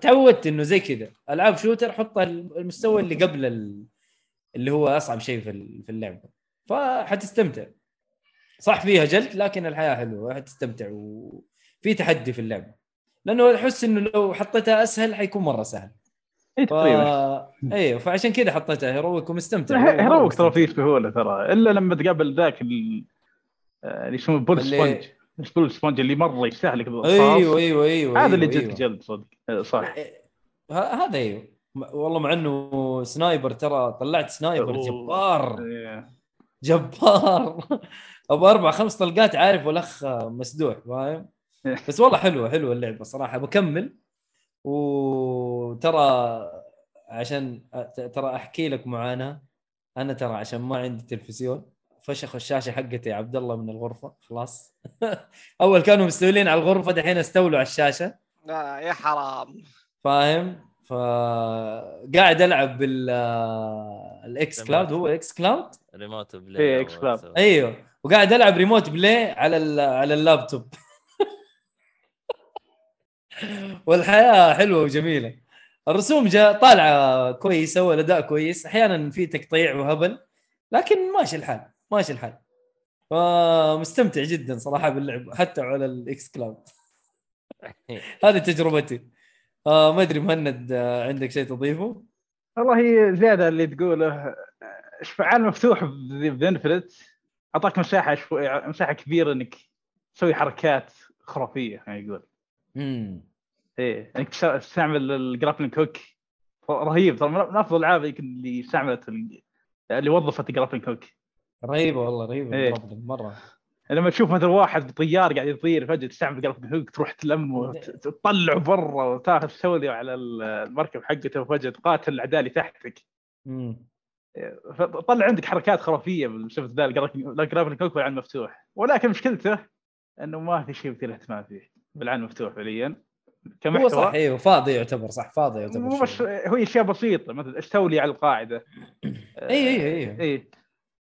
تعودت إنه زي كذا. ألعاب شوتر حط المستوى اللي قبل ال... اللي هو أصعب شيء في اللعبة. فحتستمتع. صح فيها جلد لكن الحياة حلوة حتستمتع وفي تحدي في اللعبه لأنه أحس إنه لو حطيتها أسهل حيكون مرة سهل. اي ف... أيوه فعشان كذا حطيتها. heroic ومستمتع. مرة heroic ترى. فيه سهوله ترى. إلا لما تقابل ذاك ال- اللي يسمونه bullet sponge. ال bullet sponge اللي مرة يستهلك بالرصاص. أيوه أيوه أيوه هذا اللي جد أيوة. جلد صدق. آه، صح. ه- هذا أيوه. والله مع إنه sniper ترى طلعت sniper. جبار. إيه. جبار. ابو أربع خمس طلقات عارف والاخ مسدوح فاهم؟ بس والله حلوة حلوة اللعبة صراحة. بكمل. وترى عشان ترى أحكي لك معاناة. أنا ترى عشان ما عندي تلفزيون فشخوا الشاشة حقتي يا عبد الله من الغرفة خلاص. أول كانوا مستولين على الغرفة دحين استولوا على الشاشة. لا يا حرام. فاهم؟ فقاعد ألعب بال ال xCloud. هو xCloud؟ remote play إيه، cloud. سوي. أيوه. وقاعد ألعب remote play على ال- على اللابتوب. والحياة حلوة وجميلة. الرسوم جا طالعة كويسة والأداء كويس. أحيانا في تقطيع وهبل لكن ماشي الحال ماشي الحال. فمستمتع جدا صراحة باللعب حتى على ال xCloud هذه تجربتي. آه ما أدري مهند آه عندك شيء تضيفه؟ والله زيادة اللي تقوله آه، عالم مفتوح بذا Infinite أعطاك مساحة شوي مساحة كبيرة إنك تسوي حركات خرافية يعني يقول. امم إيه إنك تس- تستعمل ال grappling hook رهيب ترى من أفضل الألعاب يمكن اللي استعملت ال- اللي وظفت ال grappling hook رهيبة والله رهيبة إيه. grappling مرة. لما تشوف مثلا واحد بطيار قاعد يطير فجأة تستعمل ال grappling hook تروح تلمه وتطلعه برا وتاخذ تسوي على المركب حقته وفجأة تقاتل الأعداء اللي تحتك. امم فطلع عندك حركات خرافية بسبب ذا ال grappling hook بالعالم المفتوح ولكن مشكلته إنه ما في شيء مثير اهتمام فيه بالعالم المفتوح فعليا. هو كمحتوى. صح أيوه فاضي يعتبر صح فاضي يعتبر مو شوي. هو أشياء بسيطة مثلا استولي على القاعدة؟ اي اي اي اي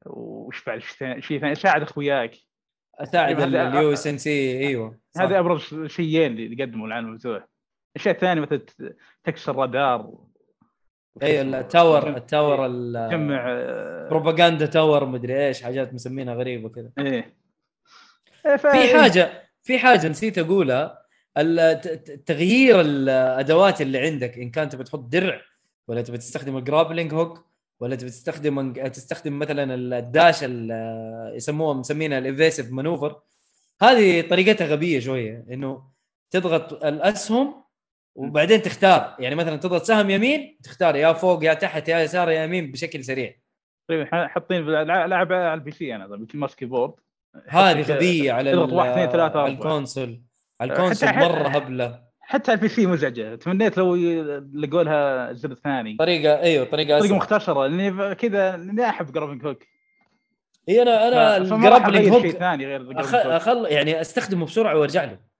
وش بعد شيء ثاني؟ ساعد أخوياك. أساعد ال UNSC إيوه. هذا أبرز شيئين اللي قدموا العالم المفتوح الاشياء الثانية مثلا تكسر رادار أي ال tower ال tower آه، propaganda tower مدري إيش حاجات مسمينها غريبة كذا. إيه. إيه، في حاجة في حاجة نسيت أقولها. ال- ت- ت- تغيير الادوات اللي عندك إن كان تبي تحط درع ولا تبي تستخدم ال grappling hook ولا تبي تستخدم تستخدم مثلا ال dash ال- يسموها مسمينها ال evasive maneuver هذه طريقتها غبية شوية إنه تضغط الأسهم وبعدين تختار. يعني مثلا تضغط سهم يمين تختار يا فوق يا تحت يا يسار يا يمين بشكل سريع. تقريبا حاطين لعبه على ال PC أنا يمكن ماسك keyboard هذه غبية على تضغط واحد، اثنين، ثلاثة، على. ال console. على ال console مرة هبلة. حتى ال PC مزعجة. تمنيت لو لقوا لها الزر الثاني. طريقة أيوه طريقة طريقة مختصرة لأني كذا لأني أحب grappling hook إي أنا أنا ال grappling hook ثاني غير أخ... ال grappling hook أخل... يعني أستخدمه بسرعة وأرجع له.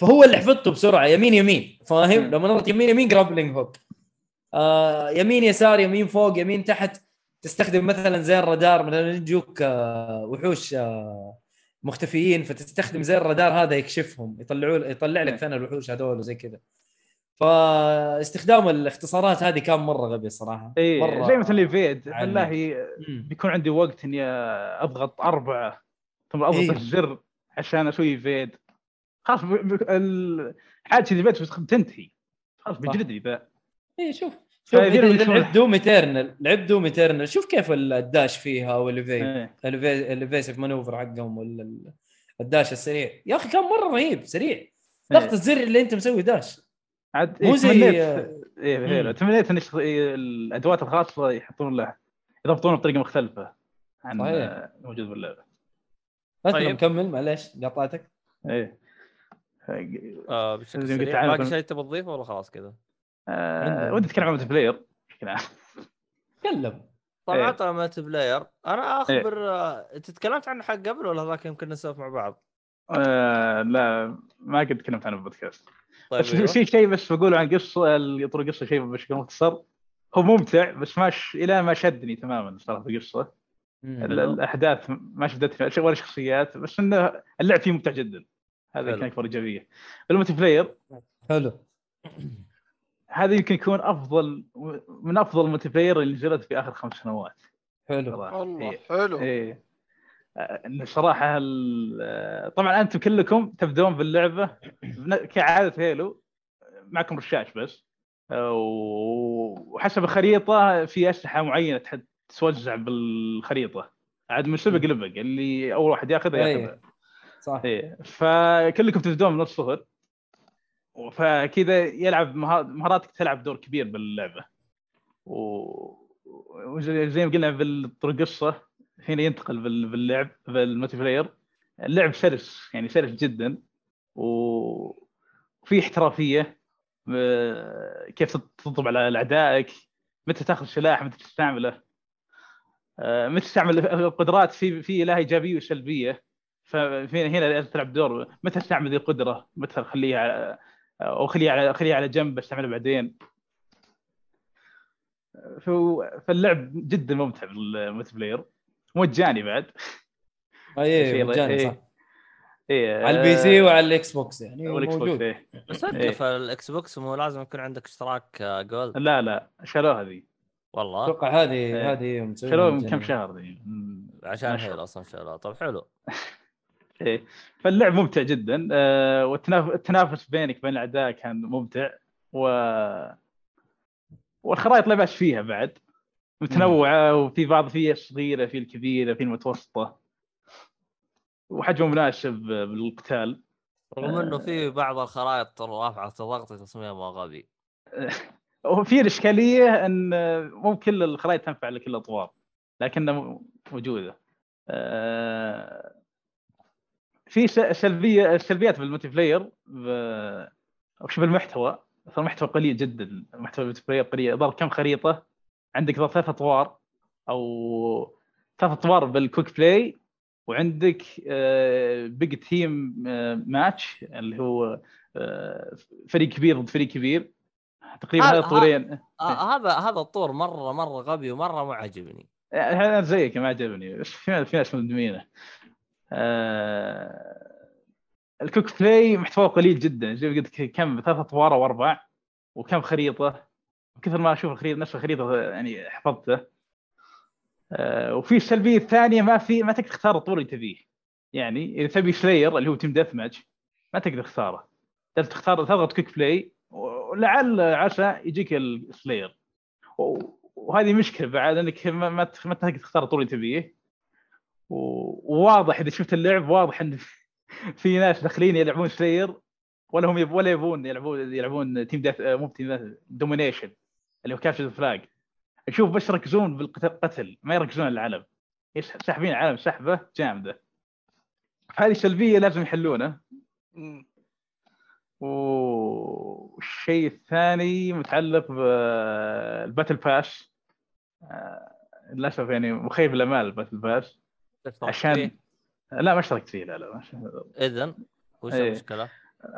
فهو اللي حفظته بسرعة يمين يمين فاهم. لما نضغط يمين يمين grappling hook آه يمين يسار يمين فوق يمين تحت تستخدم مثلا زي الرادار مثلا يجوك آه وحوش آه مختفيين فتستخدم زي الرادار هذا يكشفهم يطلعوا يطلع لك. ثاني الوحوش هذول وزي كذا فاستخدام الاختصارات هذه كان مرة غبي صراحة اي إيه، زي مثلا. والله مم. بيكون عندي وقت إني أضغط أربعة ثم أضغط إيه. الزر عشان أسوي evade خلاص ب... ب... ال- حاجة ال evade بتنتهي خلاص. بيجلدني ذا اي شوف لعبت Doom Eternal لعبت Doom Eternal شوف كيف ال dash فيها وال eva- إيه. maneuver حقهم ولا ال dash السريع. يا أخي كان مرة رهيب سريع. ضغط الزر اللي أنت مسوي dash. عاد مو إيه، زي- تمنيت آه، إيه. تمنيت ان إيه، الأدوات الخاصة يحطون له يضبطونه بطريقة مختلفة عن الموجود باللعبة. طيب. مكمل معليش قاطعتك. إيه. آه بشكل سريع باقي شيء تبغى تضيفه ولا خلاص كذا؟ آه، ودي اتكلم عن multiplayer بشكل عام. تكلم طبعا إيه. طالما multiplayer أنا أخبر آه، أنت تكلمت عنه حق قبل ولا هذاك يمكن نسولف مع بعض؟ آه، لا ما قد تكلمت عنه بالبودكاست طيب بس أيوه. في شيء بس بقوله عن قصة يطور قصة شيء بشكل مختصر هو ممتع بس ما ش... إلى ما شدني تماما صراحة في القصة الأحداث ما شدتني ولا شخصيات بس إنه اللعب فيه ممتع جدا هذا. كان اكبر ايجابيه ال multiplayer. حلو. هذا يمكن يكون أفضل من أفضل ال multiplayer اللي نزلت في آخر خمس سنوات. حلو. والله إيه. حلو. إيه. إن صراحة ال- طبعا أنتم كلكم تبدون باللعبه كعادة هيلو. معكم رشاش بس. وحسب الخريطة في أسلحة معينة توزع بالخريطة. عاد من سبق لبق اللي أول واحد ياخذها إيه. ياخذها. صح. إيه فكلكم تبدون من الصفر فكذا يلعب مها- مهاراتك تلعب دور كبير باللعبة. وزي زي ما قلنا بالطرق قصه هنا ينتقل بال- باللعب بالملتي بلاير. اللعب سلس يعني سلس جدا. وفي احترافية كيف تضرب على أعدائك متى تأخذ سلاح متى تستعمله. آه، متى تستعمل القدرات في في لها إيجابية وسلبية. فهنا هنا تلعب دور. متى تستعمل ذي القدرة؟ متى خليها على أو خليها على خليها على جنب استعملها بعدين. فاللعب جدا ممتع بال multiplayer مجاني بعد. أي مجاني. صح. إيه على ال PC وعلى ال Xbox يعني وال Xbox موجود. إيه. بس أنت إيه. في ال Xbox مو لازم يكون عندك اشتراك آه، Gold؟ لا لا. شالوها ذي والله؟ أتوقع هذه إيه. هذه شالوها من. كم شهر ذي؟ عشان. هيل أصلا شغله طب حلو. إيه. فاللعب ممتع جدا. آه، والتناف- التنافس بينك وبين الأعداء كان ممتع. و والخرائط لا بأس فيها بعد. متنوعة وفي بعض فيها صغيره في الكبيرة في المتوسطة. وحجمه مناسب بالقتال. رغم إنه آه. في بعض الخرائط رافعة الضغط تصميمها غبي. وفي الإشكالية إن مو كل الخرائط تنفع لكل الأطوار لكنها موجودة. آه، في سلبيه السلبيات بال multiplayer ب- أو شوف المحتوى قليل جدا محتوى ال multiplayer قليل. ضرب كم خريطة؟ عندك ضرب ثلاث أطوار أو ثلاث أطوار بال quick play وعندك big team match اللي هو آه، فريق كبير ضد فريق كبير. تقريبا هذا- الطورين. هذا هذا الطور مره مرة غبي ومرة مو عاجبني. أنا زيك ما عجبني. بس في ناس مدمنينه. آه ال quick play محتوى قليل جدا. زي ما قلت كم ثلاث أطوار أو أربع وكم خريطة. كثر ما أشوف الخريطة نفس الخريطة يعني حفظته. آه وفي السلبية الثانية ما في ما تقدر تختار الطور اللي تبيه. يعني إذا تبي slayer اللي هو team deathmatch ما تقدر تختاره. تقدر تختار تضغط quick play ولعل عسى يجيك ال slayer وهذه مشكلة بعد إنك ما ما تقدر تختار الطور اللي تبيه. وواضح إذا شفت اللعب واضح إن في ناس داخلين يلعبون slayer ولا هم يب ولا يبون يلعبون يلعبون team death مو team domination اللي هو capture flag أشوف بس يركزون بالقتل ما يركزون على العلم. ساحبين العلم سحبه جامدة. هذه سلبية لازم يحلونها. مم. والشيء الثاني متعلق بال battle pass آه، للأسف يعني مخيب الأمال ال battle pass عشان لا ما اشتركت فيه لا لا ما. اذا وش إيه. المشكلة؟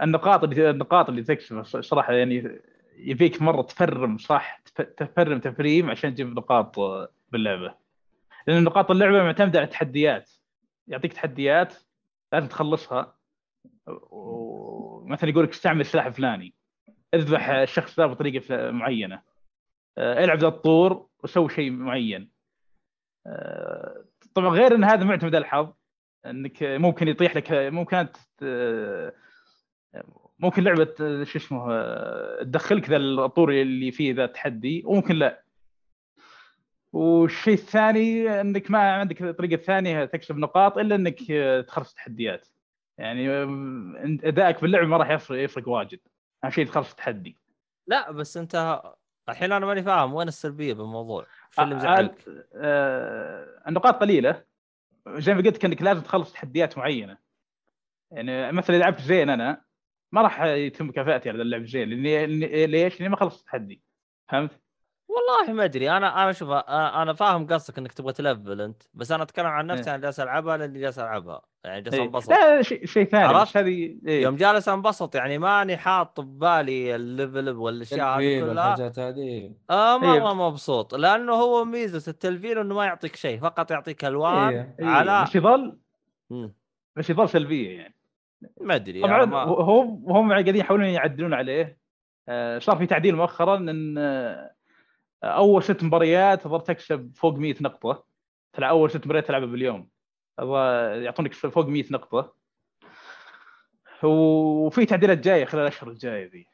النقاط اللي النقاط اللي تكسب صراحة يعني يبيك مرة تفرم صح؟ تف- تفرم تفريم عشان تجيب نقاط باللعبة. لأن نقاط اللعبة معتمدة على التحديات يعطيك تحديات لازم تخلصها. ومثلا يقول لك استعمل السلاح الفلاني اذبح الشخص ذا بطريقة معينة. آه، العب ذا الطور وسوي شيء معين. آه، طبعا غير إن هذا معتمد على الحظ إنك ممكن يطيح لك ممكن ممكن لعبة شو اسمه تدخلك ذا الطور اللي فيه ذا التحدي وممكن لا. والشيء الثاني إنك ما عندك طريقه ثانية تكسب نقاط إلا إنك تخلص تحديات. يعني أدائك باللعبه ما راح يفرق يفرق واجد. اهم شيء تخلص التحدي لا بس أنت الحين أنا ماني فاهم وين السلبية بالموضوع؟ شو اللي آه، مزعلك؟ آه، النقاط قليلة زي ما قلت انك لازم تخلص تحديات معينة يعني مثلا إذا لعبت زين أنا ما راح يتم مكافاتي على اللعب زين لاني ليش؟ لأني ما خلصت التحدي فهمت؟ والله ما أدري أنا أنا شوف أنا فاهم قصدك إنك تبغى تلفل أنت بس أنا أتكلم عن نفسي إيه. أنا جالس ألعبها لأني جالس ألعبها يعني جالس إيه. أنبسط لا شيء شيء ثاني عرفت؟ هذه إيه. يوم جالس أنبسط يعني ماني حاط ببالي ال level والأشياء هذه كلها هذه آه إيه. مره مبسوط لأنه هو ميزة التلفيل إنه ما يعطيك شيء فقط يعطيك ألوان إيه. إيه. على بس يظل. بس يظل سلبية يعني ما أدري طبعا أنا ما... هم هم قاعدين يحاولون يعدلون عليه آه، صار في تعديل مؤخرا إن أول ست مباريات تظل تكسب فوق 100 نقطة. تلعب أول ست مباريات تلعبها باليوم. يعطونك فوق 100 نقطة. وفي تعديلات جاية خلال الاشهر الجاية ذي.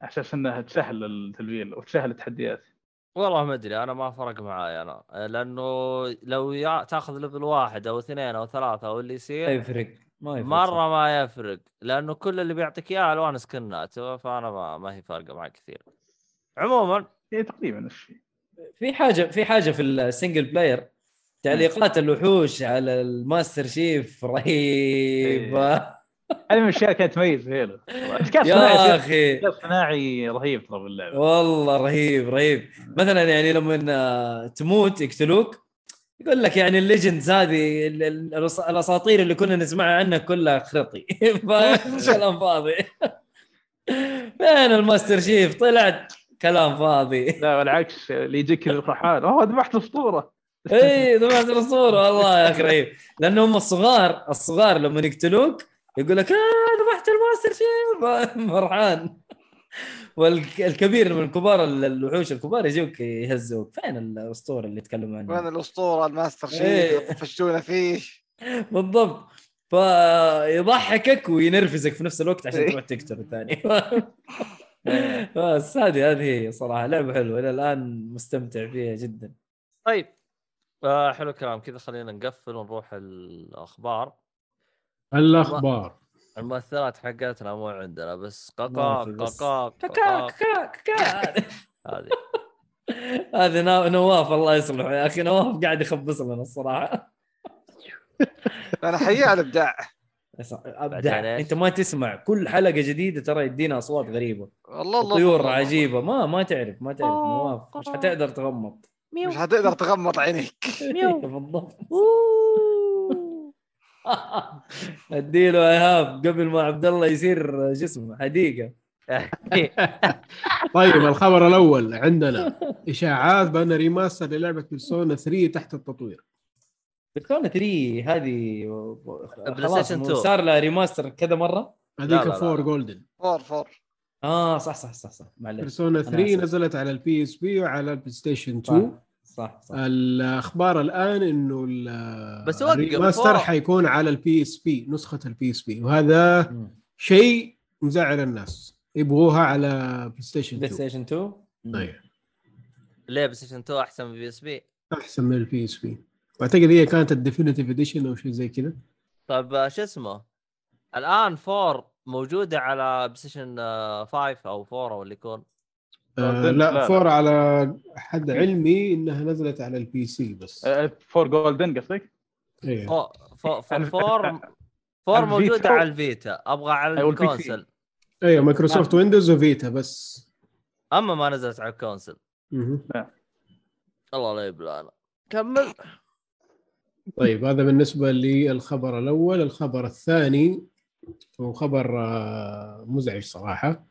على أساس إنها تسهل التلفيل وتسهل التحديات. والله ما أدري أنا ما فرق معاي أنا. لأنه لو يا تأخذ level واحد أو اثنين أو ثلاثة أو اللي ما يصير يفرق ما يفرق مرة ما يفرق. لأنه كل اللي بيعطيك إياه ألوان سكنات فأنا ما, ما هي فارقة معي كثير. عموما إيه تقريبا الشيء. في حاجة في حاجة في ال single player تعليقات الوحوش على الماستر شيف رهيبه هذه من الأشياء كانت تميز هيلو. يا أخي. الصناعي رهيب ترى باللعبه والله رهيب رهيب. مثلا يعني لما تموت يقتلوك يقول لك يعني ال legends هذه الأساطير اللي كنا نسمعها عنها كلها خرطي؟ كلام فاضي. فين الماستر شيف؟ طلعت. كلام فاضي. لا بالعكس اللي يجيك كذا فرحان أوه ذبحت اسطوره إي ذبحت الاسطوره والله يا أخي رهيب. لأنه هم الصغار الصغار لما يقتلوك يقول لك آه ذبحت الماستر شيف فرحان. والكبير من كبار ال- الوحوش الكبار يجوك يهزوك. فين الأسطورة اللي يتكلموا وين عنها الأسطورة الماستر شيف إيه. فشونا فيه؟ بالضبط. فيضحكك وينرفزك في نفس الوقت عشان. تروح تقتل الثاني. بس هذه هذه هي صراحة لعبة حلوة إلى الآن مستمتع فيها جدا. طيب آه حلو الكلام. كذا خلينا نقفل ونروح الأخبار. الأخبار. المؤثرات حقتنا مو عندنا بس. قاقا كاكا كاكا كاكا هذه. هذه نواف الله يصلحه. يا أخي نواف قاعد يخبص لنا الصراحة. أنا حقيقه على الابداع أبدع؟ أنت ما تسمع. كل حلقة جديدة ترى يدينا أصوات غريبة. والله الله طيور عجيبة. ما ما تعرف ما تعرف نواف. مش حتقدر تغمض. مش حتقدر تغمض عينيك. بالضبط. أديله ايهاب قبل ما عبد الله يصير جسمه. حديقة. طيب الخبر الأول عندنا إشاعات بأن remaster للعبة بيرسونا 3 تحت التطوير. بيرسونا 3 هذه بلاي خلاص ستيشن إنه 2. صار لها remaster كذا مرة؟ هذيك لا، لا، لا. four golden four four آه صح صح صح صح. معلش بيرسونا أنا 3 آسف. نزلت على البي اس بي وعلى البلاي ستيشن 2 صح صح. الأخبار الآن إنه ال- بس ال remaster. حيكون على البي اس بي نسخة البي اس بي وهذا. شيء مزعل الناس. يبغوها على بلاي ستيشن بلاي 2 ستيشن 2 أيوة. ليه بلاي ستيشن 2 أحسن من بي اس بي أحسن من البي اس بي واعتقد هي كانت ال definitive edition أو شيء زي كذا. طيب آه، شو اسمه؟ الآن 4 موجودة على بلاي ستيشن 5 أو 4 أو اللي يكون. آه لا،. four على حد علمي إنها نزلت على ال PC بس. آه، four golden قصدك؟ إيه. four four على- four موجودة. على الفيتا. أبغى على سي. ال console. أيوه مايكروسوفت ويندوز وفيتا بس. أما ما نزلت على ال console. مهم. الله لا يبلانا كمل. طيب هذا بالنسبة للخبر الأول. الخبر الثاني هو خبر آه، مزعج صراحة.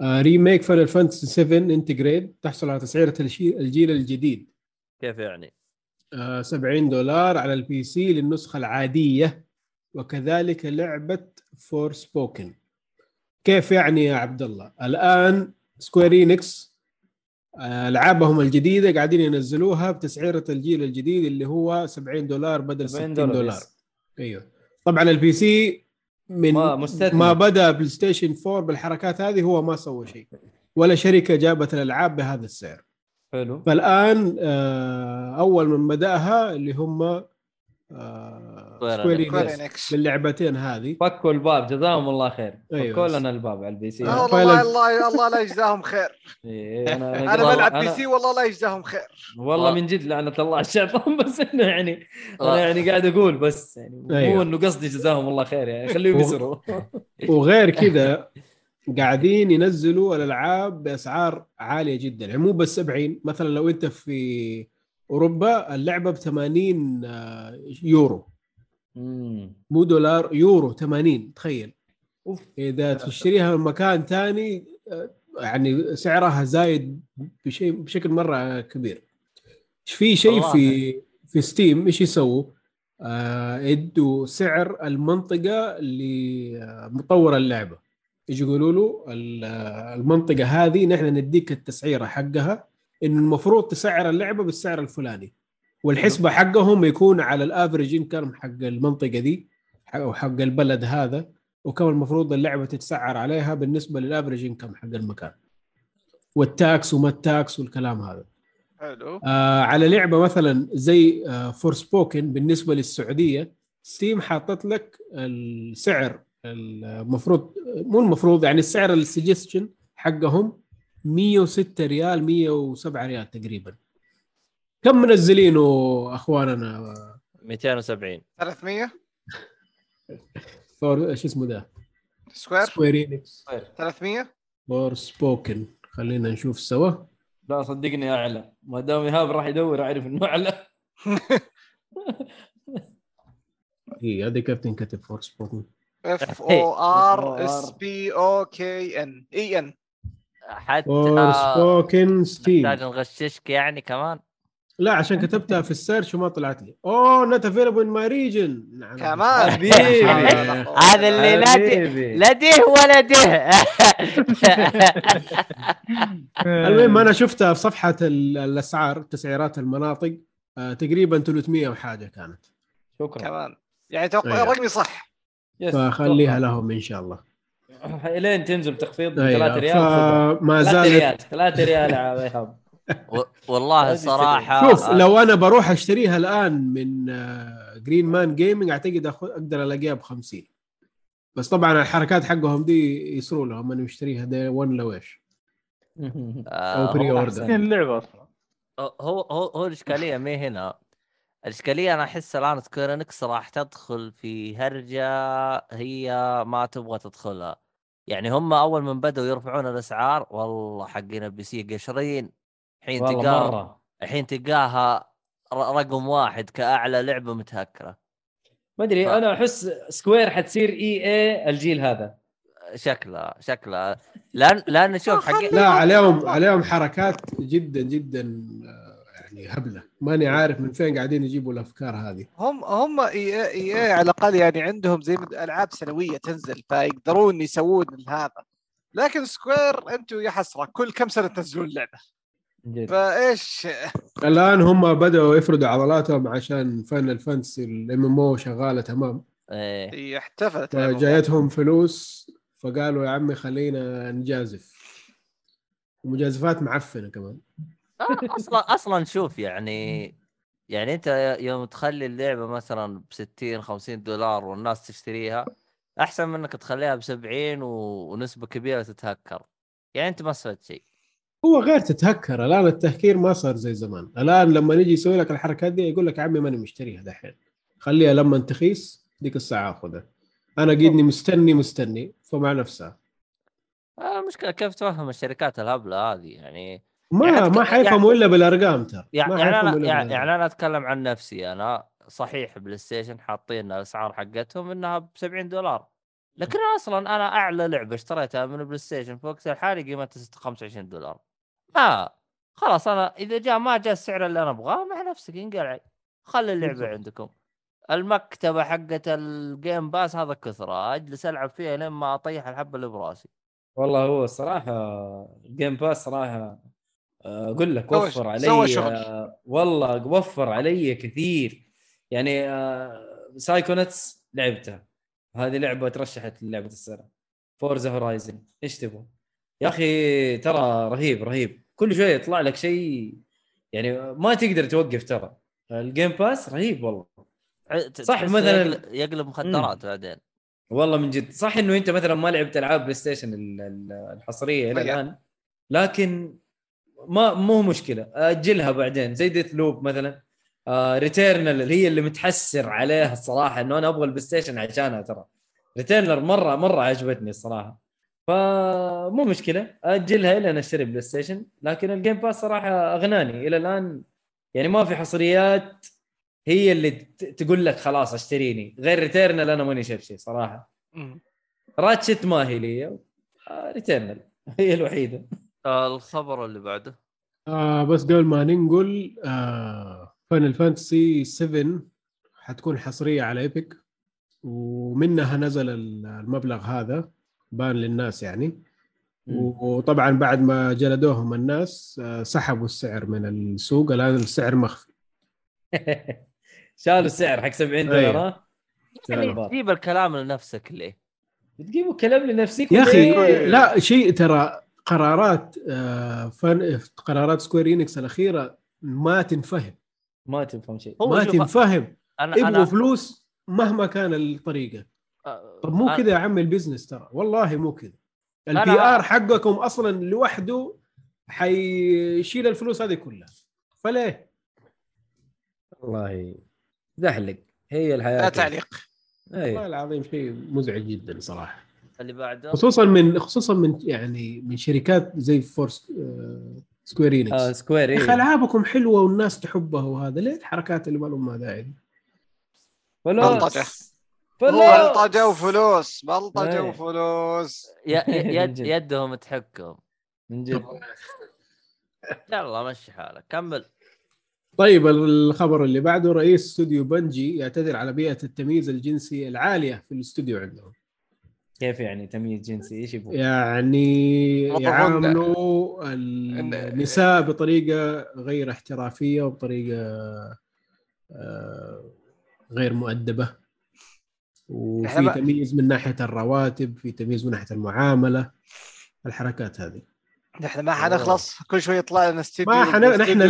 آه، ريميك فاينل فانتسي 7 انتجريد تحصل على تسعيرة الجيل الجديد. كيف يعني؟ آه، 70 دولار على ال PC للنسخة العادية وكذلك لعبة فور سبوكن كيف يعني يا عبد الله؟ الآن سكوير إنكس ألعابهم الجديدة قاعدين ينزلوها بتسعيرة الجيل الجديد اللي هو 70 دولار بدل 60 دولار, yes. أيوه. طبعا ال PC من ما- مستثنى. ما بدأ بلاي ستيشن 4 بالحركات هذه هو ما سوى شيء. ولا شركة جابت الألعاب بهذا السعر. حلو. فالآن آه، أول من بدأها اللي هم آه، سكوير سكوير إنكس. سكوير إنكس إنكس. باللعبتين هذه فكوا الباب جزاهم الله خير أيوة. فكوا لنا الباب على ال PC آه،. والله الله الله لا يجزاهم خير إيه، أنا أنا بلعب PC والله لا يجزاهم خير والله من جد لعنة الله على الشيطان بس إنه يعني أنا آه. يعني قاعد أقول بس يعني أيوة. مو إنه قصدي جزاهم الله خير يعني خليهم يسروا وغير كذا قاعدين ينزلوا الألعاب بأسعار عالية جدا يعني مو بس 70 مثلا لو أنت في أوروبا اللعبة ب 80 آه، يورو. مم. مو دولار يورو 80 تخيل. أوف. إذا تشتريها من مكان ثاني يعني سعرها زايد بشيء بشكل مرة كبير. في شيء. في في ستيم؟ إيش يسووا؟ آه يدوا سعر المنطقة لمطور اللعبة. يجي يقولوا له ال- المنطقة هذه نحن نديك التسعيرة حقها. انه المفروض تسعر اللعبة بالسعر الفلاني. والحسبة حقهم يكون على ال average income حق المنطقة دي أو حق البلد هذا وكم المفروض اللعبة تتسعر عليها بالنسبة لل average income حق المكان. وال tax وما ال tax والكلام هذا. حلو. آه على لعبة مثلا زي آه فور سبوكن بالنسبة للسعودية ستيم حاطط لك السعر المفروض مو المفروض يعني السعر ال suggestion حقهم 106 ريال 107 ريال تقريبا. كم منزلينه أخواننا؟ 270 300 فور شو اسمه ده سكوير؟ سكوير إنكس 300 فور سبوكن. خلينا نشوف سوا. لا صدقني أعلى. ما دام ايهاب راح يدور أعرف إنه أعلى. هي هذه كيف تنكتب فور سبوكن؟ F O R S P O K E N حتى فور سبوكن ستيم محتاج نغششك يعني كمان؟ لا عشان كتبتها في ال search وما طلعت لي. اوه not available in my region كمان؟ حبيبي. هذا اللي لا. لا ده ولا ده المهم أنا شفتها في صفحة ال- الأسعار تسعيرات المناطق آه تقريبا 300 وحاجه كانت. شكرا. كمان. يعني توقع أيوة. رقمي صح. فخليها. لهم إن شاء الله. الين تنزل تخفيض ب أيوة، 3 ريال خذها. فما 3 زالت ريال 3 ريال يا ايهاب و- والله الصراحه شوف لو أنا بروح أشتريها الآن من جرين مان جيمنج أعتقد أقدر ألاقيها ب 50 بس طبعا الحركات حقهم دي يسروا لهم أنا مشتريها دي 1 لو إيش آه، أو بري. فين اللعبة أصلا. هو هو هو الإشكالية ما هنا. الإشكالية أنا أحس الآن سكويرينكس راح تدخل في هرجة هي ما تبغى تدخلها. يعني هم أول من بدأوا يرفعون الأسعار والله حقين ال PC قشرين. الحين والله تلقاها مرة. الحين تلقاها رقم واحد كأعلى لعبة متهكرة. ما أدري ف- أنا أحس سكوير حتصير EA الجيل هذا. شكلها شكلها لأن لأن شوف حق لا عليهم عليهم حركات جدا جدا آه، يعني هبلة. ماني عارف من فين قاعدين يجيبوا الأفكار هذه. هم هم إي EA على الأقل يعني عندهم زي ألعاب سنوية تنزل فيقدرون يسوون هذا. لكن سكوير أنتم يا حسرة كل كم سنة تنزلون لعبة. فإيش؟ الآن هم بدأوا يفردوا عضلاتهم عشان فاينل فانتسي ال MMO شغالة تمام. إيه. هي احتفلت فجايتهم فلوس فقالوا يا عمي خلينا نجازف. ومجازفات معفنة كمان. أصلا أصلا شوف يعني يعني أنت يوم تخلي اللعبة مثلا ب 60 50 دولار والناس تشتريها أحسن من إنك تخليها ب 70 و- ونسبة كبيرة تتهكر. يعني أنت ما سويت شيء. هو غير تتهكر. الآن التهكير ما صار زي زمان. الآن لما يجي يسوي لك الحركات دي يقول لك يا عمي ماني مشتريها دحين. خليها لما تخيس ديك الساعة آخذها. أنا قيدني مستني مستني. فمع نفسها. آه، المشكلة كيف تفهم الشركات الهبلة هذه؟ يعني ما يعني ما حيفهموا إلا بالأرقام ترى. يعني, يعني أنا يعني, بالأرقام. يعني أنا أتكلم عن نفسي أنا صحيح بلاي ستيشن حاطين الأسعار حقتهم إنها ب 70 دولار لكن أنا أصلا أنا أعلى لعبة اشتريتها من بلاي ستيشن في وقتها الحالي قيمتها 25 دولار. ما خلاص أنا إذا جاء ما جاء السعر اللي أنا أبغاه مع نفسك انقلع خلي اللعبة بالضبط. عندكم. المكتبة حقت الجيم باس هذا كثرة أجلس ألعب فيها لين ما أطيح الحبه اللي براسي. والله هو الصراحه جيم باس صراحة أقول لك وفر علي. آه، والله وفر علي كثير. يعني سايكونتس لعبتها هذه لعبة ترشحت للعبة السنة فورزا هورايزن. إيش تبغى؟ يا أخي ترى رهيب رهيب. كل شوية يطلع لك شيء يعني ما تقدر توقف ترى. الجيم باس رهيب والله. صح، مثلاً- يقلب, مخدرات بعدين. والله من جد. صح إنه أنت مثلا ما لعبت ألعاب بلاي ستيشن ال- ال- الحصرية إلى طيب. الآن. لكن ما مو مشكلة. أجلها بعدين. زي ديث لوب مثلا. آه ريتيرنال اللي هي اللي متحسر عليها الصراحة إنه أنا أبغى البلاي ستيشن عشانها ترى. ريتيرنال مره مرة عجبتني الصراحة. فمو مشكلة. أجلها إلى أشتري بلاي ستيشن لكن الجيم باس صراحة أغناني. إلى الآن يعني ما في حصريات هي اللي تقول لك خلاص أشتريني. غير Returnal أنا ماني شايف شيء صراحة. Ratchet ما هي لي. آه Returnal هي الوحيدة. آه الخبر اللي بعده؟ آه بس قبل ما ننقل آه Final Fantasy 7 حتكون حصرية على Epic ومنها نزل ال- المبلغ هذا بان للناس يعني. وطبعا بعد ما جلدوهم الناس آه سحبوا السعر من السوق. الآن السعر مخفي. شالوا السعر حق 70 دولار أيوه. ها يعني. تجيب الكلام لنفسك ليه؟ بتجيبوا كلام لنفسك يا أخي لا شيء ترى قرارات آه فن قرارات Square Enix الأخيرة ما تنفهم. ما تفهم شيء. ما تنفهم. يبغوا أنا فلوس مهما كان الطريقة. آه، طب مو أنا- كذا يا عم ال business ترى. والله مو كذا. ال PR حقكم أصلا لوحده حيشيل الفلوس هذه كلها. فليه؟ والله زحلق هي الحياة. لا. تعليق. والله أيوه. العظيم شيء مزعج جدا صراحة. اللي بعده؟ خصوصا من خصوصا من يعني من شركات زي فورس Square Enix. Square يا أخي إيه. ألعابكم حلوة والناس تحبها وهذا. ليه الحركات اللي ما لهم داعي. فلوس. بلطجة. وفلوس. بلطجة إيه. وفلوس. يد. يدهم تحكهم من جد. يلا مشي حالك. كمل. طيب الخبر اللي بعده رئيس استوديو بنجي يعتذر على بيئة التمييز الجنسي العالية في الاستوديو عندهم. كيف يعني تمييز جنسي إيش يبغوا؟ يعني يعاملوا النساء بطريقة غير احترافية وبطريقة آه، غير مؤدبة وفي تمييز من ناحية الرواتب في تمييز من ناحية المعاملة الحركات هذه نحن ما حنخلص كل شوي يطلع لنا استديو ما حن... نحن.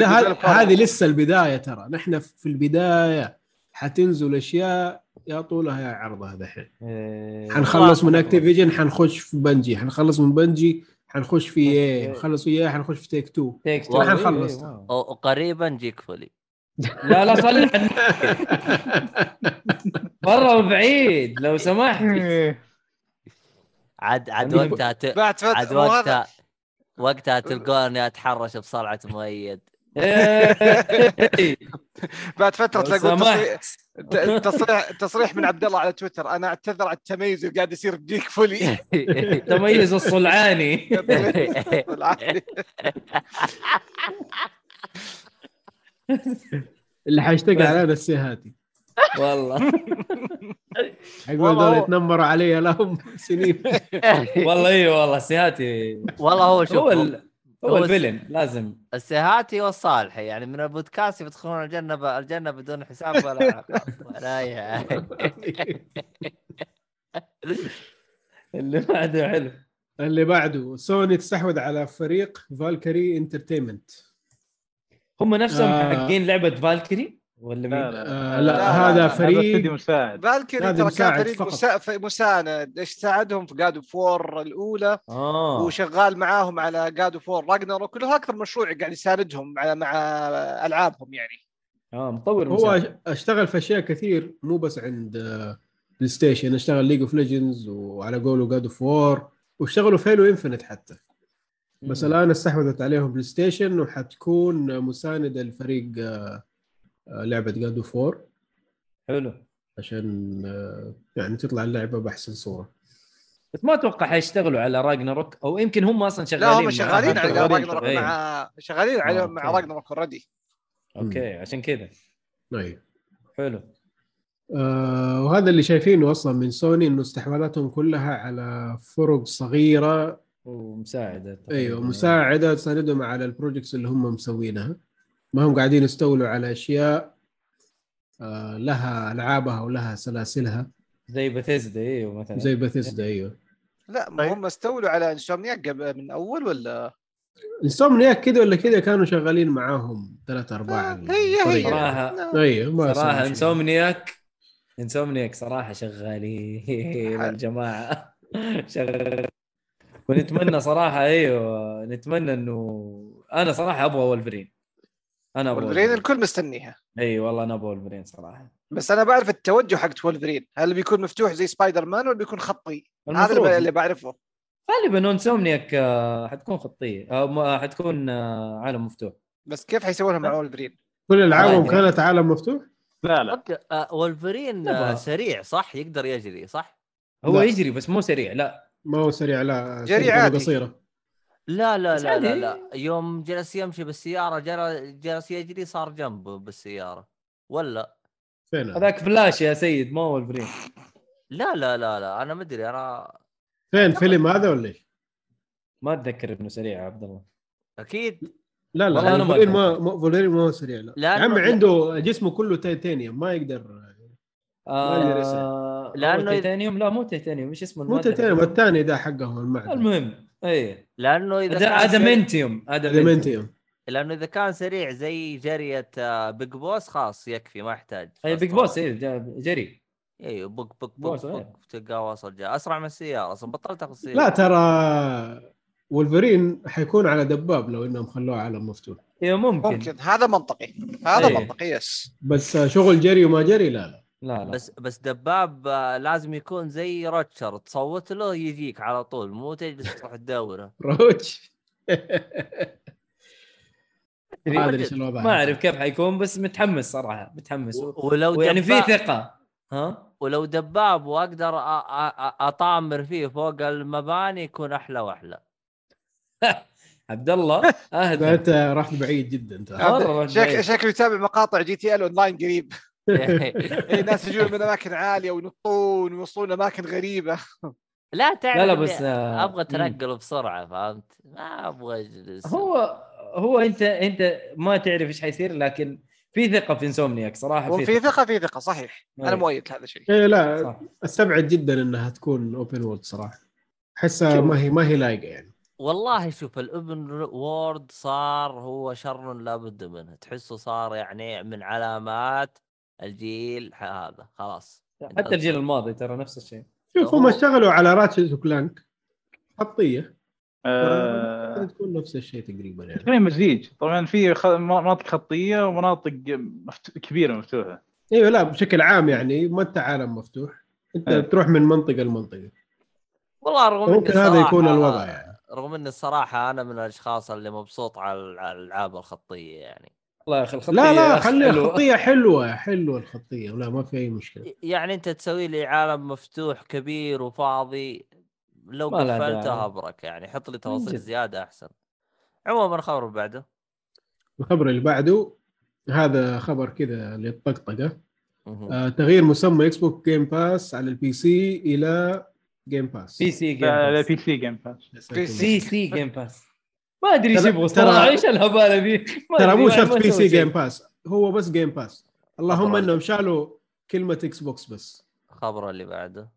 هذه لسه البداية ترى نحن في البداية حتنزل أشياء يا طولها يا عرضها دحين إيه. حنخلص من. Activision حنخش في Bungie حنخلص من Bungie حنخش في EA. حنخلص في EA حنخش في Take-Two Take-Two. حنخلص. وقريبا جيك فولي لا لا صلح مره بعيد لو سمحت. عاد عاد وقتها عاد هذا وقتها وقتها تلقوني أتحرش بصلعة مؤيد. بعد فترة تلاقون تصريح تصريح تصريح من عبد الله على تويتر. أنا أعتذر على التميز اللي قاعد يصير بديك فولي. تميز الصلعاني. اللي حيشتغل علينا السيهاتي والله. حيقول والله دول يتنمروا علي لهم سنين. والله اي والله سيهاتي والله هو شوف هو. هو ال villain لازم السيهاتي والصالحي يعني من البودكاست يدخلون الجنة ب... الجنة بدون حساب ولا عقاب ولا أي. اللي بعده حلو اللي بعده سوني تستحوذ على فريق Valkyrie Entertainment هم نفسهم آه. حقين لعبة Valkyrie ولا مين؟ لا لا آه لا, لا، لا، هذا لا، هذا استديو فريق مساعد Valkyrie هذا ترى كان مساعد فريق. مسا... مساند إيش ساعدهم في God of War الأولى آه وشغال معاهم على God of War Ragnarok وكله أكثر مشروع قاعد يساندهم مع مع ألعابهم يعني آه مطور هو مساعد. أشتغل في أشياء كثير مو بس عند آه، PlayStation أشتغل League of Legends وعلى قوله God of War واشتغلوا في Halo Infinite حتى بس. الآن استحوذت عليهم PlayStation وحتكون مساندة لفريق آه، آه، لعبة God of War حلو. عشان آه، يعني تطلع اللعبة بأحسن صورة. بس ما أتوقع حيشتغلوا على Ragnarok أو يمكن هم أصلا شغالين لا هم شغالين على شغالين، Ragnarok شغالين. مع شغالين عليهم مع okay. Ragnarok already أوكي عشان كذا. أيوه حلو. آه وهذا اللي شايفينه أصلا من سوني إنه استحواذاتهم كلها على فرق صغيرة. ومساعدة. أيوه مساعدة تساندهم على ال projects اللي هم مسوينها. ما هم قاعدين يستولوا على أشياء آه لها ألعابها ولها سلاسلها زي بثيزدا إيوه مثلا زي بثيسدا إيوه لا ما هم استولوا على انسومنياك قبل من أول ولا انسومنياك كذا ولا كذا كانوا شغالين معاهم ثلاث ارباع آه، هي هي الفريق. صراحة. أيوه سووا شيء. انسومنياك انسومنياك صراحة شغالين حلو. الجماعة شغال ونتمنى صراحة إيوه نتمنى إنه أنا صراحة أبغى ولفرين أنا أبغى ولفرين الكل مستنيها. إي والله أنا أبغى ولفرين صراحة. بس أنا بعرف التوجه حق وولفرين. هل بيكون مفتوح زي سبايدر مان ولا بيكون خطي؟ هذا. اللي- بعرفه. غالبا Insomniac آه، حتكون خطية. أو ما- حتكون آه، عالم مفتوح. بس كيف حيسوونها مع وولفرين؟ كل العابهم ما كانت عالم مفتوح؟ لا لا. آه، وولفرين. سريع صح؟ يقدر يجري صح؟ هو لا. يجري بس مو سريع لا. ما هو سريع لا جري عادي. قصيرة. لا لا لا لا. لا. يوم جلس يمشي بالسيارة جل- جلس يجري صار جنبه بالسيارة ولا فين هذا؟ هذاك فلاش يا سيد مو ولفرين لا لا لا لا أنا ما أدري أنا فين فيلم هذا ولا إيش؟ ما أتذكر انه سريع يا عبد الله أكيد لا لا والله أنا ما. ما ما- فولفرين ما هو سريع لا يا لأنه- عم لا- عنده جسمه كله تيتانيوم ما يقدر آه لأنه لأنه إذا- تيتانيوم لا مو تيتانيوم إيش اسمه مو تيتانيوم؟ الثاني ده حقهم المعدن المهم اي لأنه إذا adamantium adamantium. لأنه إذا كان سريع زي جريه آه، Big Boss خلاص يكفي ما يحتاج. أي Big Boss اي جري. أيوه Big Big Boss، Big. بق تلقاه وصل جاء. أسرع من السيارة أصلا بطلت أخذ السيارة. لا ترى وولفرين حيكون على دباب لو إنهم خلوه عالم مفتوح. أيوه ممكن, ممكن. هذا منطقي. هذا إيه. منطقي yes. بس شغل جري وما جري لا لا. لا لا. بس بس دباب آه، لازم يكون زي Roach تصوت له يجيك على طول مو تجلس تروح تدوره. Roach. ما أدري إيش الوضع ما أعرف كيف حيكون بس متحمس صراحة متحمس. و- ولو ويعني في ثقة. ها؟ ولو دباب وأقدر أ- أ- أ- أطامر فيه فوق المباني يكون أحلى وأحلى. عبد الله أهدى. أنت رحت بعيد جدا انت. شكله يتابع مقاطع GTA Online قريب. إيه، الناس يجون من أماكن عالية وينطون ويوصلون اماكن غريبة. لا تعرف لا لا بس آه، أبغى مم. تنقل بسرعة فهمت؟ ما أبغى أجلس. هو هو أنت أنت ما تعرف إيش حيصير لكن في ثقة في Insomniac صراحة وفي ثقة. في ثقة صحيح. أنا إيه. مؤيد لهذا الشيء. إيه لا صح. أستبعد جدا إنها تكون open world صراحة. أحسها. ما هي ما هي لايقة يعني. والله شوف ال open world صار هو شر لا بد منه. تحسه صار يعني من علامات الجيل هذا خلاص. حتى الجيل الماضي ترى نفس الشيء. شوف هو- هم اشتغلوا على Ratchet و Clank خطية. آه، تكون نفس الشيء تقريبا يعني. تقريبا مزيج. طبعا في خ- مناطق خطية ومناطق مفت... كبيرة مفتوحة. إيوه لا بشكل عام يعني ما أنت عالم مفتوح. أنت إيه. تروح من منطقة لمنطقة. والله رغم إني ممكن هذا يكون الوضع يعني. رغم إني الصراحه أنا من الأشخاص اللي مبسوط على على الألعاب الخطية يعني. الله يا أخي الخطية لا لا خلي حلوة. الخطية حلوة حلوة الخطية لا ما في أي مشكلة يعني أنت تسوي لي عالم مفتوح كبير وفاضي لو قفلته. أبرك يعني حط لي تفاصيل. زيادة أحسن عموما الخبر اللي بعده الخبر اللي بعده هذا خبر كذا للطقطقة. آه تغيير مسمى Xbox Game Pass على ال PC إلى Game Pass PC Game لا Pass PC Game Pass. PC Game Pass ما أدري إيش ترى- يبغوا ترى- صراحة إيش الهبالة ذي ترى مو ما- شرط PC. Game Pass هو بس Game Pass اللهم. إنهم شالوا كلمة Xbox بس. الخبر اللي بعده.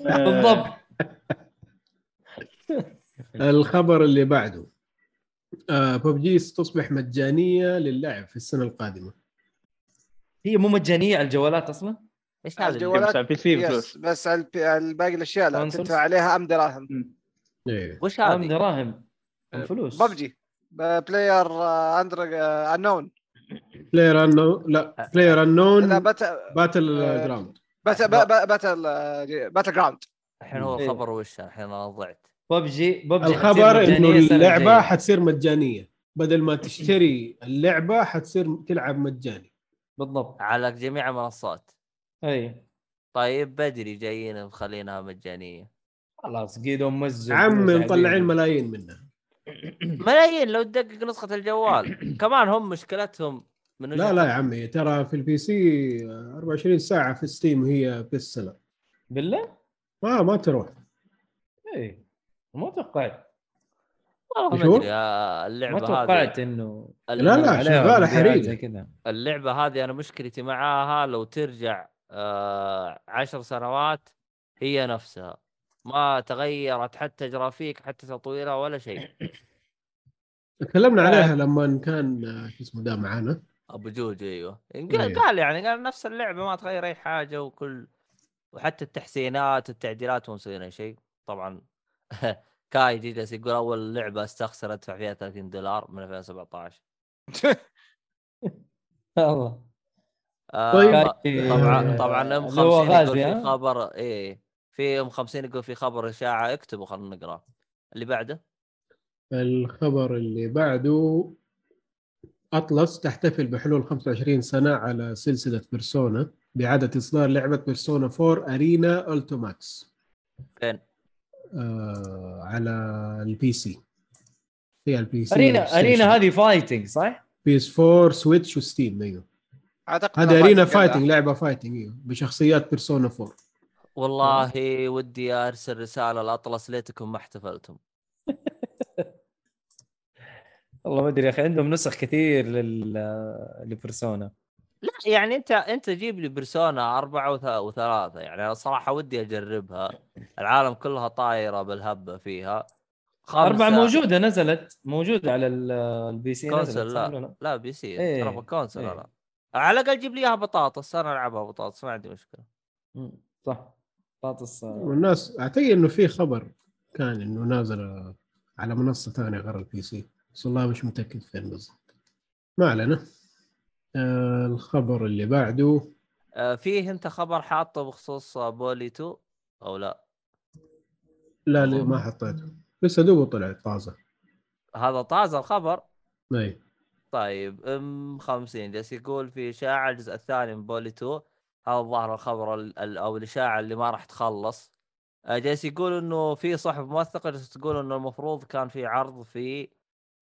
بالضبط. الخبر اللي بعده. آه ببجي تصبح مجانية للعب في السنة القادمة. هي مو مجانية على الجوالات أصلا؟ إيش هذا؟ الجوال- اللي- بس على ال PC yes بفلوس بس على ال P- على باقي الأشياء لا. تدفع عليها ام دراهم. إيه. وش هذه؟ دراهم فلوس. PUBG. Player under unknown Player unknown لا Player unknown لا Battle Battleground Battle Battle Battleground الحين هو إيه. الخبر وش الحين أنا ضعت. ببجي ببجي. الخبر إنه اللعبة. حتصير مجانية. بدل ما تشتري اللعبة حتصير تلعب مجاني. بالضبط. على جميع المنصات اي طيب بدري جايين مخلينها مجانية. خلاص قيدهم مزوا عمي مطلعين. ملايين منها ملايين لو تدقق نسخة الجوال كمان هم مشكلتهم من لا لا يا. عمي ترى في البي سي 24 ساعة في Steam هي best seller بالله؟ ما ما تروح إيه ما توقعت والله؟ ما أدري آه، ما اللعبه توقعت إنه لا، لا،. زي كذا اللعبة هذه أنا مشكلتي معاها لو ترجع آه عشر سنوات هي نفسها ما تغيرت حتى جرافيك حتى تطويرها ولا شيء تكلمنا آه. عليها لما كان آه، شو اسمه ده معانا أبو جوج أيوه قال أيوه. قال يعني قال نفس اللعبة ما تغير أي حاجة وكل وحتى التحسينات والتعديلات مو مسويين أي شيء طبعا كاي جالس يقول أول لعبة استخسر ادفع فيها 30 دولار من 2017 والله آه طيب. كاي- طبعا آه، طبعا أم اللي هو 50 يقول في؟ خبر إيه في ام 50 يقول في خبر إشاعة اكتبوا خلينا نقرأ. اللي بعده؟ الخبر اللي بعده Atlus تحتفل بحلول 25 سنة على سلسلة Persona بإعادة إصدار لعبة Persona 4 Arena Ultimax. فين؟ آه على ال PC. هي ال PC Arena Arena هذه fighting صح؟ PS 4 Switch و Steam أيوه. أعتقد هذه Arena. fighting لعبة fighting أيوه بشخصيات Persona 4 والله ودي أرسل رسالة ل Atlus ليتكم ما احتفلتم. والله ما أدري يا أخي عندهم نسخ كثير لل ل Persona. لا يعني أنت أنت جيب لي Persona أربعة وث... وثلاثة يعني أنا صراحة ودي أجربها. العالم كلها طايرة بالهبة فيها. خمسة أربعة موجودة نزلت. موجودة على ال- ال PC console لا. لا؟ PC إيه. ترى console إيه. لا. على الأقل جيب لي إياها بطاطس. أنا ألعبها بطاطس ما عندي مشكلة. صح. بطاطس والناس أعتقد إنه في خبر كان إنه نازل على منصة ثانية غير ال PC بس والله مش متأكد فين بالضبط. ما علينا. آه الخبر اللي بعده. آه فيه أنت خبر حاطه بخصوص Bully 2 أو لا؟ لا لا ما حطيته. لسه دوبه طلع طازة. هذا طازة الخبر؟ اي طيب أم 50 جالس يقول في اشاعه الجزء الثاني من Bully 2 هذا ظاهر الخبر ال- ال- أو الإشاعة اللي ما راح تخلص. آه، جالس يقول إنه في صحف موثقة جالس تقول إنه المفروض كان في عرض في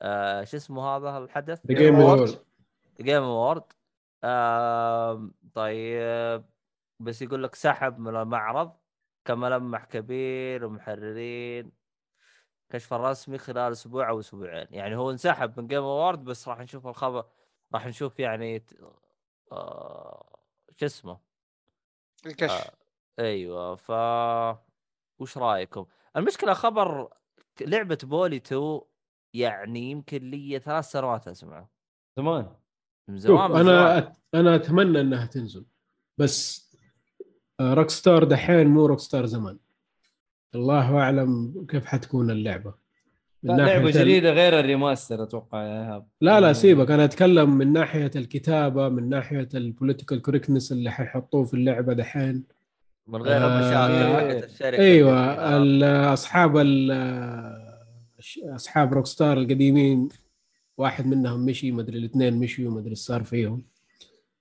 آه شو اسمه هذا الحدث؟ Game. Awards Game Awards طيب. بس يقول لك سحب من المعرض كملمح كبير ومحررين. كشف الرسمي خلال أسبوع أو أسبوعين. يعني هو انسحب من Game Awards بس راح نشوف الخبر راح نشوف يعني آه... شو اسمه؟ الكشف. أيوه ف وش رأيكم؟ المشكلة خبر لعبة Bully 2 يعني يمكن لي ثلاث سنوات أسمعه. زمان. من زمان من زمان. أنا أت- أنا أتمنى إنها تنزل بس Rockstar دحين مو Rockstar زمان. الله أعلم كيف حتكون اللعبة. لعبة ال- جديدة غير ال remaster أتوقع يا إيهاب. لا لا يعني- سيبك. أنا أتكلم من ناحية الكتابة من ناحية ال political correctness اللي حيحطوه في اللعبة دحين. من غير آه، المشاكل إيه. حقت الشركة أيوه أصحاب أصحاب Rockstar القديمين واحد منهم مشي مدري الاثنين مشيوا مدري إيش صار فيهم.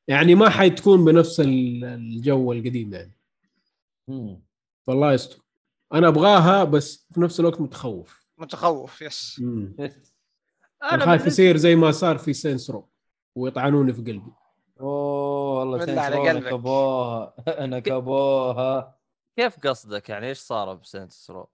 يعني ما حتكون بنفس ال- الجو القديم يعني. مم. والله يستر. أنا أبغاها بس في نفس الوقت متخوف. متخوف yes. مم. أنا خايف يصير زي ما صار في Saints Row ويطعنوني في قلبي. أوه والله بالله على Saints Row قلبك. نكبوها نكبوها كيف قصدك؟ يعني إيش صار ب Saints Row؟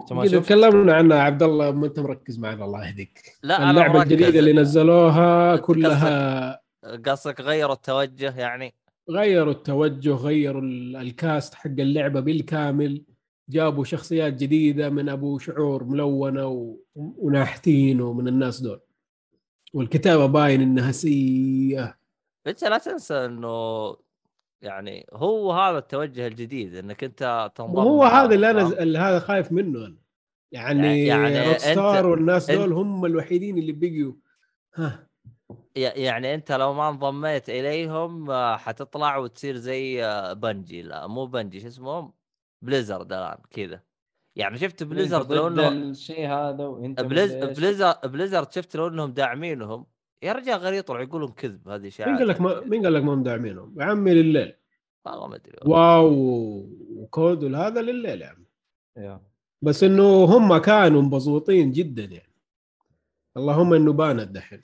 أنت ما قد شفت؟ تكلمنا عنها عبد الله ما أنت مركز معنا الله يهديك. لا أنا اللعبة. الجديدة اللي نزلوها كلها قصدك غيروا التوجه يعني؟ غيروا التوجه غيروا ال- الكاست حق اللعبة بالكامل. جابوا شخصيات جديدة من أبو شعور ملونة و... وناحتين ومن الناس دول. والكتابة باين إنها سيئة. أنت لا تنسى إنه يعني هو هذا التوجه الجديد إنك أنت وهو معاهم، هذا اللي أنا؟ اللي هذا خايف منه أنا. يعني, يعني روك ستار والناس دول هم الوحيدين اللي بقيوا. ها. يعني أنت لو ما انضميت إليهم آه، حتطلع وتصير زي آه، بنجي. لا مو بنجي شو اسمهم؟ بليزرد الان كذا. يعني شفت بليزرد لو انه الشيء هذا وانت بليز. بليزرد بليزرد شفت لو إنهم داعمينهم؟ يا رجال غير يطلعوا يقولون كذب هذه إشاعات مين قال لك ما مين قال لك ما هم داعمينهم؟ يا عمي لليل. والله ما أدري واو وكود وهذا لليل يا عمي. يا. بس إنه هم كانوا مبسوطين جدا يعني. اللهم إنه بانت دحين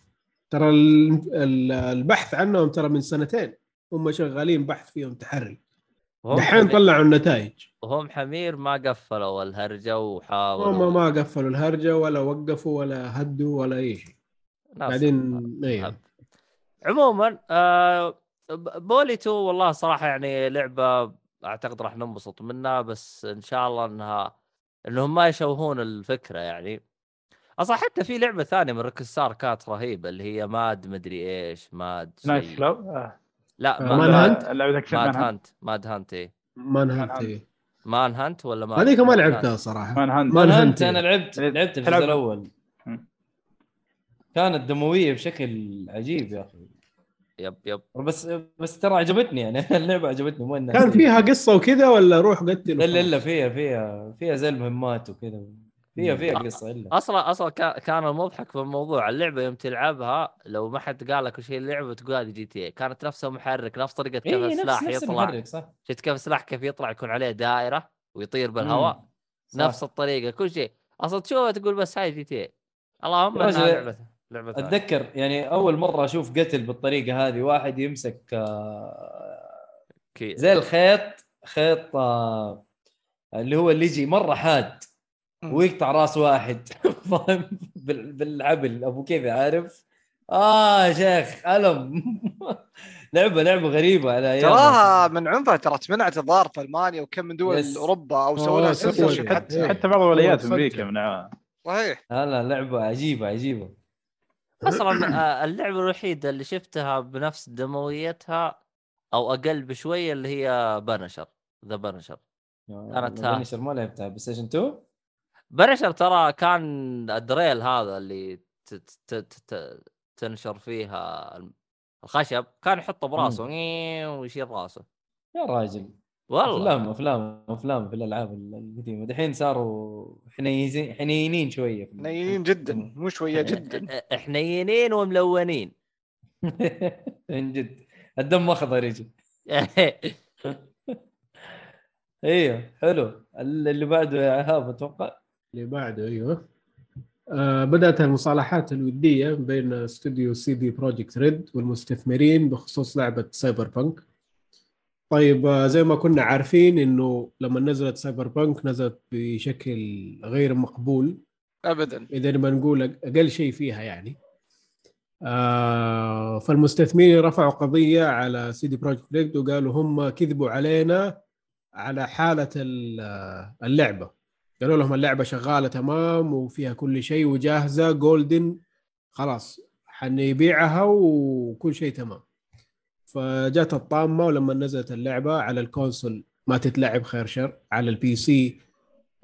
ترى ال- ال- البحث عنهم ترى من سنتين. هم شغالين بحث فيهم تحري. دحين طلعوا النتائج. وهم حمير ما قفلوا الهرجة وحاولوا. هم ما قفلوا الهرجة ولا وقفوا ولا هدوا ولا أي شيء. بعدين أيوه هب. عموما آه بولي 2 والله صراحة يعني لعبة أعتقد راح ننبسط منها بس إن شاء الله إنها إنهم ما يشوهون الفكرة يعني. أصلا حتى في لعبة ثانية من Rockstar كانت رهيبة اللي هي Mad مدري إيش Mad Night. كلاب. لا آه، ما- مان ما- hunt؟ لعبه action Mad Manhunt Mad Hunt إيه. Manhunt. Manhunt ولا ما هذيك ما لعبتها صراحة. Manhunt Man Manhunt أنا لعبت لعبت الجزء الأول. كانت دموية بشكل عجيب يا أخي. yep yep. بس بس ترى عجبتني يعني. اللعبة عجبتني مو كان فيها قصة وكذا ولا روح قتل الا وخلاص؟ الا فيها فيها فيها زي المهمات وكذا. فيها فيها قصة إلا. أصلا أصلا كا- كان المضحك في الموضوع اللعبة يوم تلعبها لو ما حد قال لك وش هي اللعبة تقول هذه GTA كانت نفس المحرك نفس طريقة كيف نفس السلاح نفس يطلع. شفت كيف السلاح كيف يطلع يكون عليه دائرة ويطير بالهواء. نفس الطريقة كل شيء. أصلا تشوفها تقول بس هاي GTA اللهم إنها لعبه لعبة. أتذكر يعني أول مرة أشوف قتل بالطريقة هذه واحد يمسك آه، زي الخيط خيط آه، اللي هو اللي يجي مرة حاد. ويقطع راس واحد. فاهم؟ بال- بالعبل. أبو كذا عارف؟ آه يا شيخ ألم. لعبة لعبة غريبة على أيام تراها من عنفها ترى تمنعت الظاهر في ألمانيا وكم من دول يس. أوروبا أو سووا لها سنسورشيب. حتى إيه. حتى بعض الولايات في. أمريكا منعوها. صحيح. لا لعبة عجيبة عجيبة. أصلا آه، اللعبة الوحيدة اللي شفتها بنفس دمويتها أو أقل بشوية اللي هي Punisher The Punisher كانت. Punisher ما لعبتها. PlayStation 2 Punisher ترى كان ال drill هذا اللي ت- ت- ت- ت- تنشر فيها الخشب كان يحطه براسه ويشيل راسه يا راجل والله افلام افلام افلام في الالعاب القديمه دحين صاروا حنينين حنينين شوية حنينين جدا مو شوية جدا حنينين وملونين من جد الدم اخضر يجي أيوه حلو اللي بعده يا ايهاب أتوقع اللي بعده أيوه. آه بدأت المصالحات الودية بين استوديو CD Projekt Red والمستثمرين بخصوص لعبة Cyberpunk طيب آه زي ما كنا عارفين إنه لما نزلت Cyberpunk نزلت بشكل غير مقبول. ابدا. إذا نبغى نقول أقل شيء فيها يعني. آه فالمستثمرين رفعوا قضية على CD Projekt Red وقالوا هم كذبوا علينا على حالة ال- اللعبة. قالوا لهم اللعبة شغالة تمام وفيها كل شيء وجاهزة golden خلاص حنبيعها وكل شيء تمام. فجات الطامة ولما نزلت اللعبة على ال console ما تتلعب خير شر على ال PC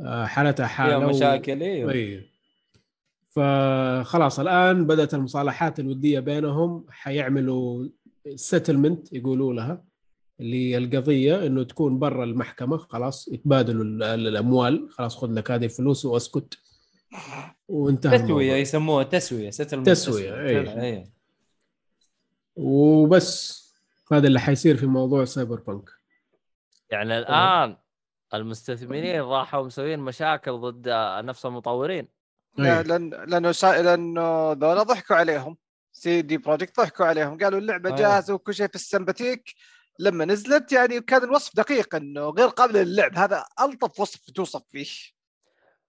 آه، حالتها حالة مشاكل إيوه. أيوه فخلاص الآن بدأت المصالحات الودية بينهم حيعملوا settlement يقولوا لها. اللي هي القضية إنه تكون برا المحكمة خلاص يتبادلوا ال- ال- الأموال خلاص خذ لك هذه الفلوس وأسكت. وانتهى تسوية. يسموها تسوية settlement تسوية، أي. وبس. هذا اللي حيصير في موضوع Cyberpunk. يعني الآن المستثمرين راحوا مسوين مشاكل ضد نفس المطورين. لا أي. لأن لأنه سا... لأنه ذولا ضحكوا عليهم. CD Projekt ضحكوا عليهم. قالوا اللعبة أيوة. جاهزة وكل شيء في السمباتيك. لما نزلت يعني كان الوصف دقيق إنه غير قابل للعب. هذا ألطف وصف توصف فيه.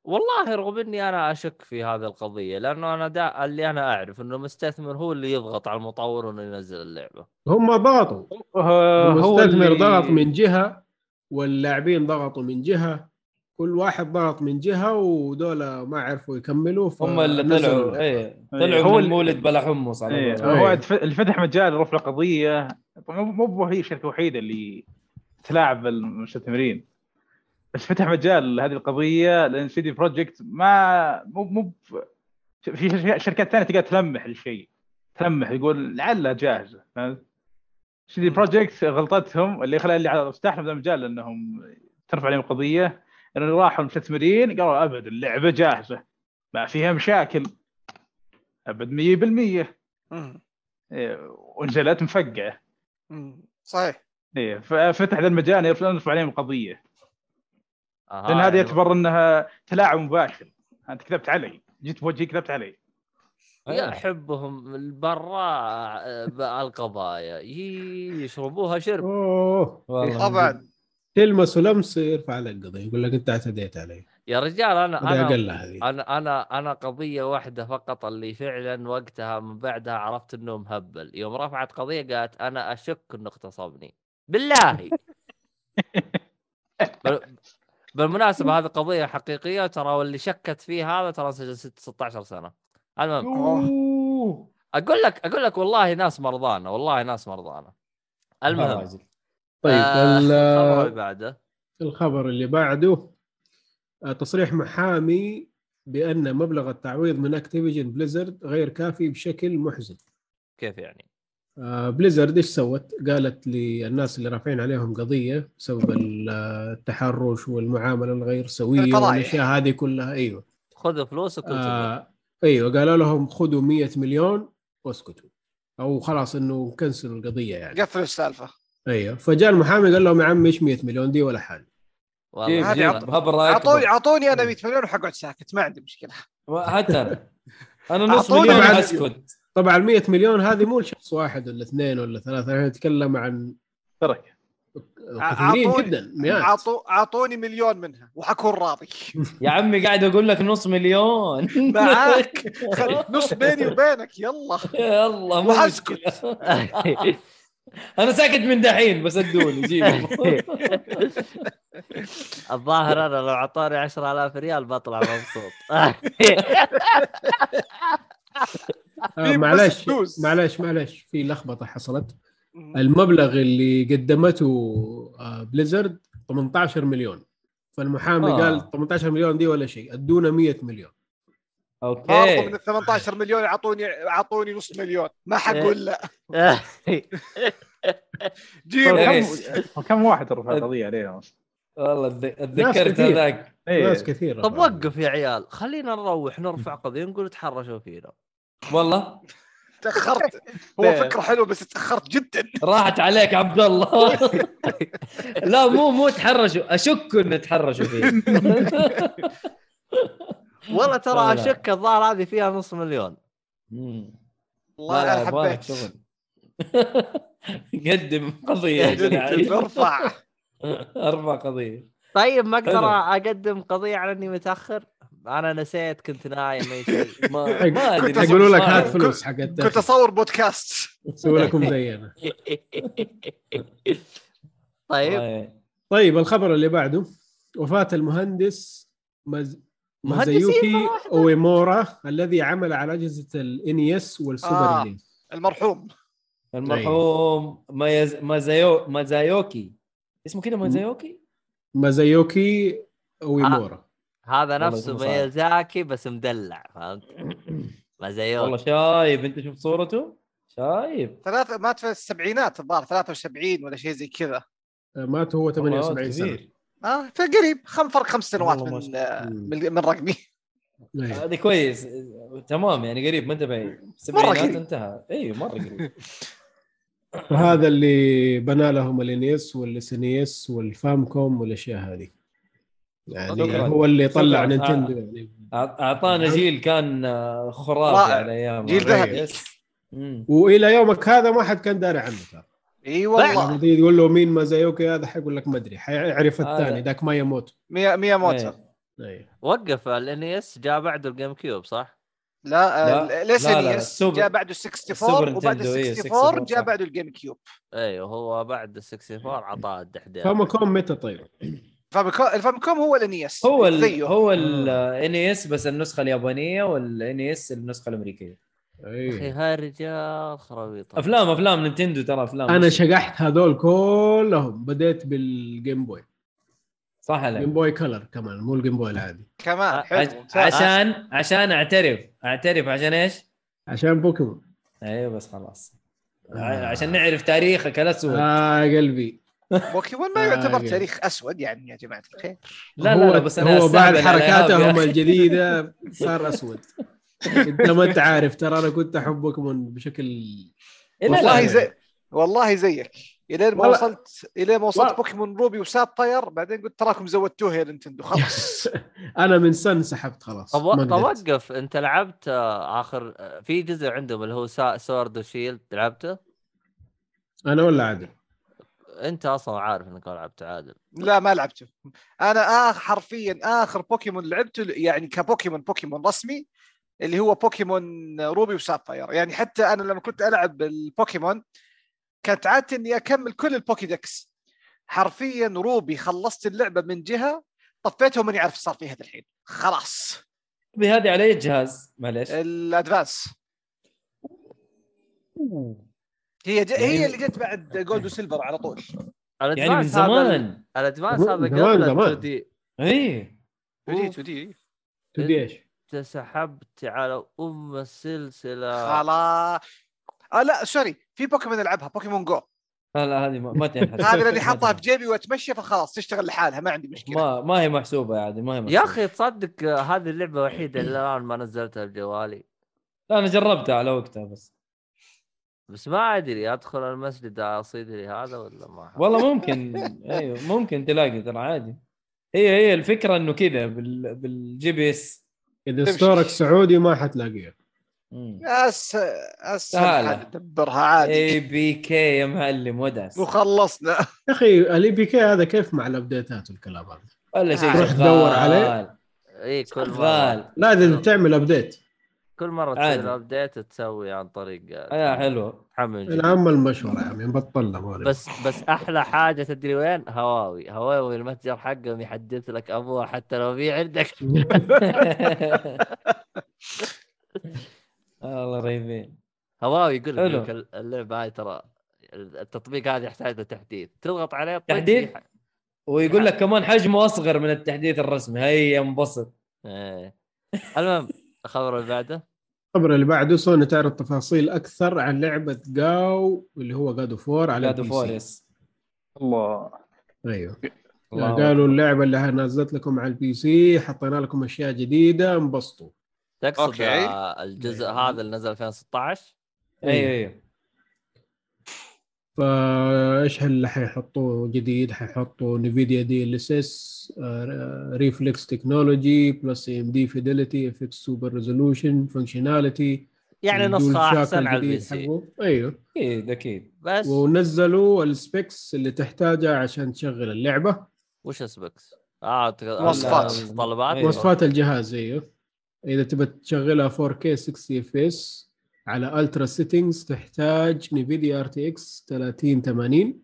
والله رغم إني أنا أشك في هذه القضية لأنه أنا دا اللي أنا أعرف إنه المستثمر هو اللي يضغط على المطور إنه ينزل اللعبة. هم ضغطوا. هو المستثمر اللي- ضغط من جهة واللاعبين ضغطوا من جهة. كل واحد ضغط من جهة ودول ما عرفوا يكملوا هم اللي طلعوا اللعبة. إيه طلعوا هو المولد بلا حمص على إيه، قولهم. أي. هو الف- اللي فتح مجال رفع قضية طبعاً مو مو هي الشركة الوحيدة اللي تلاعب المستثمرين بس فتح مجال هذه القضية لأن CD Projekt ما مو مو في شركات- شركات ثانية تقدر تلمح الشيء تلمح يقول لعلها جاهزة فهمت؟ CD Projekt غلطتهم اللي خلى اللي على فتح لهم المجال انهم ترفع عليهم قضيه انه راحوا المستثمرين قالوا أبد اللعبة جاهزة. ما فيها مشاكل. أبد 100% مم. إيه، ونزلت مفقعة. صحيح. إيه ففتح ذا المجال يرفع عليهم القضية آه لأن هذا يعني يعتبر إنها تلاعب مباشر. أنت كذبت علي. جيت بوجهي كذبت علي. أيوة. يحبهم البراء القضايا. يي- يشربوها شرب. طبعا. تلمس ولمس يرفع عليك قضيه يقول لك أنت اعتديت علي. يا رجال أنا أنا أقل هذه. أنا أنا أنا قضية واحدة فقط اللي فعلا وقتها من بعدها عرفت انه مهبل يوم رفعت قضية قالت أنا أشك انه اغتصبني بالله! بال- بالمناسبة هذه قضية حقيقية ترى واللي شكت فيه هذا ترى سجل ست- 16 سنة. المهم. أقول لك أقول لك والله ناس مرضانا والله ناس مرضانا المهم راجل. طيب آه، ال- الخبر اللي بعده الخبر اللي بعده آه، تصريح محامي بأن مبلغ التعويض من Activision Blizzard غير كافي بشكل محزن كيف يعني؟ آه، Blizzard إيش سوت؟ قالت للناس اللي رافعين عليهم قضية بسبب آه، التحرش والمعاملة الغير سوية. والأشياء هذه كلها أيوه خذ فلوسك. آه أيوه قالوا لهم خذوا 100 مليون واسكتوا أو خلاص إنه كنسلوا القضية يعني قفلوا السالفة أيوه. فجاء المحامي قال لهم يا عم إيش 100 مليون؟ دي ولا حاجة. والله اعطوني اعطوني أنا 100 مليون وحقعد ساكت. ما عندي مشكلة. حتى أنا. أنا نص مليون اسكت طبعا 100 مليون هذه مو لشخص واحد ولا اثنين ولا ثلاثة. إحنا نتكلم عن ترك. كثيرين جدا مئات. اعطوني مليون منها وحكون راضي. يا عمي قاعد أقول لك نص مليون. معاك. نص بيني وبينك. يلا. مو وحسكت. أنا ساكت من دحين بس أدوني جيبوا الظاهر أنا لو أعطاني 10000 ريال بطلع مبسوط. آه معلش. معلش معلش في لخبطة حصلت. المبلغ اللي قدمته آه Blizzard 18 مليون. فالمحامي آه. قال 18 مليون دي ولا شيء أدونا 100 مليون. برضو من okay ال 18 مليون اعطوني اعطوني نص مليون. ما حقول لا. جيب طيب. كم كم واحد رفع قضية عليهم والله أتذكرت. هذاك. إيه. ناس كثير طب وقف يا عيال. خلينا نروح نرفع قضية نقول تحرشوا فينا. والله؟ تأخرت. هو إيه. فكرة حلوة بس تأخرت جدا. راحت عليك عبد الله. لا مو مو تحرشوا. اشك انه تحرشوا فيه والله ترى. اشك الظاهر هذه فيها نص مليون. والله لا لا أنا حبيت شغل. قدم قضية يا جدعان. ارفع ارفع قضية. طيب ما أقدر. أقدم قضية على إني متأخر؟ أنا نسيت كنت نايم اي شيء ما ما أدري. كنت يقولوا لك هات. فلوس حق كنت. أصور بودكاست. سووا لكم زينا طيب. والله. طيب الخبر اللي بعده. وفاة المهندس مز... مهندسين مازايوكي؟ أويمورا الذي عمل على أجهزة ال NES والسوبر آه. NES. المرحوم المرحوم مايز... مازايو... مازايوكي اسمه كده مازايوكي؟ مازايوكي أويمورا هذا والله نفسه. ميازاكي بس مدلع فهمت؟ ما زيوك والله شايف أنت شفت صورته؟ شايف ثلاثة مات في السبعينات الظاهر 73 ولا شيء زي كذا مات هو والله 78 سنة. آه فقريب خم فرق خمس سنوات من آه،. من من رقمي أيوة. هذه كويس تمام يعني قريب ما انت بعيد السبعينات قريب. انتهى أيوه مرة قريب وهذا اللي بنى لهم ال NES وال SNES وال Famicom والأشياء هذه يعني. هو اللي طلع. نينتندو آه. يعني أع- اعطانا جيل كان آه، خرافي. على أيام جيل ذهبي. وإلى يومك هذا ما حد كان داري عنه ترى اي لما والله تيجي تقول له مين مازايوكي هذا حيقول لك ما أدري حيعرف هذا. الثاني ذاك ما يموت ميا ميا موتو إيه. أيوة. وقف ال NES جاء بعده ال GameCube صح؟ لا لا، آه، ليس لا، لا، NES، ال Super- جاء بعده السوبر 64 وبعد نينتندو، إيه، 64 64 جاء. بعده ال GameCube أيوه هو بعد ال 64 عطاه الدحديح Famicom متى طيب؟ Famicom ال Famicom هو ال NES هو ال زيه هو ال NES بس النسخة اليابانية وال NES النسخة الأمريكية أخي. هاي الرجال خرابيط. أفلام أفلام نينتندو ترى أفلام أنا شقحت هذول كلهم بديت بال Game Boy صح Game عليك Boy Color كمان مو ال Game Boy العادي. كمان حلو عشان عشان أعترف أعترف عشان إيش؟ عشان بوكيمون. أيوه بس خلاص. آه. عشان نعرف تاريخك الاسود آه قلبي. بوكيمون ما آه، يعتبر جميل. تاريخ أسود يعني يا جماعة الخير. لا لا لا بس أنا هو بعد حركاتهم. الجديدة صار أسود. انت ما أنت عارف ترى أنا كنت أحب بوكيمون بشكل والله. زي والله زيك. إلين ما وصلت إلين ما وصلت بوكيمون Ruby و Sapphire بعدين قلت تراكم زودتوها يا نينتندو خلاص. أنا من سن سحبت خلاص. طب ما طب قدرت. وقف أنت لعبت آه، آخر آه، في جزء عندهم اللي هو سا- Sword و Shield لعبته؟ أنا ولا عادل. أنت أصلا عارف إنك ما لعبت عادل. لا ما لعبته. أنا آخر حرفيا آخر بوكيمون لعبته يعني كبوكيمون بوكيمون رسمي اللي هو بوكيمون Ruby و Sapphire يعني حتى أنا لما كنت ألعب البوكيمون كانت عادتي إني أكمل كل ال Pokédex. حرفيا Ruby خلصت اللعبة من جهة طفيتها وماني عارف إيش صار فيها الحين. خلاص. هذه على اي جهاز معليش. ال Advance. هي ج... يعني- هي اللي جت بعد Gold و Silver على طول. يعني من زمان. ال Advance من هذا قبل زمان. 2D. اي ودي أوف. ودي تبي إيش؟ انت سحبت على أم السلسلة. خلاص. آه لا sorry في بوكيمون العبها بوكيمون جو. لا لا هذه ما, ما تنحسب. هذه اللي تنحسب. في جيبي واتمشى فخلاص تشتغل لحالها ما عندي مشكلة. ما ما هي محسوبة يا عادي ما هي محسوبة. يا أخي تصدق هذه اللعبة الوحيده اللي الآن ما نزلتها بجوالي. لا أنا جربتها على وقتها بس. بس ما أدري أدخل المسجد أصيد لي هذا ولا ما. والله ممكن أيوه ممكن تلاقي ترى عادي. هي هي الفكرة إنه كذا بال بالجي بي إس إذا. ستورك سعودي ما حتلاقيها أس أس سهلة. دبرها عادي اي بي كي يا معلم ودعس وخلصنا يا أخي الاي بي كي هذا كيف مع الابديتات والكلام هذا ولا شيء تروح. تدور عليه. اي كل لا اذا تعمل ابديت كل مرة. تسوي ابديت تسوي عن طريق يا حلو تحمل جديد. العام المشهور يا عمي نبطل له بس بس أحلى حاجة تدري وين؟ هواوي هواوي المتجر حقهم يحدث لك أبوه حتى لو في عندك والله رهيبين هواوي يقول. لك اللعبة هاي ترى التطبيق هذا يحتاج له تحديث تضغط عليه طق تحديث؟ ويقول لك كمان حجمه أصغر من التحديث الرسمي هيا انبسط إيه. المهم الخبر اللي بعده الخبر اللي بعده سوني تعرض تفاصيل أكثر عن لعبة GOW اللي هو God of War على ال PC. yes الله. أيوه. الله قالوا اللعبة اللي نزلت لكم على ال PC حطينا لكم أشياء جديدة انبسطوا. تقصد أوكي. الجزء أيوه. هذا اللي نزل 2016 أيوه أيوه. فايش اللي حيحطوه جديد؟ حيحطوا Nvidia DLSS Reflex technology plus AMD FidelityFX Super Resolution functionality يعني نسخة أحسن على ال PC. أيوه. أكيد أكيد. بس. ونزلوا ال specs اللي تحتاجها عشان تشغل اللعبة. وش specs؟ آه. المتطلبات أيوه. مواصفات الجهاز أيوه. إذا تبى تشغلها 4K 60 FPS على ultra settings تحتاج Nvidia RTX 3080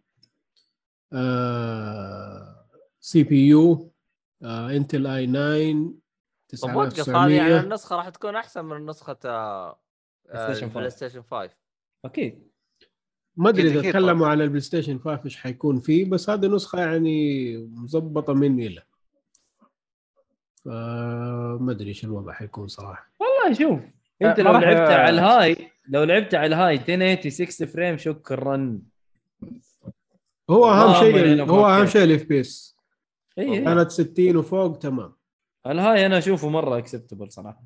CPU Intel i9 طب وقف هذه يعني 9900 النسخة راح تكون أحسن من نسخة بلاي ستيشن آه، بلاي 5. ستيشن 5 أكيد. ما أدري إذا تكلموا عن البلاي ستيشن 5 إيش حيكون فيه بس هذه نسخة يعني مظبطة مني له فما أدري إيش الوضع حيكون صراحة. والله شوف أنت ما لو لعبتها على ال high لو لعبتها على ال high 1080 60 frame شكرا هو أهم شيء هو أهم. شيء ال FPS. كانت 60 وفوق تمام. ال high أنا أشوفه مرة acceptable صراحة.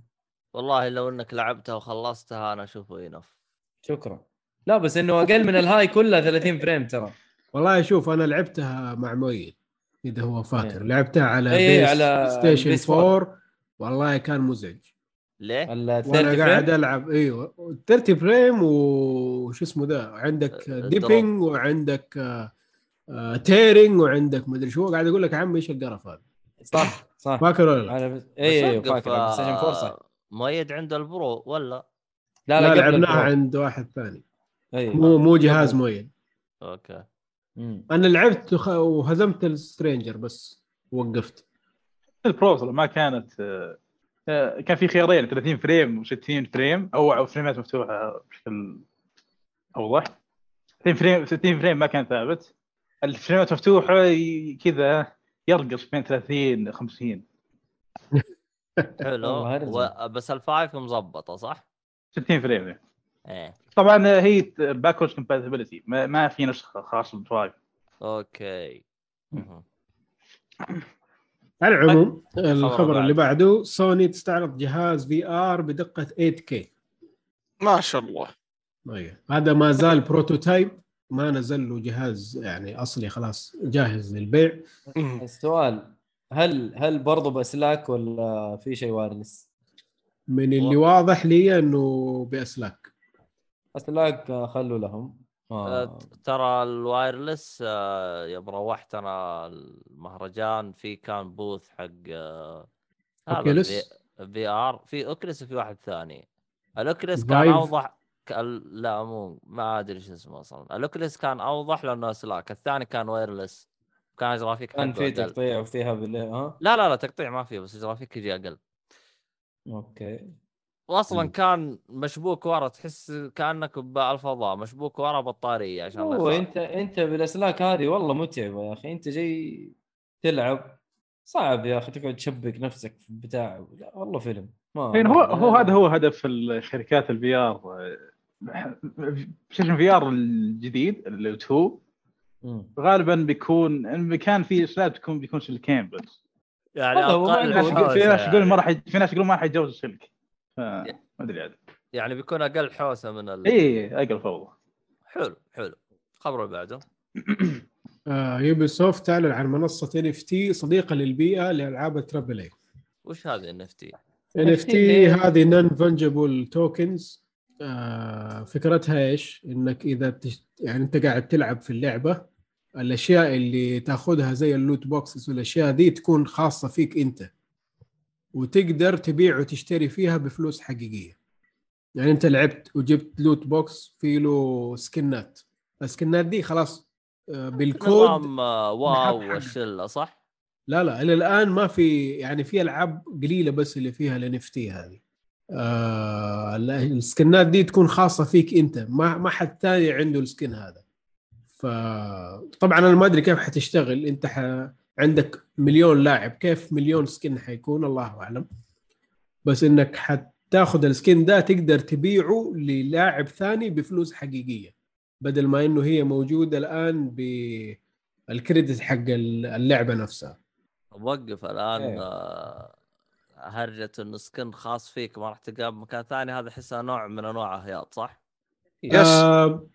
والله لو إنك لعبتها وخلصتها أنا أشوفه enough شكرا. لا بس إنه أقل من ال high كلها 30 frame ترى. والله شوف أنا لعبتها مع مؤيد إذا هو فاكر. إيه. لعبتها على إيه، بيس على بلاي ستيشن 4 والله كان مزعج. ليه؟ ال 30 وأنا قاعد frame؟ ألعب أيوه. 30 frame وش اسمه ده؟ عندك ال drop. dipping وعندك آه، آه، tearing وعندك مدري شو. قاعد أقول لك يا عمي إيش القرف هذا. صح صح. فاكر ولا لا؟ على بس... بس اي وقف، فاكر. بلاي ستيشن 4 آه، صح. مؤيد عنده ال Pro ولا؟ لا لا, لا, لعبناها. عند واحد ثاني. اي مو مو جهاز مؤيد. أوكي. مم. أنا لعبت وهزمت السترينجر بس وقفت ال Pro ما كانت آه، آه، كان في خيارين 30 frame و60 frame أو أو فريمات مفتوحة بشكل أوضح. 60 frame 60 frame ما كان ثابت. الفريمات مفتوحة كذا يرقص بين 30 50 حلو. بس ال five مظبطة صح؟ 60 frame إيه. طبعا آه، هي backward compatibility ما, ما في نسخة خاصة بال five أوكي. على العموم الخبر بعد. اللي بعده. سوني تستعرض جهاز VR بدقة 8K ما شاء الله. أيوه هذا ما زال prototype ما نزل له جهاز يعني أصلي خلاص جاهز للبيع. السؤال هل هل برضه بأسلاك ولا في شيء wireless؟ من اللي واضح لي إنه بأسلاك. أسلاك خلوا لهم. آه، آه. ترى ال wireless آه، يوم روحت أنا المهرجان في كان booth حق هذا Oculus؟ VR في Oculus وفي واحد ثاني ال Oculus كان. أوضح لا مو ما أدري شو اسمه أصلا ال Oculus كان أوضح لأنه أسلاك الثاني كان wireless كان جرافيك كان في. تقطيع وفيها بال ها لا لا لا تقطيع ما فيه بس جرافيك يجي أقل okay واصلا. كان مشبوك ورا تحس كأنك بالفضاء مشبوك ورا بطارية عشان هو. أنت أنت بالأسلاك هذه والله متعبة يا أخي أنت جاي تلعب صعب يا أخي تقعد تشبك نفسك في بتاع لا والله فيلم ما يعني هو هو هذا هو هدف الشركات الفي ار سيشن في ار الجديد اللي هو 2 مم. غالبا بيكون ان كان في سلاب تكون بيكون سلكين بس يعني في ناس يقولون ما يعني. راح في ناس يقولون ما راح يتجاوز السلك ما أدري عاد. يعني بيكون أقل حوسة من ال... اي أقل فوضى. حلو حلو. الخبر اللي بعده. آه Ubisoft تعلن عن منصة NFT صديقة للبيئة لألعاب ال triple A وش هذه ان اف تي؟ ان اف NFT تي هذه نون fungible tokens فكرتها إيش؟ إنك إذا تش... يعني أنت قاعد تلعب في اللعبة الأشياء اللي تأخذها زي ال loot boxes والأشياء دي تكون خاصة فيك أنت. وتقدر تبيع وتشتري فيها بفلوس حقيقية. يعني أنت لعبت وجبت loot box في له سكنات السكنات دي خلاص آه، بالكود نظام آه، wow. والشله صح؟ لا لا إلى الآن ما في يعني في ألعاب قليلة بس اللي فيها ال NFT هذه. آه السكنات دي تكون خاصة فيك أنت. ما ما حد ثاني عنده ال skin هذا. فطبعا أنا ما أدري كيف حتشتغل. أنت ح... عندك مليون لاعب كيف مليون skin حيكون؟ الله أعلم. بس إنك حتاخذ السكن ده تقدر تبيعه للاعب ثاني بفلوس حقيقية بدل ما إنه هي موجودة الآن بالكريدت حق اللعبة نفسها. وقف الآن إيه. آه، هرجة انه سكن خاص فيك ما راح تلقاه بمكان ثاني. هذا احسها نوع من أنواع هياط صح؟ يس. آه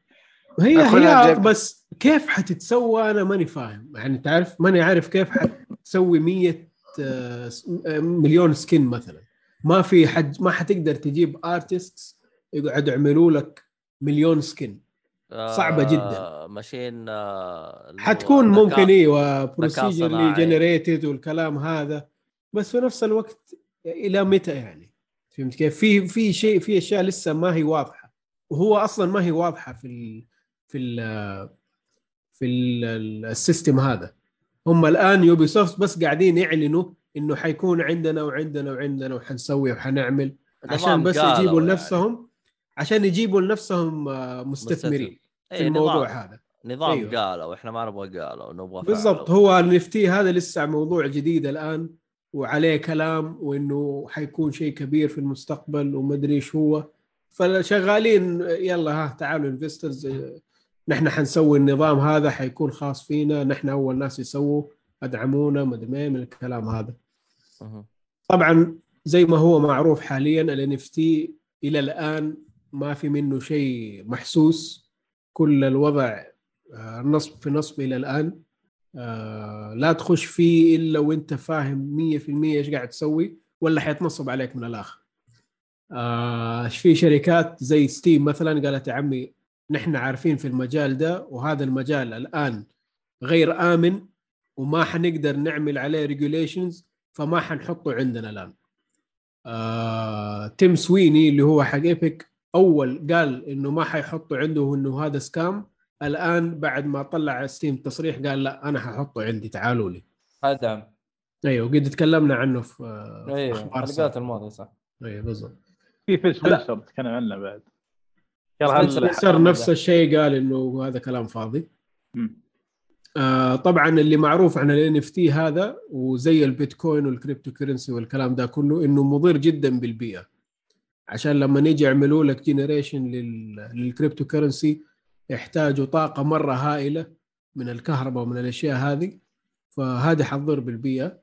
هي هي. بس كيف حتتسوى؟ أنا ماني فاهم. يعني تعرف ماني عارف كيف حتسوي 100 آه، مليون skin مثلا. ما في حد ما حتقدر تجيب artist يقعدوا يعملوا لك مليون skin صعبة جداً. آه، ماشين آه، حتكون ممكن أيوه procedurally صناعي. generated والكلام هذا. بس في نفس الوقت إلى متى يعني؟ فهمت كيف؟ في في شيء في أشياء لسه ما هي واضحة. وهو أصلا ما هي واضحة في في ال في ال ال system هذا هم الآن Ubisoft بس قاعدين يعلنوا إنه حيكون عندنا وعندنا وعندنا وحنسوي وحنعمل عشان بس يجيبوا يعني. لنفسهم عشان يجيبوا لنفسهم آه، مستثمرين إيه، في الموضوع نظام هذا نظام أيوه. قالوا إحنا ما نبغى قالوا نبغى بالضبط. هو ال NFT هذا لسه موضوع جديد الآن وعليه كلام وإنه حيكون شيء كبير في المستقبل ومدري إيش هو فشغالين يلا ها تعالوا investors نحن حنسوي النظام هذا حيكون خاص فينا. نحن أول ناس يسووا أدعمونا مدري ما من الكلام هذا. طبعا زي ما هو معروف حاليا ال NFT إلى الآن ما في منه شيء محسوس. كل الوضع آه، نصب في نصب إلى الآن. آه، لا تخش فيه إلا وأنت فاهم 100% إيش قاعد تسوي ولا حيتنصب عليك من الآخر. آه، في شركات زي Steam مثلا؟ قالت يا عمي نحن عارفين في المجال ده وهذا المجال الآن غير آمن وما حنقدر نعمل عليه regulations فما حنحطه عندنا الآن. آه، تيم سويني اللي هو حق Epic أول قال إنه ما حيحطه عنده إنه هذا scam الآن بعد ما طلع Steam تصريح قال لا أنا ححطه عندي تعالوا لي ادعم أيوه قد تكلمنا عنه في أيوه أخبار الحلقات. الماضيه صح أيوه بالضبط فيل سبنسر تكلم عنه بعد سبنسر نفس الشيء قال إنه هذا كلام فاضي. آه طبعا اللي معروف عن NFT هذا وزي البيتكوين وال cryptocurrency والكلام ده كله إنه مضر جدا بالبيئة. عشان لما نيجي يعملوا لك generation لل cryptocurrency يحتاجوا طاقة مرة هائلة من الكهرباء ومن الأشياء هذه فهذه حتضر بالبيئة.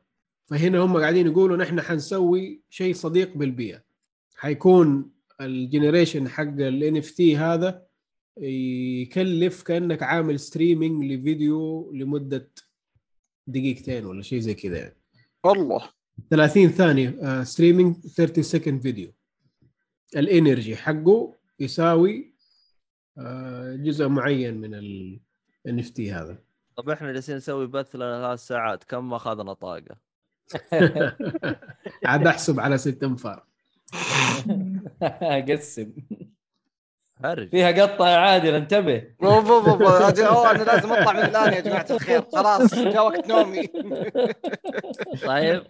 فهنا هم قاعدين يقولوا نحن حنسوي شيء صديق بالبيئة. حيكون ال generation حق NFT هذا يكلف كأنك عامل streaming لفيديو لمدة دقيقتين ولا شيء زي كذا يعني. والله. 30 ثانية streaming 30 second video ال energy حقه يساوي آه، جزء معين من ال NFT هذا. طب إحنا جالسين نسوي بث لنا ثلاث ساعات كم ما أخذنا طاقة؟ عاد أحسب على ست أنفار. قسم. هرج فيها قطة يا عادل انتبه. بو بو بو بو. أجي- أوه، أنا لازم أطلع من الآن يا جماعة الخير. خلاص جاء وقت نومي. طيب.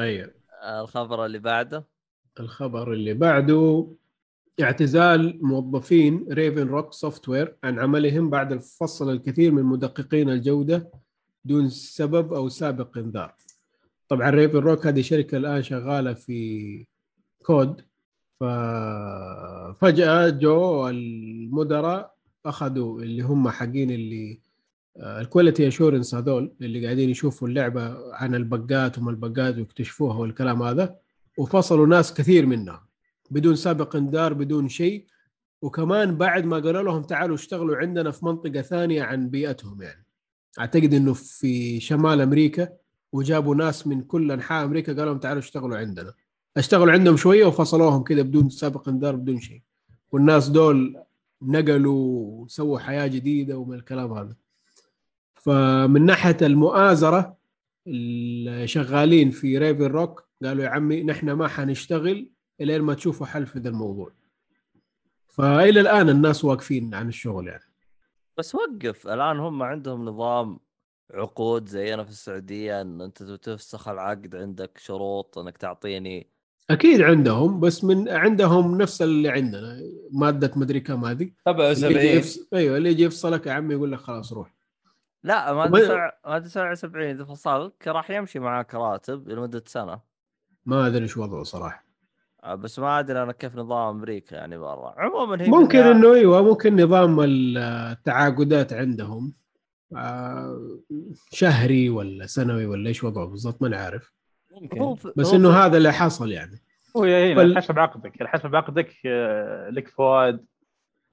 أيوه الخبر اللي بعده؟ الخبر اللي بعده اعتزال موظفين Raven Rock Software عن عملهم بعد الفصل الكثير من مدققين الجودة دون سبب أو سابق إنذار. طبعا Raven Rock هذه شركة الآن شغالة في COD. ففجأة جو المدراء أخذوا اللي هم حقين اللي ال quality assurance هذول اللي قاعدين يشوفوا اللعبة عن البقات وما البقات ويكتشفوها والكلام هذا وفصلوا ناس كثير منها بدون سابق إنذار بدون شيء. وكمان بعد ما قالوا لهم تعالوا اشتغلوا عندنا في منطقة ثانية عن بيئتهم يعني. أعتقد إنه في شمال أمريكا وجابوا ناس من كل أنحاء أمريكا قالوا لهم تعالوا اشتغلوا عندنا. اشتغلوا عندهم شوية وفصلوهم كذا بدون سابق انذار بدون شيء. والناس دول نقلوا وسووا حياة جديدة ومن الكلام هذا. فمن ناحية المؤازرة الشغالين في ريفن روك قالوا يا عمي نحن ما حنشتغل إلين ما تشوفوا حل في ذا الموضوع. فإلى الآن الناس واقفين عن الشغل يعني. بس وقف. الآن هم عندهم نظام عقود زينا في السعودية إن أنت تفسخ العقد عندك شروط إنك تعطيني أكيد عندهم بس من عندهم نفس اللي عندنا مادة مدري كم هذه. اللي يجي 77 يفص... أيوه اللي يجي يفصلك يا عمي يقول لك خلاص روح. لا ما وما- تدفع ما تدفع 70 إذا فصلك راح يمشي معك راتب لمدة سنة. ما أدري إيش وضعه صراحة. آه، بس ما أدري أنا كيف نظام أمريكا يعني برا. عموما هي ممكن إنه أيوه ممكن نظام التعاقدات عندهم. آه، شهري ولا سنوي ولا إيش وضعه بالضبط ما عارف. ممكن. بس إنه هذا اللي حصل يعني. بل- حسب عقدك حسب عقدك آه، لك فوائد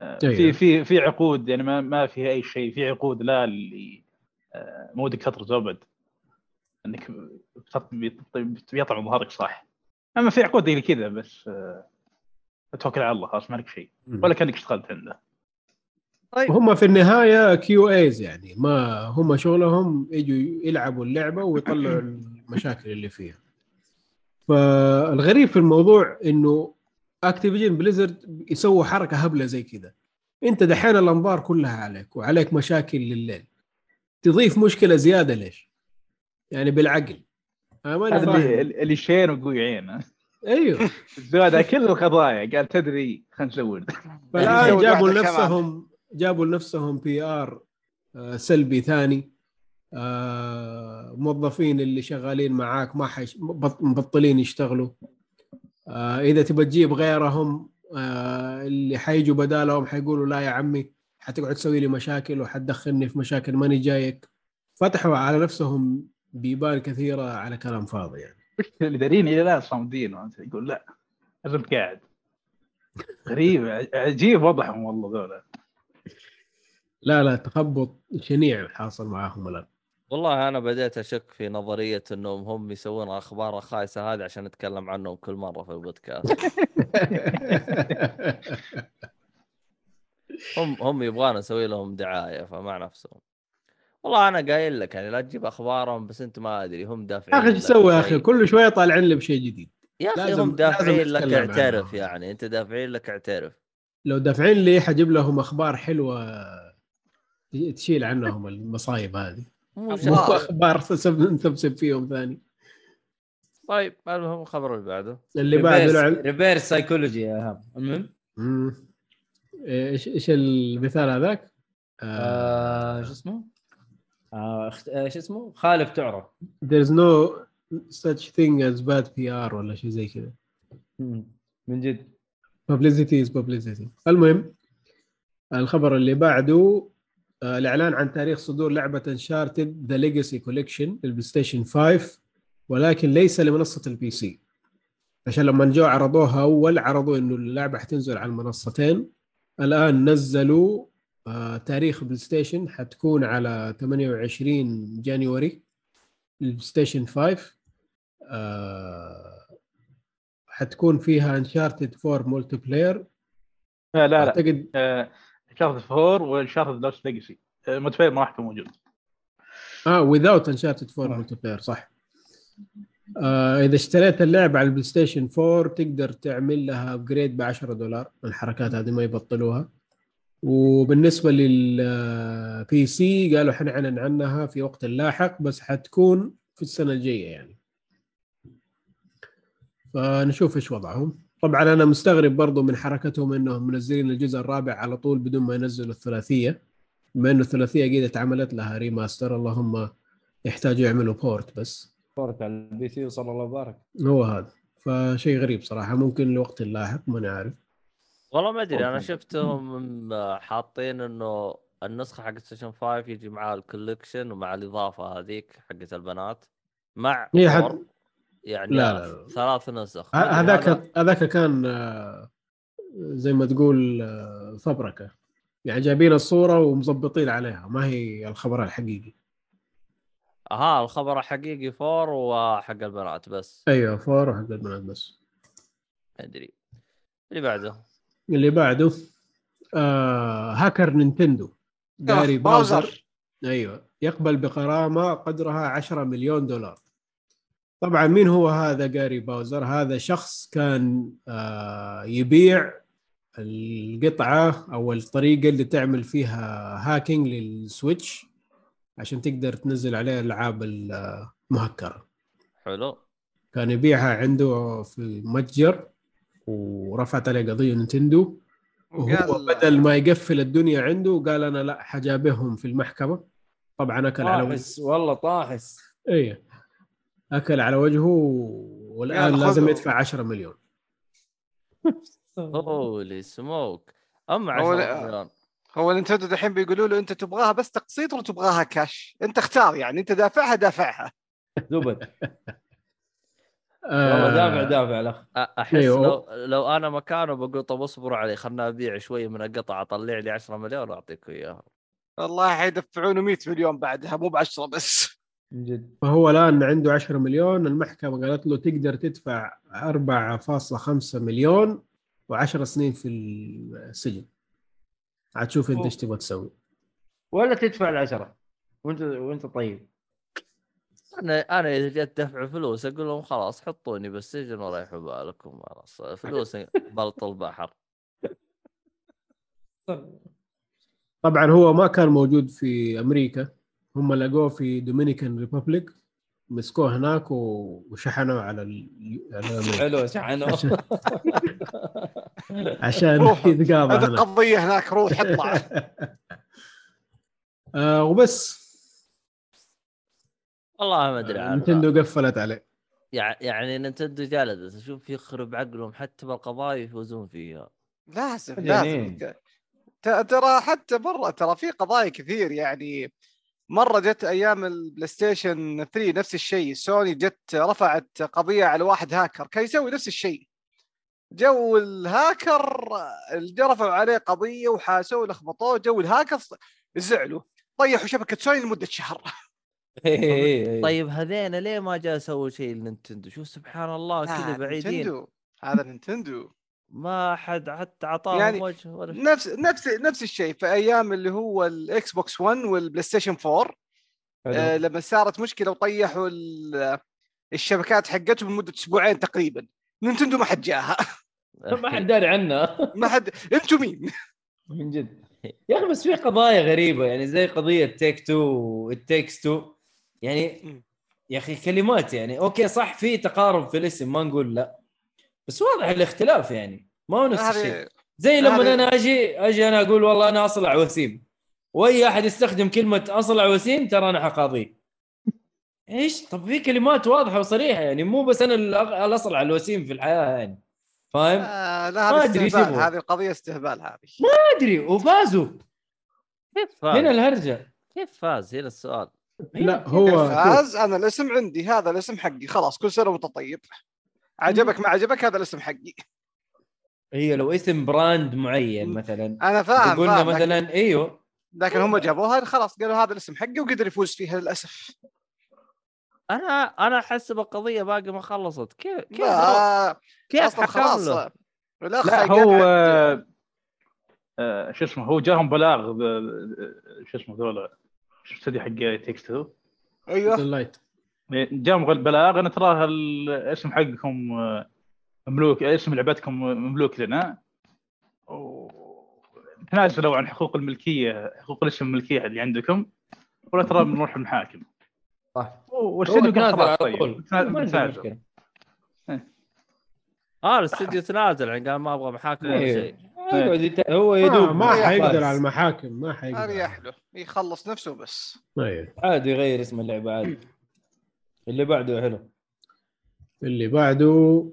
آه،. في في في عقود يعني ما ما فيها أي شيء. في عقود لا اللي آه، مو ودك تطرز أبد. إنك بتط- بيط- بيطلع ظهرك صح. أما في عقود زي كذا بس توكل على الله خلاص ما لك شيء ولا كأنك اشتغلت عنده. طيب. هم في النهاية QAs يعني. ما هم شغلهم يجوا يلعبوا اللعبة ويطلعوا المشاكل اللي فيها. فالغريب في الموضوع إنه Activision Blizzard يسووا حركة هبلة زي كذا. أنت دحين الأنظار كلها عليك وعليك مشاكل لليل. تضيف مشكلة زيادة ليش؟ يعني بالعقل. أنا ماني اللي فاهم. اللي شين وقوي عين. أيوه. على كل القضايا. قال تدري خلينا نزود فالآن زود جابوا. لنفسهم جابوا لنفسهم PR سلبي ثاني. موظفين اللي شغالين معاك ما حيش بط- مبطلين يشتغلوا. آه، إذا تبى تجيب غيرهم آه، اللي حيجوا بدالهم حيقولوا لا يا عمي حتقعد تسوي لي مشاكل وحتدخلني في مشاكل ماني جايك. فتحوا على نفسهم بيبان كثيرة على كلام فاضي يعني. اللي دارين إلى الآن صامدين يقول لا لازم قاعد. غريب عجيب وضعهم والله ذولا. لا لا تخبط شنيع حاصل معاهم الآن. والله أنا بديت أشك في نظرية إنهم هم يسوون أخبار الخايسه هذه عشان نتكلم عنهم كل مرة في البودكاست. هم هم يبغانا نسوي لهم دعاية فمع نفسهم. والله أنا قايل لك يعني لا تجيب أخبارهم بس أنت ما أدري هم دافعين أخي إيش تسوي يا أخي. كل شوية طالعين لي بشيء جديد. يا أخي هم دافعين لك اعترف عنهم. يعني. أنت دافعين لك اعترف. لو دافعين لي حجيب لهم أخبار حلوة تشيل عنهم المصايب هذه. مو. أخبار نسبسب فيهم ثاني طيب المهم الخبر اللي بعده اللي بعده لعب reverse psychology يا المهم. إيش إيش المثال هذاك؟ آه، شو اسمه؟ آه، آه، شو اسمه؟ خالف تعرف there's no such thing as bad PR ولا شيء زي كذا. من جد publicity is publicity المهم الخبر اللي بعده الإعلان عن تاريخ صدور لعبة Uncharted The Legacy Collection لل PlayStation 5 ولكن ليس لمنصة ال PC عشان لما جو عرضوها أول عرضوا إنه اللعبة حتنزل على المنصتين. الآن نزلوا آه تاريخ PlayStation حتكون على 28 January ال PlayStation 5 آه حتكون فيها Uncharted 4 multiplayer لا لا. لا اعتقد Uncharted 4 و Uncharted Lost Legacy متفاهم ما راح يكون موجود. آه without Uncharted 4 multiplayer صح. آه إذا اشتريت اللعبة على ال PlayStation 4 تقدر تعمل لها upgrade ب 10 دولار. الحركات هذه ما يبطلوها. وبالنسبة لل PC قالوا حنعلن عنها في وقت لاحق بس حتكون في السنة الجاية يعني. فنشوف إيش وضعهم. طبعا أنا مستغرب برضو من حركتهم إنهم منزلين الجزء الرابع على طول بدون ما ينزلوا الثلاثية بما إنه الثلاثية قد اتعملت لها remaster اللهم يحتاجوا يعملوا port بس. port على ال PC وصلى الله وبارك. هو هذا. فشيء غريب صراحة ممكن لوقت لاحق ماني عارف. والله ما أدري أنا. شفتهم حاطين إنه النسخة حقت Station 5 يجي معها ال collection ومع الإضافة هذيك حقت البنات مع هي حد- يعني لا، لا، لا. ثلاث نسخ. هذا- هذاك هذاك كان آه، زي ما تقول آه، فبركة. يعني جايبين الصورة ومظبطين عليها ما هي الخبر الحقيقي. ها الخبر الحقيقي four وحق البنات بس. أيوه four وحق البنات بس. أدري. اللي بعده؟ اللي بعده آه هاكر Nintendo. Gary Bowser أيوه يقبل بغرامه قدرها 10 مليون دولار. طبعا مين هو هذا Gary Bowser؟ هذا شخص كان آه يبيع القطعة أو الطريقة اللي تعمل فيها hacking لل Switch عشان تقدر تنزل عليه الالعاب المهكرة. حلو. كان يبيعها عنده في متجر ورفعت عليه قضية Nintendo. وهو بدل ما يقفل الدنيا عنده قال أنا لا حجابههم في المحكمة. طبعا أكل على والله طاحس. إيه. أكل على وجهه والآن لازم. يدفع 10 مليون. هولي سموك اما هو 10 لا- مليون هو نينتندو دحين بيقولوا له أنت تبغاها بس تقسيط ولا تبغاها كاش أنت اختار يعني أنت دافعها دافعها. زبد. والله آه دافع دافع الاخ أحس أيوه. لو لو أنا مكانه بقول طب اصبروا علي خلنا أبيع شوية من القطع اطلع لي 10 مليون واعطيكم إياها. والله حيدفعونه 100 مليون بعدها مو ب 10 بس. جد. فهو الآن عنده 10 مليون المحكمة قالت له تقدر تدفع 4.5 مليون و10 سنين في السجن. عاد شوف أنت. إيش تبغى تسوي. ولا تدفع العشرة. وانت وأنت طيب. أنا أنا إذا جت دفع فلوس أقول لهم خلاص حطوني بالسجن وريحوا بالكم خلاص. فلوس بلط البحر. طبعا هو ما كان موجود في أمريكا. هم لقوه في Dominican Republic مسكوه هناك وشحنوه على ال... على. حلو شحنوا عشان عشان روح. يتقاضى هناك قضيه هناك روح اطلع آه وبس والله ما أدري عنها. Nintendo قفلت عليه يع- يعني Nintendo جلدت أشوف يخرب عقلهم حتى بالقضايا يفوزون فيها لازم. لازم ت- ترى حتى برا ترى في قضايا كثير يعني مرة جت أيام ال PlayStation 3 نفس الشيء. سوني جت رفعت قضية على واحد هاكر كان يسوي نفس الشيء. جو الهاكر اللي رفعوا عليه قضية وحاسوه لخبطوه جو الهاكر زعلوا. طيحوا شبكة سوني لمدة شهر. طيب طيب هذين ليه ما جاء سووا شيء ل Nintendo شوف سبحان الله كذا لا، بعيدين. هذا Nintendo ما حد حتى أعطاهم يعني وجه ولا شيء. نفس نفس نفس الشيء في أيام اللي هو ال Xbox 1 وال PlayStation 4 آه، لما صارت مشكلة وطيحوا ال- الشبكات حقتهم لمدة أسبوعين تقريبا. Nintendo ما حد جاها. ما حد داري عنها. ما حد أنتم مين؟ من جد. يا أخي بس في قضايا غريبة يعني زي قضية Take-Two وال Takes Two يعني. يا أخي كلمات يعني. أوكي صح في تقارب في الاسم ما نقول لا. بس واضح الاختلاف يعني ما هو نفس الشيء. زي لما أنا أجي أجي أنا أقول والله أنا أصلع وسيم. وأي أحد يستخدم كلمة أصلع وسيم ترى أنا حقاضيه إيش؟ طب في كلمات واضحة وصريحة يعني مو بس أنا الأغ- الأصلع الوسيم في الحياة يعني. فاهم؟ آه لا ما يبغوا. هذه القضية استهبال هذه. ما أدري وفازوا. كيف فاز؟ هنا الهرجة. كيف فاز؟ هنا السؤال. لا هو فاز أنا الاسم عندي هذا الاسم حقي خلاص كل سنة وأنت طيب. عجبك ما عجبك هذا الاسم حقي. هي لو اسم براند معين مثلا. أنا فاهم قلنا فاهم لكن, مثلا إيوه. لكن هم جابوها خلاص قالوا هذا الاسم حقي وقدر يفوز فيها للأسف. أنا أنا أحس بالقضية باقي ما خلصت. كيف كيف لا كيف أصلا خلاص. لا هو آه، آه، شو اسمه هو جاهم بلاغ آه، شو اسمه ذولا؟ شو حق Takes Two أيوه Hazelight جاهم بلاغ ان ترى الاسم حقكم آه، مملوك اسم لعبتكم مملوك لنا و- تنازلوا عن حقوق الملكية حقوق الاسم الملكية اللي عندكم ولا ترى بنروح المحاكم. صح. قال تنازل خلاص على طيب. بتنازل. مشكلة. آه الاستديو تنازل يعني قال ما أبغى محاكم ولا إيه. شيء. هو يدوب ما, حيقدر. على المحاكم ما حيقدر. اريح له يخلص نفسه بس. أيوه. عادي يغير اسم اللعبة عادي. اللي بعده حلو اللي بعده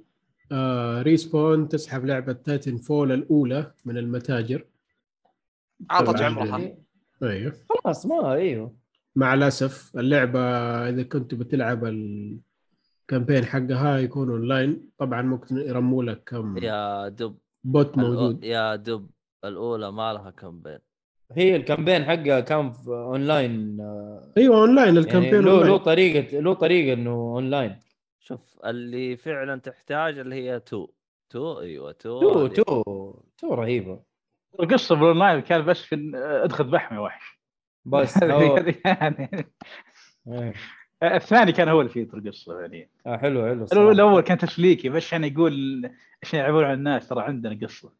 آه Respawn تسحب لعبة Titanfall الأولى من المتاجر. عطت. عمرها. أيوه. خلاص ما أيوه. مع الأسف اللعبة إذا كنت بتلعب ال campaign حقها يكون اونلاين طبعا ممكن يرموا لك كم يا دب بوت موجود. يا دب الأولى ما لها كامبين. هي الكامبين حقها كان في أونلاين آه، أيوه أونلاين يعني الكامبين له له طريقه له طريقة إنه أونلاين. شوف اللي فعلا تحتاج اللي هي تو. تو أيوه تو تو هذه. تو تو رهيبة. القصة بالاونلاين كان بس في أدخل بحمي يا وحش. بس يعني. إيه. الثاني كان هو اللي فيه القصة يعني. آه حلو حلو. الأول كان تسليكي بس عشان يقول عشان يلعبون على الناس ترى عندنا قصة.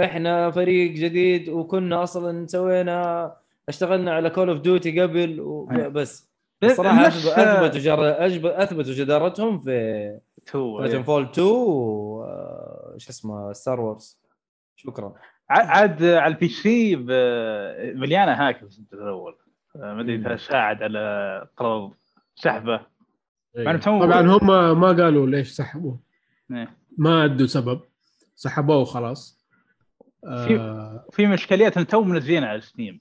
إحنا فريق جديد وكنا أصلا سوينا اشتغلنا على Call of Duty قبل أيوة. وبس الصراحة نفس- أثب- أثبتوا جر... أثبتوا جدارتهم في Titanfall 2 و آه، شو اسمه Star Wars شكرا. عاد على ال PC مليانة هاكرز أنت الأول. ما أدري إذا ساعد على طلب سحبة. أيوة. طبعا هم ما قالوا ليش سحبوه. إيه. ما أدوا سبب. سحبوه وخلاص. آه في مشكليات ان تو منزلينها على ستيم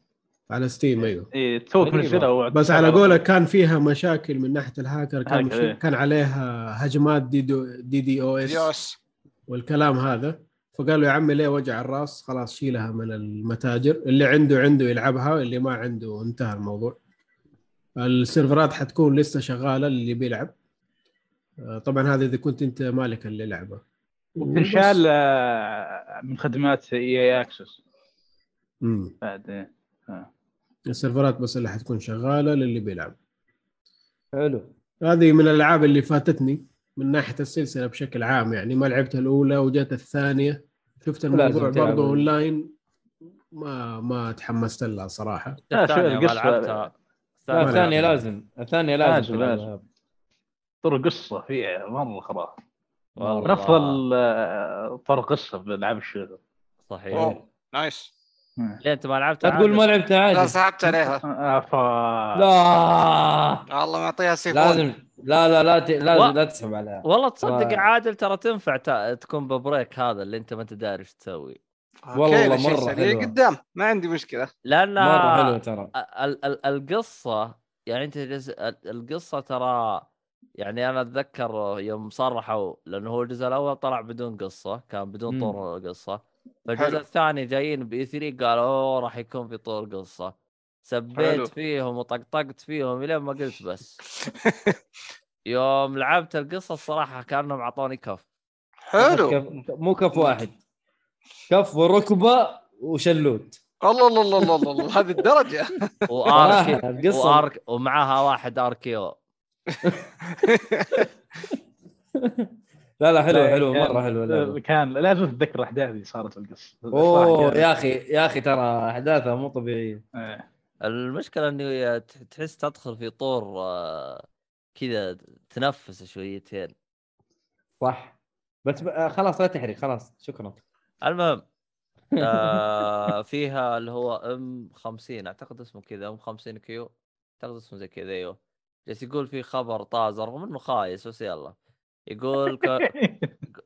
على ستيم أيوه. إيه تو غريبة. منزلها بس على قولك كان فيها مشاكل من ناحية الهاكر كان في إيه. كان عليها هجمات دي دو دي دي أو إس يوس والكلام هذا. فقالوا يا عمي ليه وجع الراس؟ خلاص شيلها من المتاجر. اللي عنده عنده يلعبها اللي ما عنده انتهى الموضوع. السيرفرات حتكون لسه شغالة اللي بيلعب. آه، طبعا هذا إذا كنت أنت مالك اللعبه وتنشال آه، من خدمات EA Access. امم بعد إيه. السيرفرات بس اللي حتكون شغالة للي بيلعب. حلو. هذه من الألعاب اللي فاتتني من ناحية السلسلة بشكل عام يعني. ما لعبتها الأولى وجت الثانية. شفت الموضوع برضه أونلاين. ما ما تحمست لها صراحة. لا، شوف الثانية ما لعبتها. الثانية. لازم. الثانية لازم لازم، تلعبها. لازم. طور قصة فيها مرة خرافه من والله. افضل آه، طور قصه بالالعاب ال shooter صحيح. wow nice. ليه أنت ما لعبتها لا تقول ما؟ لعبتها لا عادي سحبت عليها. آه، ف- لا. والله معطيها سيفون لازم لا لا لا ت- و- لازم لا تسحب عليها. والله تصدق ترى- عادل ترى تنفع ت- تكون ببريك هذا اللي أنت ما أنت داري إيش تسوي. والله سريع حلوة. قدام ما عندي مشكلة. لأن مرة حلو ترى. ال- ال- القصة يعني أنت جز... ال- القصة ترى يعني أنا أتذكر يوم صرحوا لأنه هو الجزء الأول طلع بدون قصة كان بدون مم. طور قصة. فالجزء حلو. الثاني جايين بإي 3 قالوا أوه راح يكون في طور قصة. سبيت حلو. فيهم وطقطقت فيهم إلين ما قلت بس. يوم لعبت القصة الصراحة كأنهم أعطوني كف. حلو. كف مو كف واحد. كف وركبة وشلوت. الله الله الله الله هذه الدرجة. القصة- وآرك ومعها واحد آركيو. لا لا حلو حلو كان- مرة حلو اللعبة. كان لازم تتذكر الاحداث اللي صارت في القصة. أوه يا أخي يا أخي ترى أحداثها مو طبيعية. إيه. المشكلة انه ت- تحس تدخل في طور آه، كذا تنفس شويتين صح. بس آه، خلاص لا تحرق خلاص شكرا. المهم آه فيها اللي هو أم 50 أعتقد اسمه كذا أم 50 كيو أعتقد اسمه زي كذا أيوه جالس يقول في خبر طاز رغم إنه خايس بس يلا. يقول ك...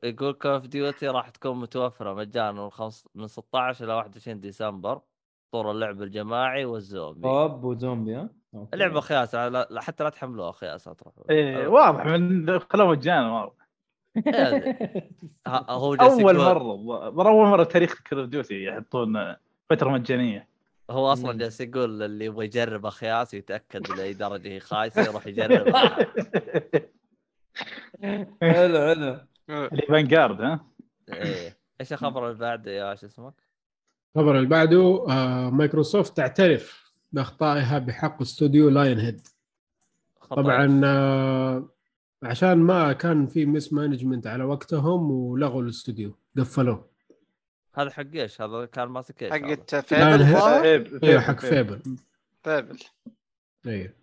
يقول Call of Duty راح تكون متوفرة مجانا من, خمس... من 16 إلى 21 ديسمبر. طور اللعب الجماعي والزومبي. هوب وزومبي ها. اللعبة خياسة لا... حتى لا تحملوها خياسة تروحوا إيه، واضح من خلوه مجانا واضح. ها- هو أول مرة مره أول مرة تاريخ Call of Duty يحطون فترة مجانية. هو أصلا. جالس يقول اللي يبغى يجرب اخياس يتأكد لاي درجة هي خايسة يروح يجربها حلو حلو. اللي Vanguard ها؟ إيه. إيش الخبر اللي بعده يا شو اسمك؟ الخبر اللي بعده آه مايكروسوفت تعترف بأخطائها بحق استوديو Lionhead. طبعا آه عشان ما كان في mismanagement على وقتهم ولغوا الاستوديو قفلوه. هذا حق إيش؟ هذا كان ماسك إيش؟ لا، فيبل؟ أيوه حق فيبل. فيبل. أيوه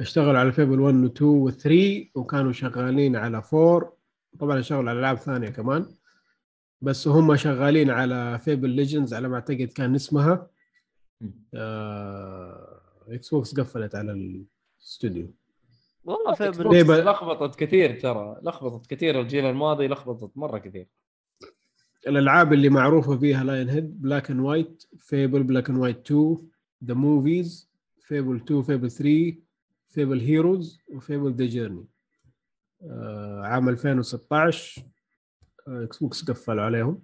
اشتغلوا على فيبل 1 و 2 و 3 وكانوا شغالين على 4 طبعا اشتغلوا على ألعاب ثانية كمان. بس هم شغالين على Fable Legends على ما أعتقد كان اسمها. آه Xbox قفلت على الاستوديو والله Xbox ليه بقى؟ لخبطت كثير ترى. لخبطت كثير الجيل الماضي لخبطت مرة كثير. الألعاب اللي معروفة فيها Lionhead Black and White Fable Black and White 2 The Movies Fable 2 Fable 3 Fable Heroes و Fable The Journey عام 2016 آه، Xbox قفلوا عليهم.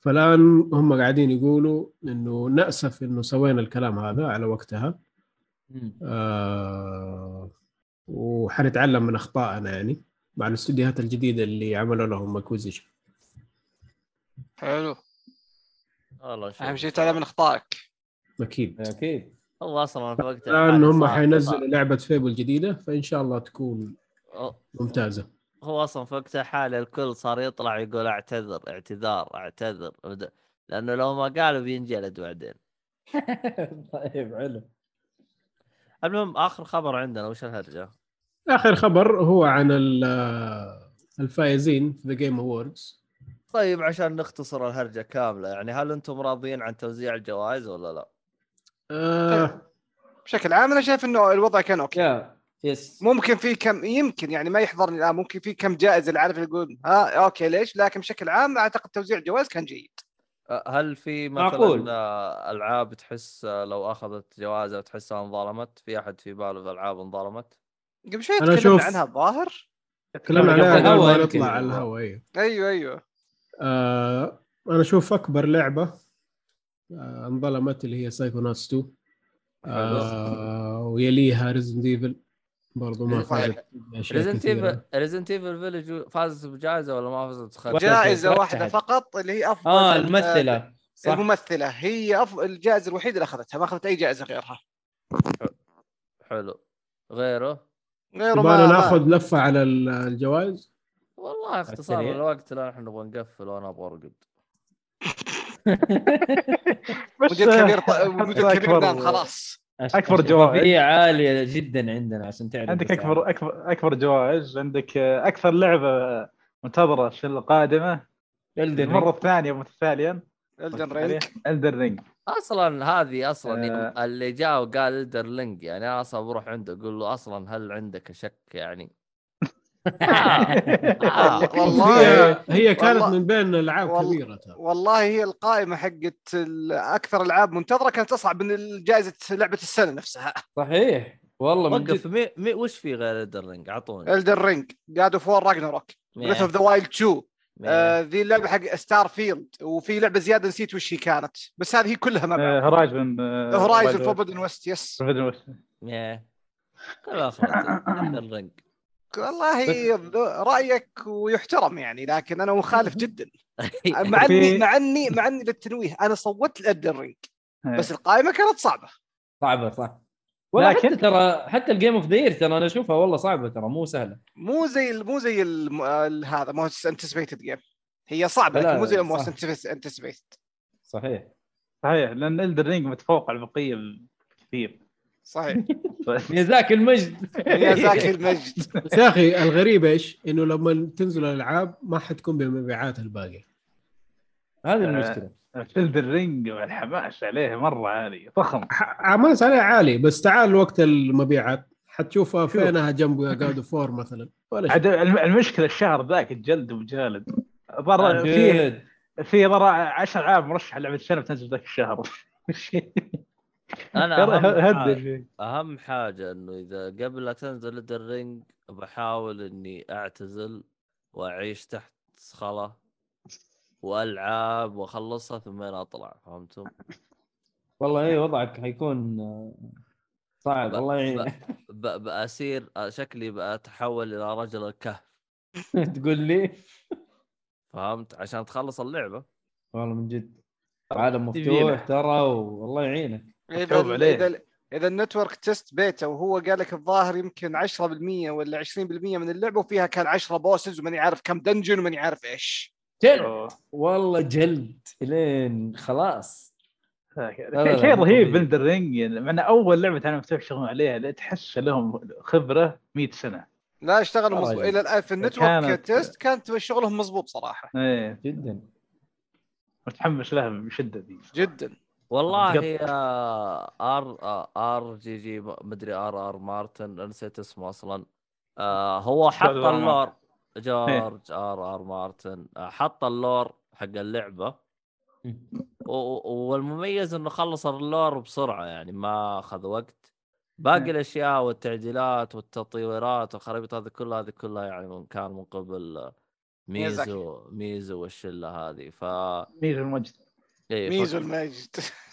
فالآن هم قاعدين يقولوا إنه نأسف إنه سوينا الكلام هذا على وقتها. آه وحنتعلم من اخطائنا يعني مع الاستديوهات الجديده اللي عملوا لهم acquisition حلو. والله شوف. أهم شيء تعلم من أخطائك. أكيد. أكيد. هو أصلا في وقت الآن هم حينزلوا لعبة Fable جديدة فإن شاء الله تكون ممتازة. هو أصلا في وقتها حال الكل صار يطلع يقول أعتذر اعتذار أعتذر. لأنه لو ما قالوا بينجلد بعدين. طيب حلو. المهم آخر خبر عندنا وش الهرجه؟ آخر خبر هو عن ال- الفائزين في The Game Awards طيب عشان نختصر الهرجة كاملة يعني هل أنتم راضيين عن توزيع الجوائز ولا لا؟ آه بشكل عام أنا شايف إنه الوضع كان أوكي يا yes ممكن في كم يمكن يعني ما يحضرني الآن ممكن في كم جائزة اللي عارف يقول ها أوكي ليش لكن بشكل عام أعتقد توزيع الجوائز كان جيد أه، هل في معقول. مثلا ألعاب تحس لو أخذت جوائز تحسها انظلمت؟ في أحد في باله الالعاب انظلمت؟ قبل شوي أنا تكلمنا أشوف- عنها الظاهر تكلمنا عليها قبل ما. نطلع على الهواء أيوه أيوه أيوه آه أنا أشوف أكبر لعبة آه انظلمت اللي هي Psychonauts 2 آه ويليها Resident Evil برضو ما فازت ريزنت. ايفل ريزنت ايفل فيلج فازت بجائزة ولا ما فازت؟ جائزة. واحدة فقط اللي هي أفضل آه آه، الممثلة. صح. الممثلة. هي الجائزة الوحيدة اللي أخذتها. ما أخذت أي جائزة غيرها. حلو. غيره؟ غيره ما ناخذ لفة على ال- الجوائز. والله اختصار السريع. الوقت لا نحن نبغى نقفل وأنا أبغى ارقد مدير كبير مدير كبير خلاص أكبر جوائز. الشفافية عالية جدا عندنا عشان تعرف عندك أكبر أكبر أكبر جوائز عندك آه، أكثر لعبة منتظرة في القادمة Ring. المرة الثانية متتاليا Elden Ring Elden Ring أصلا هذه أصلا آه. اللي جاء وقال Elden Ring يعني أنا أصلا بروح عنده أقول له أصلا هل عندك شك يعني؟ آه. آه. والله هي هي كانت والله- من بين العاب والله- كبيرة ترى. والله هي القائمة حقت أكثر ألعاب منتظرة كانت اصعب من جائزة لعبة السنة نفسها. صحيح. والله من وقف. مي... مي... وش في غير Elden Ring؟ اعطوني الدن رينج جاد اوف وور راجنروك بريث اوف ذا وايلد 2 آه، ذي اللعبة حق Starfield وفي لعبة زيادة نسيت وش هي كانت بس هذه هي كلها مع بعض Horizon Horizon Forbidden West yes مية. كل اخرته Elden Ring والله رأيك ويحترم يعني لكن أنا مخالف جدا. مع اني مع اني مع إني للتنويه أنا صوت ل Elden Ring إيه. بس القائمة كانت صعبة. صعبة صح. لكن- حتى ترى حتى ال game of the ترى أنا أشوفها والله صعبة ترى مو سهلة. مو زي مو زي هذا most anticipated game هي صعبة لكن مو زي صح. ال most anticipated صحيح. صحيح لأن Elden Ring متفوق على البقية بكثير. صحيح. ميازاكي المجد. ميازاكي المجد. بس يا أخي الغريب إيش؟ إنه لما تنزل الألعاب ما حتكون بمبيعات الباقي. هذه المشكلة. Elden Ring والحماس عليه مرة عالي ضخم. عملت عليها عالي بس تعال وقت المبيعات. حتشوفها فينها جنب God of War مثلا. ولا شيء. عاد المشكلة الشهر ذاك الجلد وجالد برا في. في برا 10 ألعاب مرشحه لعبة السنة بتنزل ذاك الشهر. أنا أهم حاجة. أهم حاجة إنه إذا قبل لا تنزل الدرينج بحاول إني أعتزل وأعيش تحت صخله وألعاب وأخلصها ثم أطلع فهمتم؟ والله اي وضعك حيكون صعب الله يعينك ب- بأسير شكلي بأتحول إلى رجل الكهف. تقول لي؟ فهمت؟ عشان تخلص اللعبة. والله من جد. عالم. مفتوح ترى والله يعينك. إذا. إذا إذا ال network test beta وهو قال لك الظاهر يمكن 10% ولا 20% من اللعبة وفيها كان 10 bosses وماني عارف كم dungeon وماني عارف إيش. جلد. والله جلد. إلين خلاص. لا، لا، شيء رهيب. ب Elden Ring يعني مع إن أول لعبة عالم مفتوح يشتغلون عليها تحس لهم خبرة 100 سنة. لا اشتغلوا جد. إلى الآن في ال network كانت- test كانت شغلهم مظبوط صراحة. إيه. جدا. متحمس لها بشدة دي. جدا. والله. هي R.R. G G مدري R.R. Martin نسيت اسمه أصلا. آه هو حط ال lore George R.R. Martin. آه، حط ال lore حق اللعبة. والمميز إنه خلص ال lore بسرعة يعني ما أخذ وقت. باقي. الأشياء والتعديلات والتطويرات والخرابيط هذه كلها هذه كلها يعني كان من قبل. ميزو ميزو والشلة هذه. ف ميزو المجد. إيه، ميزو الماجد.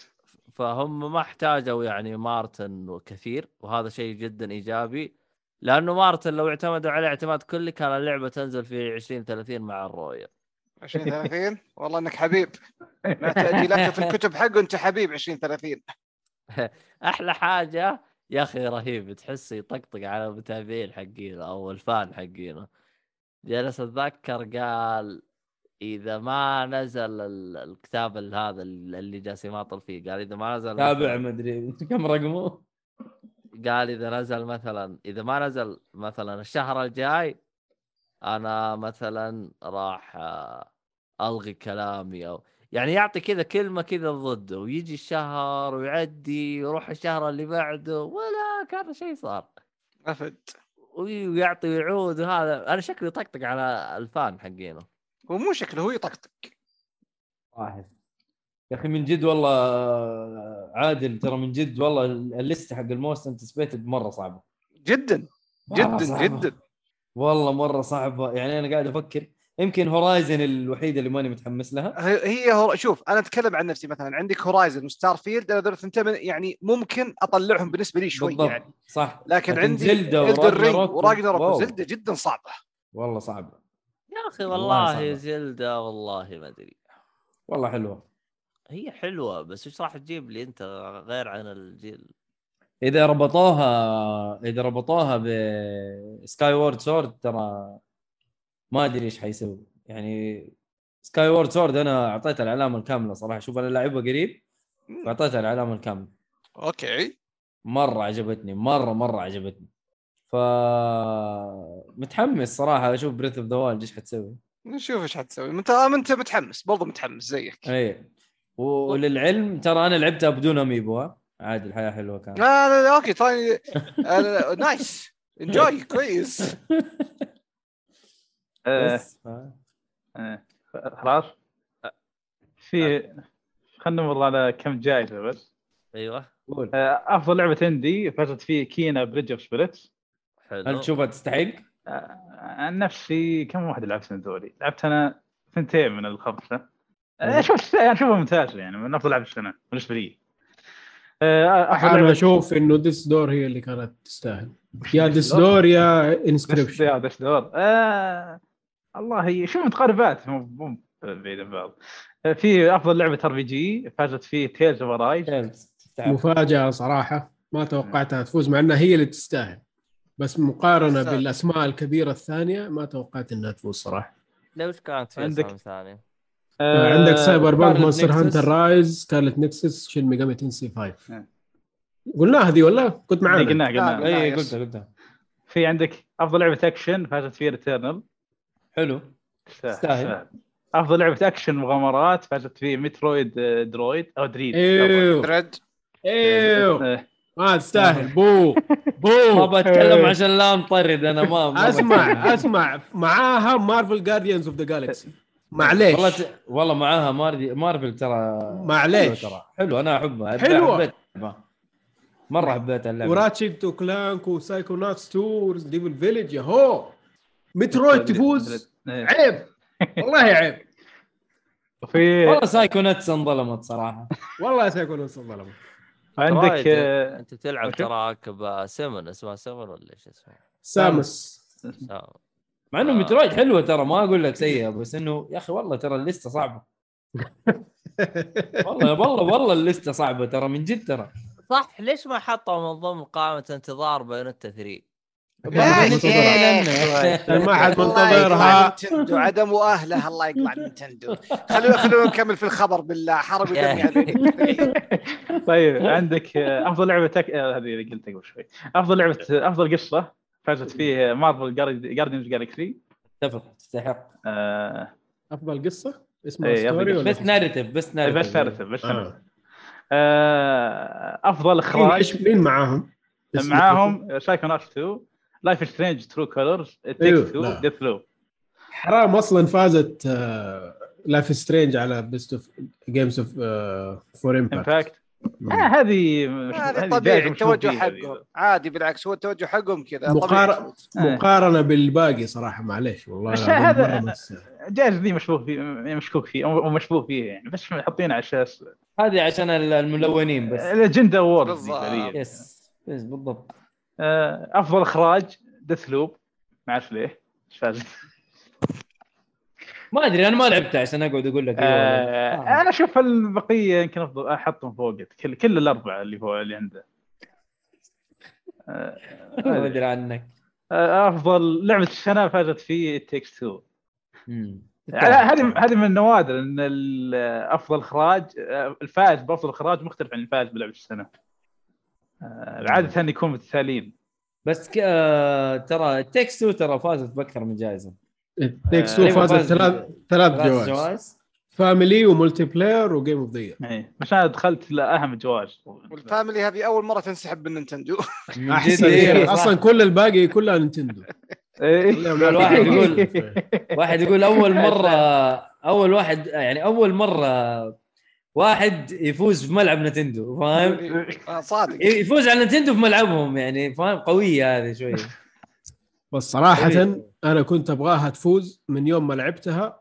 فهم ما احتاجوا يعني مارتن كثير وهذا شيء جدا إيجابي لأنه مارتن لو اعتمدوا عليه اعتماد كلي كان اللعبة تنزل في 20 30 مع الرؤيه 20 30 والله إنك حبيب. مع تاجيلاته في الكتب حقه انت حبيب 20 30 أحلى حاجة يا أخي رهيب تحس يطقطق على المتابعين حقينه أو الفان حقينه جلس أتذكر قال إذا ما نزل ال- الكتاب ال- هذا اللي جالس يماطل فيه قال إذا ما نزل تابع مثلاً- مدري كم رقمه. قال إذا نزل مثلا إذا ما نزل مثلا الشهر الجاي أنا مثلا راح آه، ألغي كلامي أو يعني يعطي كذا كلمة كذا ضده ويجي الشهر ويعدي ويروح الشهر اللي بعده ولا كان شيء صار. افد وي- ويعطي ويعود وهذا. أنا شكلي طقطق على ال fan حقينه. هو مو شكله هو يطقطق. واحد. يا أخي من جد والله عادل ترى من جد والله ال list حق ال most anticipated مرة صعبة. جدا جدا صعبة. جدا. والله مرة صعبة. يعني أنا قاعد أفكر يمكن Horizon الوحيدة اللي ماني متحمس لها. هي هو شوف أنا أتكلم عن نفسي مثلا. عندك Horizon و Starfield أنا ذول يعني ممكن أطلعهم بالنسبة لي شوي بالضبط. يعني. صح. لكن, لكن عندي Ring و Ragnarok و Ragnarok. و Zelda جدا صعبة. والله صعبة. يا أخي والله. Zelda والله ما أدري. والله حلوة. هي حلوة بس إيش راح تجيب لي أنت غير عن الجيل؟ إذا ربطوها إذا ربطوها ب Skyward Sword ترى ما أدري إيش حيسوي. يعني Skyward Sword أنا اعطيتها العلامه الكامله صراحة. شوف أنا لاعبها قريب واعطيتها العلامه الكامله أوكي. مرة عجبتني مرة مرة عجبتني. ف متحمس صراحة أشوف Breath of the Wild إيش حتسوي. نشوف إيش حتسوي. انت آه، أنت متحمس برضو متحمس زيك. اي وللعلم ترى أنا لعبتها بدون amiibo عادي الحياة حلوة كانت. لا لا لا أوكي طيب. آه، nice. enjoy كويس. آه،. آه، خلاص. في خلينا نمر على كم جائزة بس. أيوه. قول. آه، أفضل لعبة indie فازت فيه Kena Bridge of Spirits حلو. هل تشوفها تستحق؟ عن نفسي كم واحد لعبت من ذولي؟ لعبت أنا ثنتين من الخمسة. حلو. آه، شوف يعني اشوفها ممتازه يعني من أفضل لعبه السنة بالنسبة لي آه، أنا أشوف إنه Death's Door هي اللي كانت تستاهل. يا Death's Death's Door؟ يا دش Inscryption يا Death's Door آه الله هي شوف متقاربات مو مو بعيد عن بعض. آه، في أفضل لعبة RPG فازت فيه Tales of مفاجأة صراحة ما توقعتها تفوز مع إنها هي اللي تستاهل. بس مقارنة تستاهل. بالأسماء الكبيرة الثانية ما توقعت إنها تفوز صراحة ليش كانت في عندك- ثانية؟ آه، عندك Cyberpunk Monster. Hunter Rise Scarlet Nexus Shin Megami Tensei 5 آه. قلناها هذه ولا كنت معنا قلناها قلناها لا. اي. قلتها قلتها في عندك أفضل لعبة اكشن فازت فيه Returnal حلو تستاهل. أفضل لعبة اكشن مغامرات فازت فيه Metroid آه، درويد أو Dread إيوه Dread إيوه آه، ما تستاهل. بو. ما بو بتكلم عشان لا أنطرد أنا ما ما أسمع أسمع. معاها Marvel Guardians of the Galaxy معليش. والله ت... والله معاها Marvel Marvel ترى معليش. ترى. حلو أنا أحبها. حلوة. حبيت. مرة حبيت اللعبة. و Ratchet و Clank و Psychonauts 2 Evil Village يا هو. Metroid تفوز. إيه. عيب. والله عيب. وفي والله Psychonauts انظلمت صراحة. والله سايكو انظلم عندك وايد. آه، أنت تلعب؟ تراك بسيمون اسمها سيمون ولا إيش اسمها؟ Samus سام. مع إنه آه. Metroid حلوة ترى ما أقول لك سيئة بس إنه يا أخي والله ترى اللستة صعبة والله والله والله اللستة صعبة ترى من جد ترى صح ليش ما حطوا من ضمن قائمة انتظار Bayonetta 3؟ ما حد منتظرها. Nintendo. عدم اهله الله يقلع Nintendo. خلونا خلونا نكمل في الخبر بالله. عليك. طيب عندك آه، أفضل لعبة تك... آه، هذه اللي قلتها قبل شوي. أفضل لعبة أفضل قصة فازت فيه Marvel Guardians Galaxy تفق تستحق. أفضل قصة؟ اسمها إيه، story ولا بس narrative بس narrative بس narrative بس آه. narrative. آه، أفضل إخراج. إيش- مين معاهم؟ معاهم Psychonauts 2 Life Strange True Colors Takes 2 لا. Deathloop حرام أصلا فازت Life Strange على best of Games of for Impact Impact آه هذه هذه طبيعي التوجه حقهم. عادي بالعكس هو التوجه حقهم كذا مقار- آه. مقارنة بالباقي صراحة معليش والله هذا- الجائزه ذي مشبوه فيه مشكوك فيه أو مشبوه فيه يعني بس حاطينها على أساس. هذه عشان الملونين بس. ال agenda award بالضبط. yes بالضبط. أفضل إخراج Deathloop ما أعرف ليه. إيش فاز ما أدري أنا ما لعبتها عشان أقعد أقول لك. لا. آه أنا أشوف البقية يمكن أفضل احطهم فوق كل كل الأربعة اللي فوق اللي عنده. آه، ما أدري. عنك. آه، أفضل لعبة السنة فازت في تيكس 2 مم. هذه هذه من النوادر إن أفضل إخراج آه، الفائز بأفضل إخراج مختلف عن الفائز بلعبة السنة. آه، عاده يكون متتاليين بس ك... آه، ترى 2 ترى فازت بأكثر من جائزة. Takes آه، Two أيوة، فازت فاز ثلاث ثلاث جوائز. family و multiplayer و Game of the إيه. بس أنا دخلت لاهم جوائز وال family هذه أول مرة تنسحب من Nintendo. أحسن إيه،. أصلا كل الباقي كلها Nintendo. إيه. الواحد يقول- واحد يقول أول مره أول واحد يعني أول مرة واحد يفوز في ملعب Nintendo فاهم؟ آه، صادق. يفوز على نتندو في ملعبهم يعني فاهم؟ قوية هذه شوية بس حبيبي. أنا كنت أبغاها تفوز من يوم ما لعبتها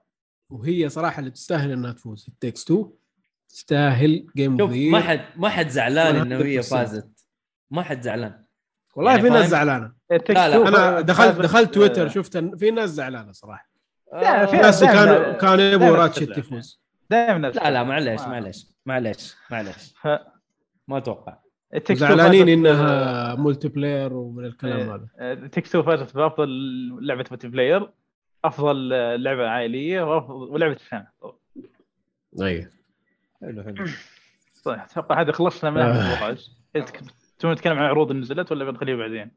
وهي صراحة اللي تستاهل إنها تفوز. التكس 2 تستاهل جيم شوف اوف ما حد ما حد زعلان إنه هي 100%. فازت. ما حد زعلان. والله يعني في ناس Take لا، لا. أنا دخلت دخلت تويتر شفت إن في ناس زعلانة صراحة. لا، في ناس كانوا كانوا يبغوا دايماً راتشت دائما لا لا معليش ما- معليش معليش معليش. ف- ما أتوقع. زعلانين إنها multiplayer ومن الكلام إيه. هذا. Takes Two فازت بافضل لعبة multiplayer أفضل لعبة عائلية وأفضل- ولعبة السنة أيوه حلو حلو. أتوقع هذه خلصنا من. الجوائز تبون نتكلم عن عروض اللي نزلت ولا بنخليها بعدين؟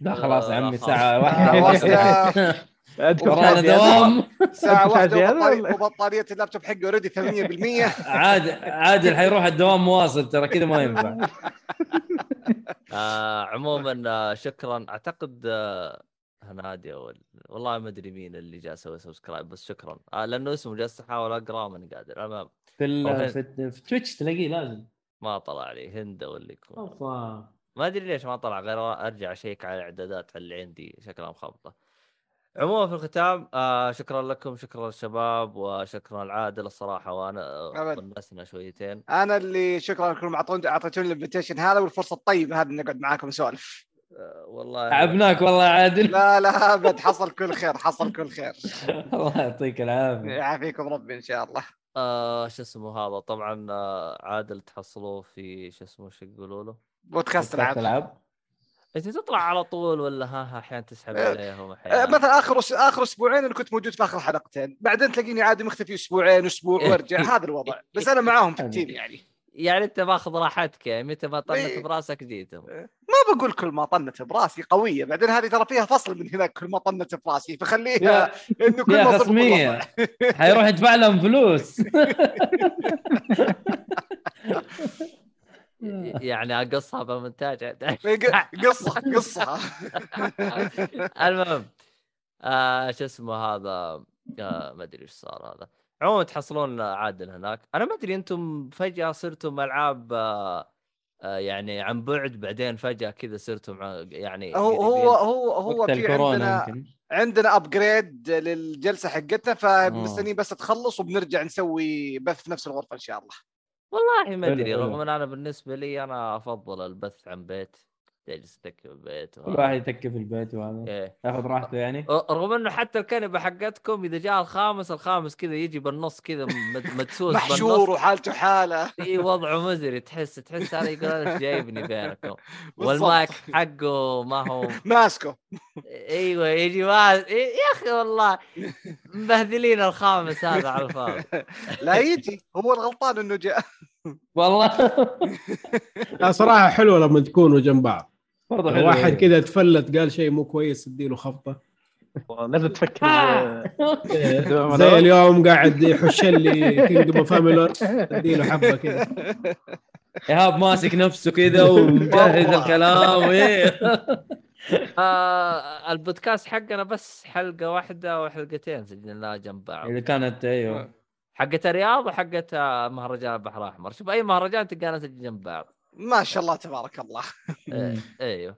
لا خلاص يا عمي خلصنا عندكم ورانا ساعة؟ دوام واحدة زيادة وبطارية, اللابتوب حقي already 8% عادل عادل حيروح الدوام مواصل ترى كذا ما ينفع. آه عموما آه شكرا. أعتقد آه هنادي أو والله ما أدري مين اللي جاء سوي subscribe بس شكرا. آه لأنه اسمه جالس أحاول اقرا ماني قادر. المهم في في, في Twitch تلاقيه لازم. ما طلع لي هند ولا يكون. ما أدري ليش ما طلع غير أرجع أشيك على الإعدادات اللي عندي شكلها مخبطة. عموما في الختام آه شكرا لكم شكرا للشباب وشكرا لعادل الصراحة وأنا. ونسنا شويتين. أنا اللي شكرا لكم اعطوني أعطيتوني الانفيتيشن هذا والفرصة الطيبة هذه إني أقعد معاكم نسولف آه والله تعبناك والله يا عادل. لا لا أبد. حصل كل خير حصل كل خير. الله يعطيك العافية. يعافيكم ربي إن شاء الله. آه شو اسمه هذا؟ طبعا آه عادل تحصلوه في شو اسمه شو يقولوا له؟ بودكاست العاب إنت تطلع على طول ولا ها ها أحيانا تسحب آه، عليهم أحيانا؟ مثلا آخر. آخر أسبوعين أنا كنت موجود في آخر حلقتين. بعدين تلاقيني عادي مختفي أسبوعين أسبوع وأرجع. هذا الوضع. بس أنا معاهم في التيم. يعني يعني أنت ماخذ راحتك يعني متى ما طنت إيه. براسك جيتهم. ما بقول كل ما طنت براسي قوية. بعدين هذه ترى فيها فصل من هناك كل ما طنت براسي. فخليها إنه كل ما خصمية. حيروح يدفع لهم فلوس. يعني أقصها بمونتاج. ق- قصه قصه المهم آه شو اسمه هذا؟ آه ما أدري إيش صار هذا. عموما تحصلون عادل هناك. أنا ما أدري أنتم فجأة صرتم ألعاب آه آه يعني عن بعد بعدين فجأة كذا صرتم يعني هو. هو هو هو في عندنا يمكن. عندنا ابجريد للجلسة حقتنا فمستنيين بس تخلص وبنرجع نسوي بث في نفس الغرفة إن شاء الله. والله ما أدري رغم. إن أنا بالنسبة لي أنا أفضل البث عن بيت تجلس تكتب البيت كل واحد يتكي في البيت وهذا. إيه. ياخذ راحته يعني. رغم إنه حتى الكنبة حقتكم إذا جاء الخامس الخامس كذا يجي بالنص كذا مد- مدسوس محشور وحالته حاله إي وضعه مزري تحس تحس هذا يقول أنا إيش جايبني بينكم. والمايك حقه ما هو ماسكه. أيوه يجي واحد إيه، يا أخي والله. مبهذلين الخامس هذا على الفاضي لا يجي هو الغلطان إنه جاء والله لا صراحة حلوة لما تكونوا جنب بعض برضه لو حلو واحد. كذا تفلت قال شيء مو كويس اديله خبطة لازم تفكر آه. زي. اليوم قاعد يحش لي Kingdom فاميلر اديله حبة كذا إيهاب ماسك نفسه كذا ومجهز. الكلام إيه. آه البودكاست حقنا بس حلقة واحدة أو حلقتين سجلناها جنب بعض اللي كانت أيوه. حقت الرياض وحقت آه، مهرجان البحر الأحمر. شوف أي مهرجان تلقانا نسجل جنب بعض. ما شاء الله تبارك الله. إيه، أيوه.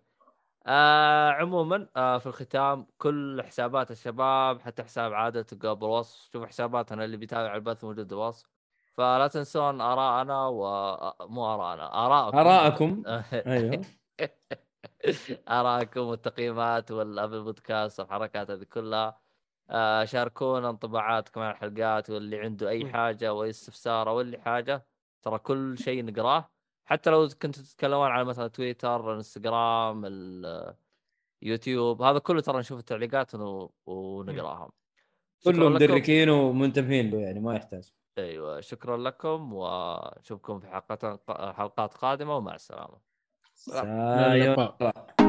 آه عموما آه في الختام كل حسابات الشباب حتى حساب عادة تلقاه بالوصف. شوفوا حساباتنا اللي بيتابع البث موجود بالوصف. فلا تنسون ارائنا و آه، مو ارائنا ارائكم آراءكم. أيوه. ارائكم والتقييمات والابل بودكاست والحركات هذه كلها. آه شاركونا انطباعاتكم عن الحلقات واللي عنده أي حاجة أو أي استفسار أو اللي حاجة ترى كل شيء نقراه. حتى لو كنتوا تتكلمون على مثلا تويتر الانستغرام اليوتيوب هذا كله ترى نشوف التعليقات ون- ونقراهم. شكراً كلهم لكم. مدركين ومنتبهين له يعني ما يحتاج. أيوه شكرا لكم ونشوفكم في حلقات حلقات قادمة ومع السلامة. سلام. آه، اللقاء. يلا.